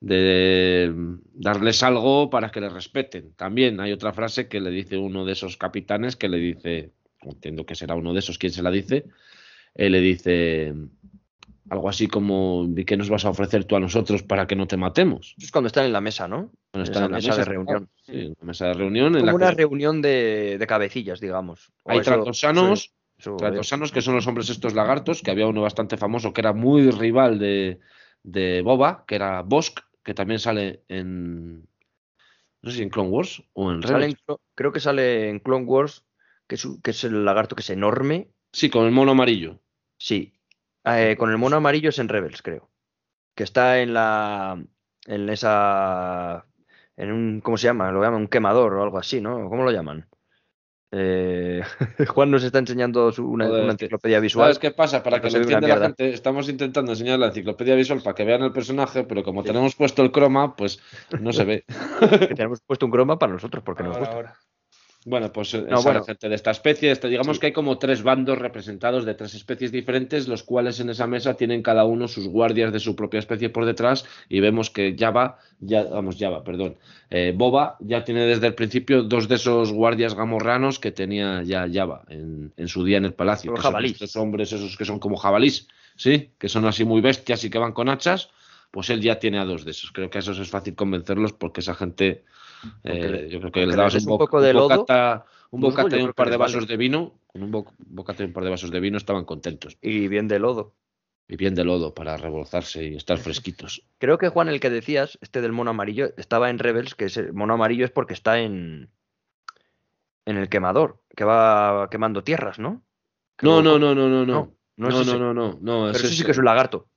de darles algo para que les respeten. También hay otra frase que le dice uno de esos capitanes que le dice, entiendo que será uno de esos quien se la dice, le dice algo así como ¿qué nos vas a ofrecer tú a nosotros para que no te matemos? Es cuando están en la mesa, ¿no? Cuando están en la mesa, de reunión. Sí, en la mesa de reunión. Como una reunión de, cabecillas, digamos. Hay tratosanos, tratosanos que son los hombres estos lagartos, que había uno bastante famoso que era muy rival de, de Boba, que era Bosk, que también sale en. No sé si en Clone Wars o en Rebels. creo que sale en Clone Wars, que es, que es el lagarto que es enorme. Sí, con el mono amarillo. Sí. Eh, con el mono amarillo es en Rebels, creo. Que está en la. En esa. En un. ¿Cómo se llama? Lo llaman un quemador o algo así, ¿no? ¿Cómo lo llaman? Eh, Juan nos está enseñando una, enciclopedia visual. ¿Sabes qué pasa? Para que lo entienda la gente, estamos intentando enseñar la enciclopedia visual para que vean el personaje, pero como tenemos puesto el croma, pues no se ve. tenemos puesto un croma para nosotros, porque nos gusta. Bueno, pues eh, no, gente de esta especie. Este, digamos que hay como tres bandos representados de tres especies diferentes, los cuales en esa mesa tienen cada uno sus guardias de su propia especie por detrás. Y vemos que Java, ya, vamos, Java, perdón, eh, Boba ya tiene desde el principio dos de esos guardias gamorranos que tenía ya Java en, su día en el palacio. Los jabalís. Estos hombres, esos que son como jabalís, ¿sí? Que son así muy bestias y que van con hachas. Pues él ya tiene a dos de esos. Creo que a esos es fácil convencerlos porque esa gente eh, yo creo que les dabas un, poco de lodo. un bocata y un par de vasos de vino. Con un bocata y un par de vasos de vino estaban contentos. Y bien de lodo. Y bien de lodo para rebolzarse y estar fresquitos. Creo que Juan, el que decías, este del mono amarillo, estaba en Rebels, que es el mono amarillo es porque está en. en el quemador, que va quemando tierras, ¿no? No, no, no, no, no, no. No, no, no, no, no, Pero sí que es un lagarto.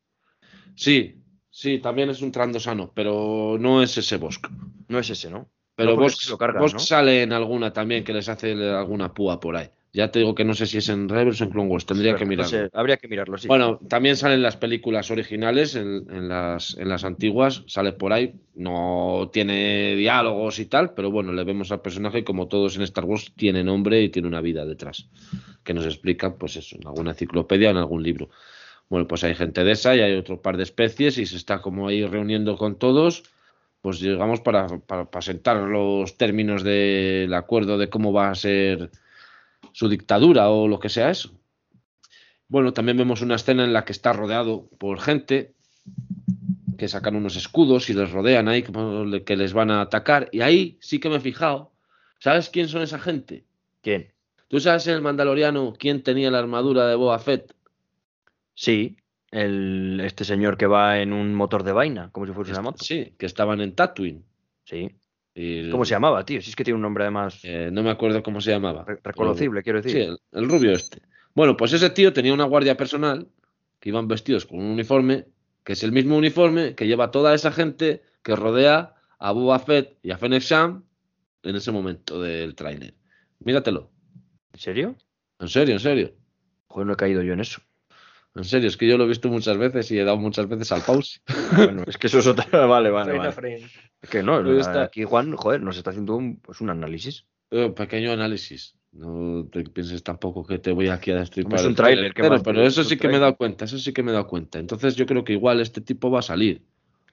Sí, Sí, también es un trandosano, pero no es ese Bosk. No es ese, ¿no? Pero Bosk, sale en alguna también, que les hace alguna púa por ahí. Ya te digo que no sé si es en Rebels o en Clone Wars, tendría que mirarlo. habría que mirarlo, sí. Bueno, también salen las películas originales, en, las, en las antiguas, sale por ahí. No tiene diálogos y tal, pero bueno, le vemos al personaje como todos en Star Wars tiene nombre y tiene una vida detrás, que nos explica, pues eso, en alguna enciclopedia o en algún libro. Bueno, pues hay gente de esa y hay otro par de especies y se está como ahí reuniendo con todos, pues llegamos para, para, sentar los términos del acuerdo de cómo va a ser su dictadura o lo que sea eso. Bueno, también vemos una escena en la que está rodeado por gente que sacan unos escudos y les rodean ahí que les van a atacar. Y ahí sí que me he fijado. ¿Sabes quién son esa gente? ¿Quién? ¿Tú sabes en el Mandaloriano quién tenía la armadura de Boba Fett? Sí, el, este señor que va en un motor de vaina, como si fuese una moto. Sí, que estaban en Tatooine. Sí. ¿Cómo se llamaba, tío? Si es que tiene un nombre además. Eh, no me acuerdo cómo se llamaba. reconocible, quiero decir. Sí, el, rubio este. Bueno, pues ese tío tenía una guardia personal que iban vestidos con un uniforme, que es el mismo uniforme que lleva toda esa gente que rodea a Boba Fett y a Fennec Sham en ese momento del tráiler. Míratelo. ¿En serio? En serio, en serio. Joder, no he caído yo en eso. En serio, es que yo lo he visto muchas veces y he dado muchas veces al pause. bueno, es que eso es otra. Vale, vale. vale. Es que no, aquí Juan, joder, nos está haciendo un, pues un análisis. Un eh, pequeño análisis. No te pienses tampoco que te voy aquí a destripar. Es un trailer, pero, pero eso sí que me he dado cuenta, eso sí que me he dado cuenta. Entonces yo creo que igual este tipo va a salir.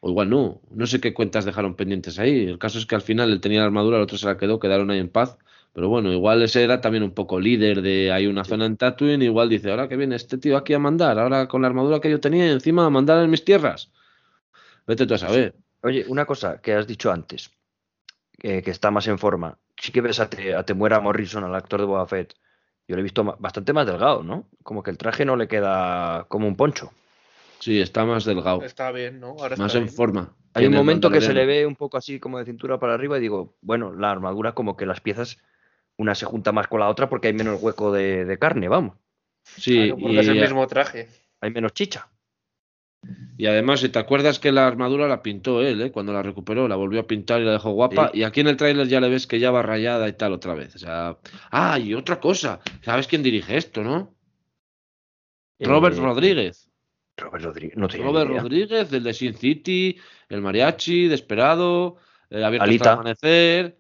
O igual no. No sé qué cuentas dejaron pendientes ahí. El caso es que al final él tenía la armadura, el otro se la quedó, quedaron ahí en paz. Pero bueno, igual ese era también un poco líder de hay una zona en Tatooine, igual dice, ahora que viene este tío aquí a mandar, ahora con la armadura que yo tenía encima a mandar en mis tierras. Vete tú a saber. Oye, una cosa que has dicho antes, que está más en forma. sí que ves a, Temuera Morrison, al actor de Boba Fett, yo lo he visto bastante más delgado, ¿no? Como que el traje no le queda como un poncho. Sí, está más delgado. Está bien, ¿no? más en forma. Hay un momento que se le ve un poco así como de cintura para arriba y digo, bueno, la armadura como que las piezas, una se junta más con la otra porque hay menos hueco de, carne, vamos. Sí, y es el mismo traje. Hay menos chicha. Y además, si te acuerdas que la armadura la pintó él, ¿eh? cuando la recuperó, la volvió a pintar y la dejó guapa. Y aquí en el tráiler ya le ves que ya va rayada y tal otra vez. O sea, ah, y otra cosa. ¿Sabes quién dirige esto, no? Robert eh, Rodríguez. Robert Rodríguez, Robert Rodríguez, el de Sin City, el Mariachi, Desperado, el Abierto Alita. Amanecer,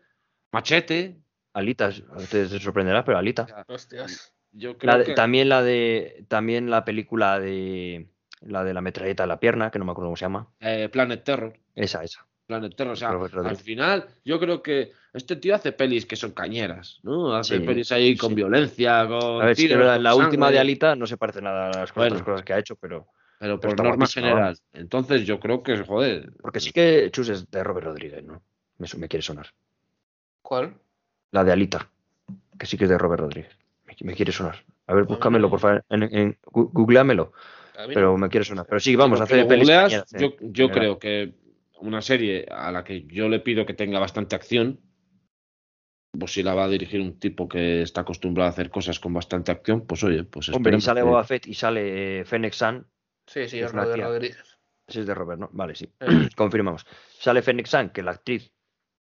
Machete. Alita, te, te sorprenderás, pero Alita. Hostias. Yo creo que... También la de. También la película de la de la metralleta de la pierna, que no me acuerdo cómo se llama. Eh, Planet Terror. Esa, esa. Planet Terror, o sea, al final yo creo que este tío hace pelis que son cañeras, ¿no? Hace pelis ahí con violencia, con... A ver, la, última de Alita no se parece nada a las otras cosas que ha hecho, pero... Pero por norma general. Entonces yo creo que, joder... Porque sí que Chus es de Robert Rodríguez, ¿no? Me, me quiere sonar. ¿Cuál? La de Alita, que sí que es de Robert Rodríguez. Me, quiere sonar. A ver, búscamelo, por favor. En, en, googleamelo pero me quiere sonar. Pero sí, vamos a hacer Yo, yo creo que una serie a la que yo le pido que tenga bastante acción, pues si la va a dirigir un tipo que está acostumbrado a hacer cosas con bastante acción, pues oye, pues Hombre, y sale Boba Fett y sale Fennec San. Sí, sí, es, de Rodríguez. Ese es de Robert, ¿no? Vale, sí. Confirmamos. Sale Fennec San, que la actriz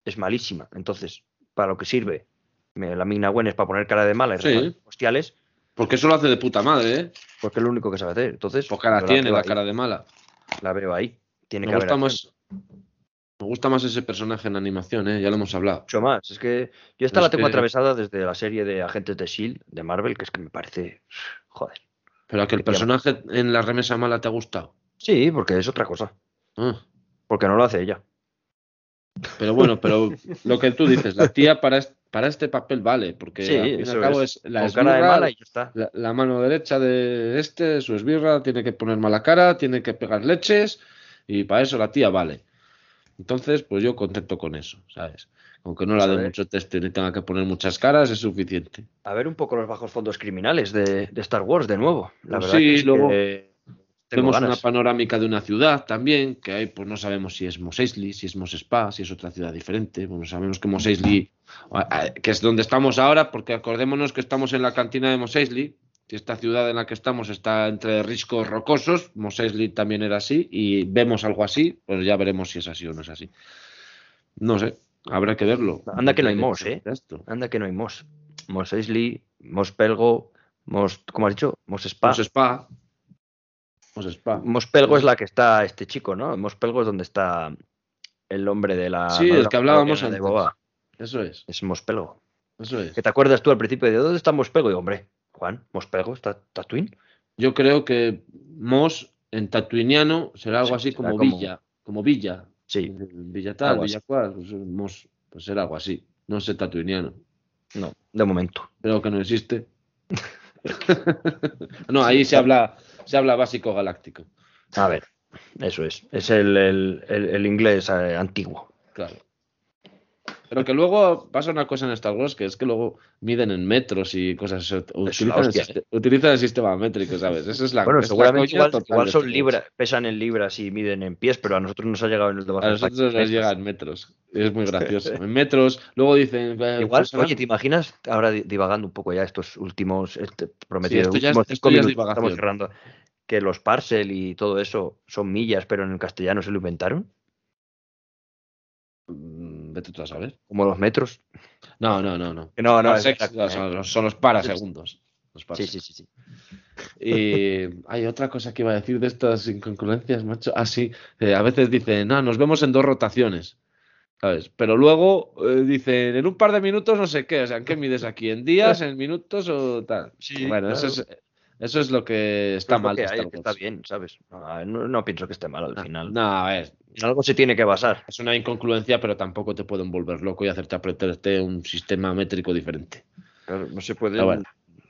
es malísima. Entonces, para lo que sirve, la Mina Gwen es para poner cara de mala sí. hostiales. Porque eso lo hace de puta madre, ¿eh? Porque es lo único que sabe hacer. Entonces, Porque la tiene, la cara de mala. La veo ahí. Tiene me que gusta más, Me gusta más ese personaje en animación, ¿eh? Ya lo hemos hablado. Mucho más. Es que yo esta la tengo atravesada desde la serie de Agentes de S.H.I.E.L.D. de Marvel, que es que me parece... Joder. ¿Pero a que el personaje en la remesa mala te ha gustado? Sí, porque es otra cosa. Ah. Porque no lo hace ella. Pero bueno, pero lo que tú dices, la tía para, para este papel vale, porque al fin y al cabo es, la esbirra, La, mano derecha de este, su esbirra, tiene que poner mala cara, tiene que pegar leches, y para eso la tía vale. Entonces, pues yo contento con eso, ¿sabes? Aunque no la dé mucho texto y tenga que poner muchas caras, es suficiente. A ver un poco los bajos fondos criminales de, Star Wars de nuevo. La pues verdad sí, luego... Vemos una panorámica de una ciudad también, que hay, pues no sabemos si es Mos Eisley, si es Mos Spa, si es otra ciudad diferente. Bueno, sabemos que Mos Eisley, que es donde estamos ahora, porque acordémonos que estamos en la cantina de Mos Eisley, si esta ciudad en la que estamos está entre riscos rocosos, Mos Eisley también era así, y vemos algo así, pues ya veremos si es así o no es así. No sé, habrá que verlo. Anda que no hay Mos, ¿eh? Anda que no hay Mos. Mos Eisley, Mos Pelgo, Mos, ¿cómo has dicho? Mos Spa. Mos Spa. Mospelgo es la que está este chico, ¿no? Mospelgo es donde está el hombre de la. Sí, el que hablábamos antes. De Boba. Eso es. Es Mospelgo. Eso es. ¿Que te acuerdas tú al principio de dónde está Mospelgo? Y hombre, Juan, Mospelgo está Tatooine. Yo creo que Mos en tatuiniano será algo así como, Villa. Como Villa. Sí. Villa tal, Villa cual. Pues, Mos, pues será algo así. No sé tatuiniano. No, de momento. Creo que no existe. no, ahí se habla se habla básico galáctico. A ver, eso es. Es el, inglés eh, antiguo. Claro. Pero que luego pasa una cosa en Star Wars que es que luego miden en metros y cosas. Utilizan, el, sistema métrico, ¿sabes? Esa es la Bueno, seguramente igual, son libras, pesan en libras y miden en pies, pero a nosotros nos ha llegado en el A nosotros nos llega en metros. Es muy gracioso. en metros, luego dicen. Eh, igual, oye, ¿te imaginas? Ahora divagando un poco ya estos últimos. Este, prometidos. estamos cerrando. Que los parcel y todo eso son millas, pero en el castellano se lo inventaron. Vete tú a saber. Como los metros. No, no, no, no. No, no, son, los parasegundos. Sí, sí, sí, sí. Y hay otra cosa que iba a decir de estas incongruencias, macho. Ah, sí. Eh, a veces dicen, no, nos vemos en dos rotaciones. ¿Sabes? Pero luego eh, dicen, en un par de minutos no sé qué. O sea, ¿en qué mides aquí? ¿En días, en minutos o tal? Sí, bueno, eso es, eso es lo que está mal. está bien, ¿sabes? No, pienso que esté mal al final. No, es. En algo se tiene que basar. Es una incongruencia, pero tampoco te pueden volver loco y hacerte apretarte un sistema métrico diferente. no se puede.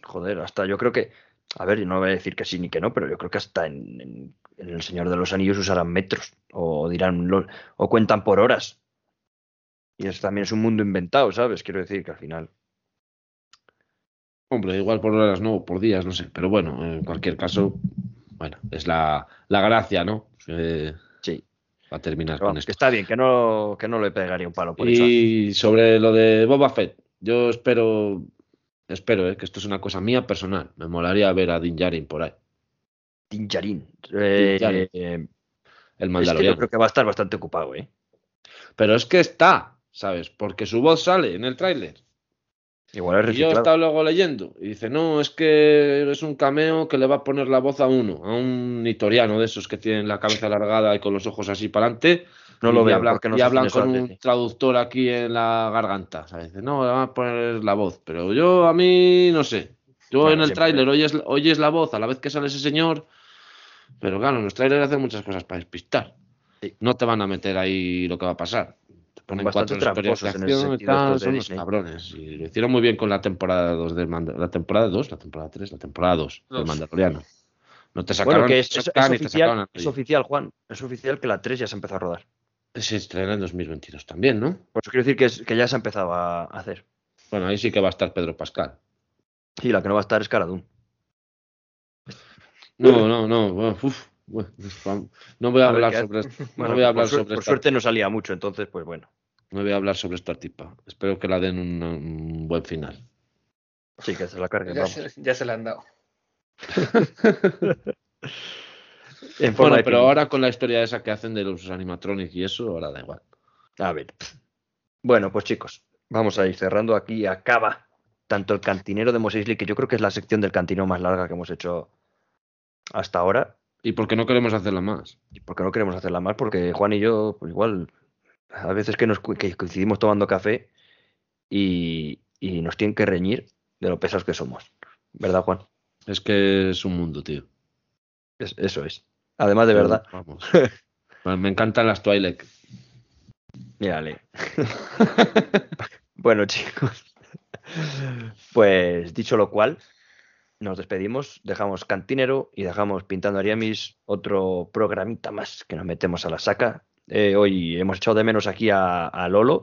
Joder, hasta yo creo que. A ver, no voy a decir que sí ni que no, pero yo creo que hasta en, El Señor de los Anillos usarán metros. O dirán. o cuentan por horas. Y eso también es un mundo inventado, ¿sabes? Quiero decir que al final. Hombre, igual por horas no, por días, no sé. Pero bueno, en cualquier caso, bueno, es la, la gracia, ¿no? Eh, sí. Va a terminar con esto. Que está bien, que no, que no le pegaría un palo por y sobre lo de Boba Fett, yo espero, espero, eh, que esto es una cosa mía personal. Me molaría ver a Din Djarin por ahí. Din Djarin. Eh, el Mandaloriano. yo creo que va a estar bastante ocupado, ¿eh? Pero es que está, ¿sabes? Porque su voz sale en el tráiler. Igual es y yo he estado luego leyendo y dice, no, es que es un cameo que le va a poner la voz a uno, a un nitoriano de esos que tienen la cabeza alargada y con los ojos así para adelante. No lo y veo, hablan, no y hablan con un traductor aquí en la garganta. ¿sabes? Dice, no, le van a poner la voz. Pero yo, a mí, no sé. Yo en el tráiler oyes, oyes la voz a la vez que sale ese señor pero claro, los trailers hacen muchas cosas para despistar. No te van a meter ahí lo que va a pasar. Te ponen cuatro historias de acción y tal, son los cabrones. Y lo hicieron muy bien con la temporada 2 del La temporada 2, la temporada 3, la temporada 2 del Mandaloriano. No te sacaron bueno, que es, es, oficial, es oficial, Juan. Es oficial que la 3 ya se empezó a rodar. Se estrena en 2022 también, ¿no? Pues quiero decir que, que ya se ha empezado a hacer. Bueno, ahí sí que va a estar Pedro Pascal. Sí, la que no va a estar es Caradún. No, no, no. Uf, no voy a, hablar sobre esto. no voy a hablar por, por suerte no salía mucho, entonces, pues bueno. No voy a hablar sobre esta tipa. Espero que la den un, buen final. Sí, que se la carguen. Ya, se, ya se la han dado. bueno, pero ahora con la historia esa que hacen de los animatronics y eso, ahora da igual. A ver. Bueno, pues chicos, vamos a ir cerrando aquí. Acaba tanto el cantinero de Mos que yo creo que es la sección del cantinero más larga que hemos hecho hasta ahora. ¿Y por qué no queremos hacerla más? ¿Y por qué no queremos hacerla más? Porque Juan y yo, pues igual, a veces que nos coincidimos tomando café y, nos tienen que reñir de lo pesados que somos. ¿Verdad, Juan? Es que es un mundo, tío. eso es. Además de verdad. Vamos. Me encantan las Twilight. Mírale. bueno, chicos. Pues dicho lo cual, nos despedimos, dejamos Cantinero y dejamos Pintando Ariamis, otro programita más que nos metemos a la saca. Eh, hoy hemos echado de menos aquí a, Lolo.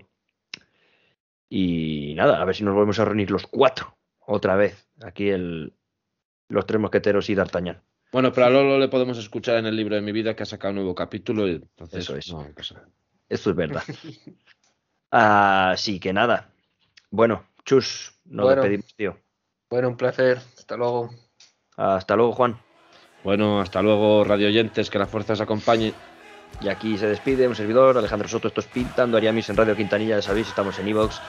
Y nada, a ver si nos volvemos a reunir los cuatro otra vez. Aquí el, los tres mosqueteros y D'Artagnan. Bueno, pero a Lolo le podemos escuchar en el libro de mi vida que ha sacado un nuevo capítulo. Y entonces, Eso es. Esto es verdad. Así que nada. Bueno, chus, nos despedimos, tío. Bueno, un placer. Hasta luego. Hasta luego, Juan. Bueno, hasta luego, radio oyentes, que la fuerza os acompañe. Y aquí se despide un servidor, Alejandro Soto, esto es Pintando Ariamis en Radio Quintanilla, ya sabéis, estamos en Evox.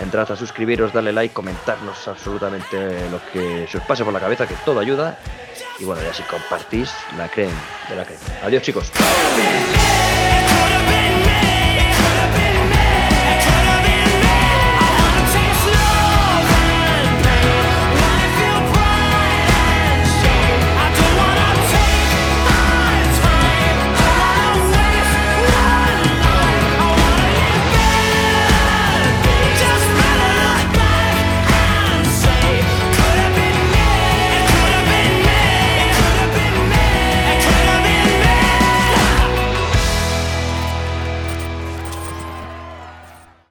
Entrad a suscribiros, darle like, comentarnos absolutamente lo que se os pase por la cabeza, que todo ayuda. Y bueno, ya si compartís, la creen de la creen. Adiós, chicos.